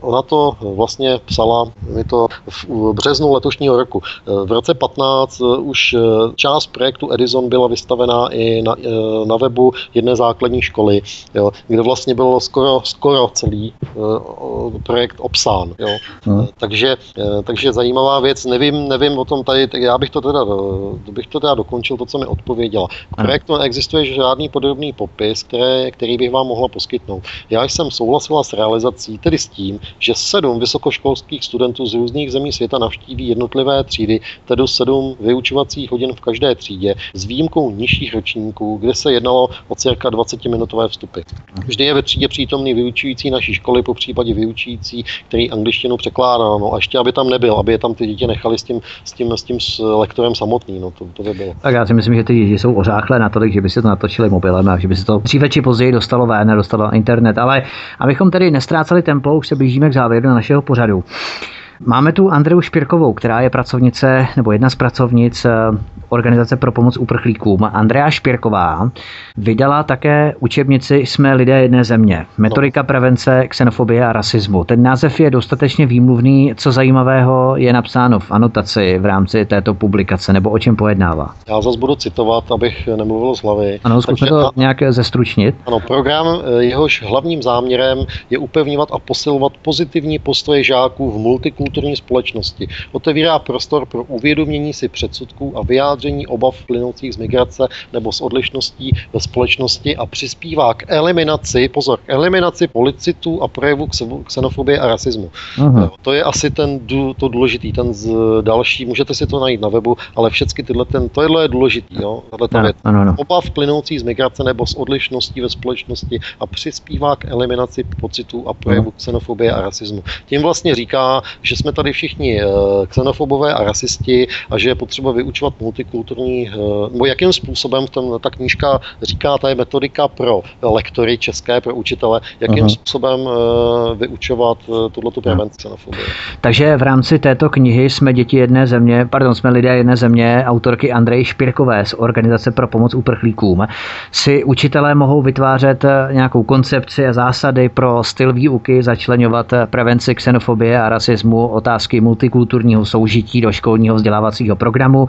ona to vlastně psala mi to v březnu letošního roku. V roce 15 už část projektu Edison byla vystavená i na, na webu jedné základní školy, jo, kde vlastně byl skoro, skoro celý uh, projekt obsán. Jo. Hmm. Takže, uh, takže zajímavá věc, nevím, nevím o tom tady, tak já bych to teda, bych to teda dokončil, to, co mi odpověděla. K projektu neexistuje žádný podrobný popis, které, který bych vám mohla poskytnout. Já jsem souhlasila s realizací, tedy s tím, že sedm vysokoškolských studentů z různých zemí světa navštíví jednotlivé třídy, tedy sedm vyučovacích hodin v každé třídě, s výjimkou nižších ročníků, kde se jednalo o cirka 20-minutové vstupy. Vždy je ve třídě přítomný vyučující naší školy, po případě vyučující, který angličtinu překládá. No a ještě, aby tam nebyl, aby je tam ty děti nechali s tím, s tím, s tím s lektorem samotný. No, to, to by bylo. Tak já si myslím, že ty děti jsou ořáchlé natolik, že by si to natočili mobilem a že by se to dříve či později dostalo ven, dostalo na internet. Ale abychom tedy nestráceli tempo, už se blížíme k závěru našeho pořadu. Máme tu Andreu Špirkovou, která je pracovnice, nebo jedna z pracovnic eh, Organizace pro pomoc uprchlíkům, Andrea Špěrková, vydala také učebnici Jsme lidé jedné země. Metodika prevence xenofobie a rasismu. Ten název je dostatečně výmluvný. Co zajímavého je napsáno v anotaci v rámci této publikace, nebo o čem pojednává? Já zase budu citovat, abych nemluvil z hlavy. Ano, zkusme to nějak zestručnit. Ano, program, eh, jehož hlavním záměrem je upevňovat a posilovat pozitivní postoje žáků v multikulturní společnosti. Otevírá prostor pro uvědomění si předsudků a vyjádření obav plynoucích z migrace nebo z odlišností ve společnosti a přispívá k eliminaci, pozor, k eliminaci policitů a projevu xenofobie a rasismu. Aha. To je asi ten to důležitý, ten z další, můžete si to najít na webu, ale všechny tyhle, ten, tohle je důležitý, jo, ta věc. Ano, ano. Obav plynoucí z migrace nebo z odlišností ve společnosti a přispívá k eliminaci pocitů a projevu xenofobie a rasismu. Tím vlastně říká, že jsme tady všichni eh, xenofobové a rasisti a že je potřeba vyučovat multikulturní, eh, nebo jakým způsobem ten, ta knížka říká, ta je metodika pro lektory české, pro učitele, jakým Aha. způsobem eh, vyučovat tuto prevenci xenofobie. Takže v rámci této knihy jsme děti jedné země, pardon, jsme lidé jedné země, autorky Andrej Špirkové z Organizace pro pomoc uprchlíkům, si učitelé mohou vytvářet nějakou koncepci a zásady pro styl výuky, začlenovat prevenci xenofobie a rasismu, otázky multikulturního soužití do školního vzdělávacího programu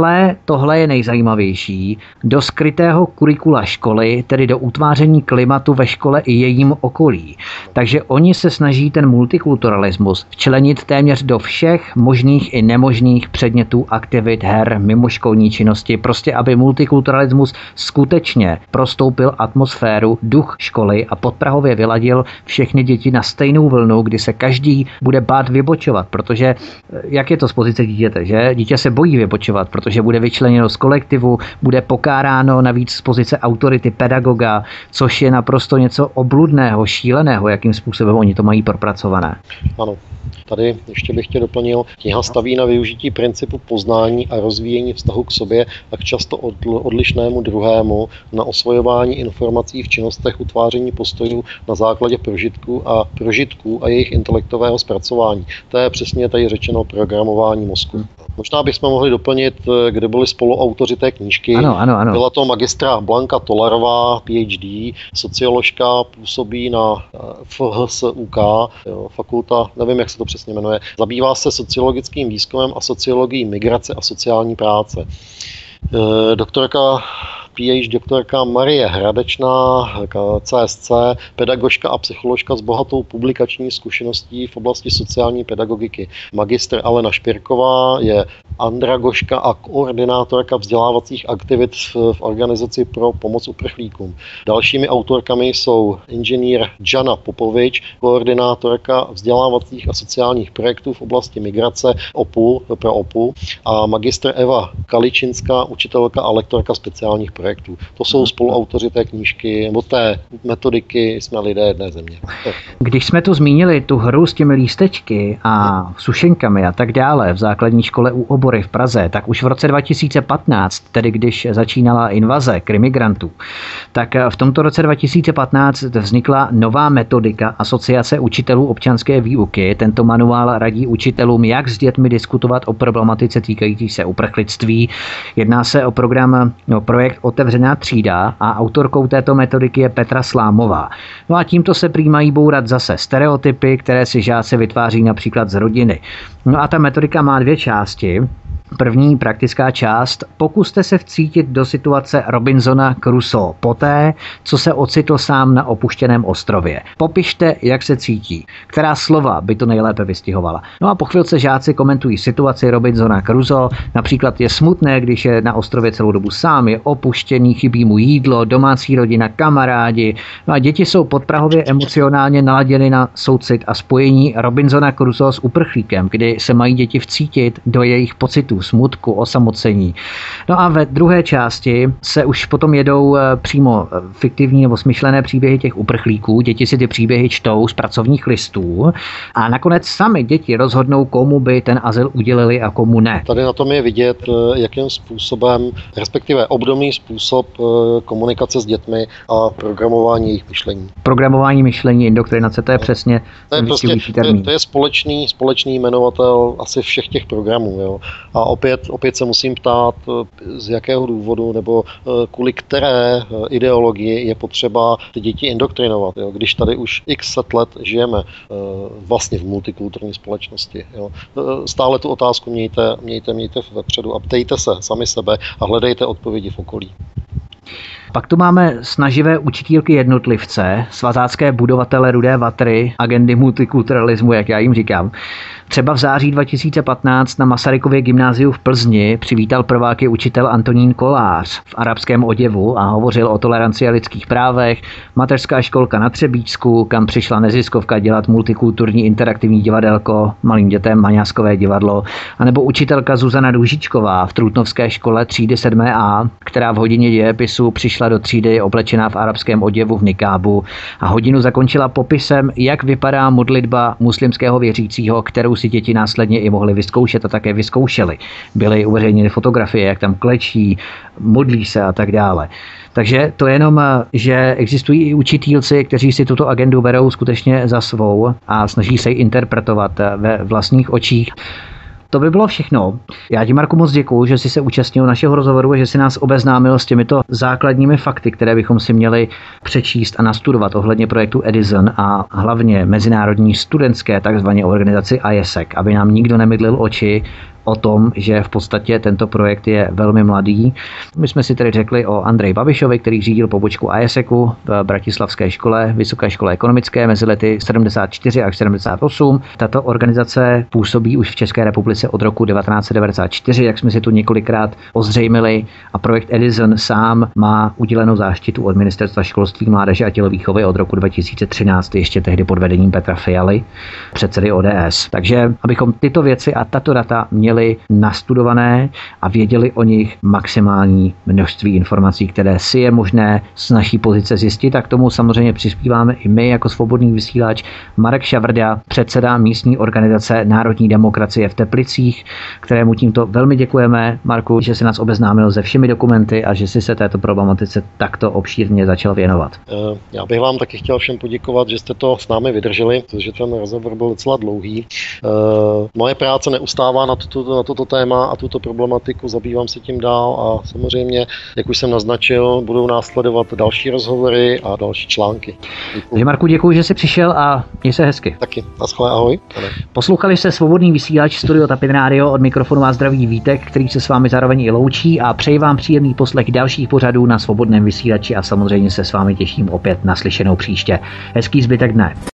ale tohle je nejzajímavější. Do skrytého kurikula školy, tedy do utváření klimatu ve škole i jejím okolí. Takže oni se snaží ten multikulturalismus včlenit téměř do všech možných i nemožných předmětů, aktivit, her, mimoškolní činnosti, prostě aby multikulturalismus skutečně prostoupil atmosféru, duch školy a podprahově vyladil všechny děti na stejnou vlnu, kdy se každý bude bát vybočovat, protože eh, jak je to z pozice dítěte, že? Dítě se bojí vybočovat, protože bude vyčleněno z kolektivu, bude pokáráno navíc z pozice autority pedagoga, což je naprosto něco obludného, šíleného, jakým způsobem oni to mají propracované. Ano. Tady ještě bych tě doplnil, kniha staví na využití principu poznání a rozvíjení vztahu k sobě a k často odlišnému druhému, na osvojování informací v činnostech utváření postojů na základě prožitků a prožitků a jejich intelektového zpracování. To je přesně tady řečeno programování mozku. Možná bychom mohli doplnit, eh, kde byli spoluautoři té knížky. Ano, ano, ano. Byla to magistra Blanka Tolarová, PhD, socioložka, působí na eh, FHSUK, jo, fakulta, nevím, jak se to přesně jmenuje. Zabývá se sociologickým výzkumem a sociologií migrace a sociální práce. Eh, PhD doktorka Marie Hradečná, CSC, pedagožka a psycholožka s bohatou publikační zkušeností v oblasti sociální pedagogiky. Magistr Alena Špirková je andragožka a koordinátorka vzdělávacích aktivit v, v organizaci pro pomoc uprchlíkům. Dalšími autorkami jsou inženýr Jana Popovič, koordinátorka vzdělávacích a sociálních projektů v oblasti migrace OPU, pro OPU a magistr Eva Kaličinská, učitelka a lektorka speciálních projektů. To jsou spoluautoři té knížky, nebo té metodiky Jsme lidé jedné země. Když jsme tu zmínili tu hru s těmi lístečky a sušenkami a tak dále v základní škole u obory v Praze, tak už v roce 2015, tedy když začínala invaze krimigrantů, tak v tomto roce 2015 vznikla nová metodika Asociace učitelů občanské výuky. Tento manuál radí učitelům, jak s dětmi diskutovat o problematice týkající se uprchlictví. Jedná se o program, no, projekt Otevřená třída a autorkou této metodiky je Petra Slámová. No a tímto se přijímají bourat zase stereotypy, které si žáci vytváří například z rodiny. No a ta metodika má dvě části. První praktická část. Pokuste se vcítit do situace Robinsona Crusoe poté, co se ocitl sám na opuštěném ostrově. Popište, jak se cítí. Která slova by to nejlépe vystihovala. No a po chvilce žáci komentují situaci Robinsona Crusoe. Například je smutné, když je na ostrově celou dobu sám, je opuštěný, chybí mu jídlo, domácí rodina, kamarádi. No a děti jsou podprahově emocionálně naladěny na soucit a spojení Robinsona Crusoe s uprchlíkem, kdy se mají děti vcítit do jejich pocitů smutku, osamocení. No a ve druhé části se už potom jedou eh, přímo eh, fiktivní nebo smyšlené příběhy těch uprchlíků. Děti si ty příběhy čtou z pracovních listů a nakonec sami děti rozhodnou, komu by ten azyl udělili a komu ne. Tady na tom je vidět, eh, jakým způsobem, respektive obdobný způsob komunikace s dětmi a programování jejich myšlení. Programování myšlení, indoktrinace, to je přesně to je, prostě, to, to je společný, společný jmenovatel asi všech těch programů. Jo. A opět, opět se musím ptát, z jakého důvodu nebo kvůli které ideologii je potřeba ty děti indoktrinovat. Jo? Když tady už x set let žijeme vlastně v multikulturní společnosti. Jo? Stále tu otázku mějte, mějte, mějte vepředu a ptejte se sami sebe a hledejte odpovědi v okolí. Pak tu máme snaživé učitýlky jednotlivce, svazácké budovatele rudé vatry, agendy multikulturalismu, jak já jim říkám. Třeba v září 2015 na Masarykově gymnáziu v Plzni přivítal prváky učitel Antonín Kolář v arabském oděvu a hovořil o toleranci a lidských právech. Mateřská školka na Třebíčsku, kam přišla neziskovka dělat multikulturní interaktivní divadelko malým dětem Maňáskové divadlo, anebo učitelka Zuzana Dužičková v Trutnovské škole třídy 7a, která v hodině dějepisu přišla do třídy oblečená v arabském oděvu v nikábu a hodinu zakončila popisem, jak vypadá modlitba muslimského věřícího, kterou si děti následně i mohly vyzkoušet a také vyzkoušeli. Byly uveřejněny fotografie, jak tam klečí, modlí se a tak dále. Takže to jenom, že existují i učitýlci, kteří si tuto agendu berou skutečně za svou a snaží se ji interpretovat ve vlastních očích. To by bylo všechno. Já ti, Marku, moc děkuju, že jsi se účastnil našeho rozhovoru a že jsi nás obeznámil s těmito základními fakty, které bychom si měli přečíst a nastudovat ohledně projektu Edison a hlavně mezinárodní studentské takzvané organizaci ISEC, aby nám nikdo nemydlil oči o tom, že v podstatě tento projekt je velmi mladý. My jsme si tedy řekli o Andrej Babišovi, který řídil pobočku ISECu v Bratislavské škole, Vysoké škole ekonomické mezi lety 74 až 78. Tato organizace působí už v České republice od roku 1994, jak jsme si tu několikrát ozřejmili a projekt Edison sám má udělenou záštitu od Ministerstva školství, mládeže a tělovýchovy od roku 2013, ještě tehdy pod vedením Petra Fialy, předsedy ODS. Takže abychom tyto věci a tato data měli měli nastudované a věděli o nich maximální množství informací, které si je možné z naší pozice zjistit. A k tomu samozřejmě přispíváme i my jako svobodný vysílač Marek Šavrda, předseda místní organizace Národní demokracie v Teplicích, kterému tímto velmi děkujeme, Marku, že se nás obeznámil se všemi dokumenty a že si se této problematice takto obšírně začal věnovat. Eh, já bych vám taky chtěl všem poděkovat, že jste to s námi vydrželi, protože ten rozhovor byl docela dlouhý. Eh, moje práce neustává na tuto tuto, na toto téma a tuto problematiku, zabývám se tím dál a samozřejmě, jak už jsem naznačil, budou následovat další rozhovory a další články. Děkuji. Marku, děkuji, že jsi přišel a měj se hezky. Taky, naschle, ahoj. Poslouchali jste svobodný vysílač Studio Tapin Radio od mikrofonu a zdraví Vítek, který se s vámi zároveň i loučí a přeji vám příjemný poslech dalších pořadů na svobodném vysílači a samozřejmě se s vámi těším opět na slyšenou příště. Hezký zbytek dne.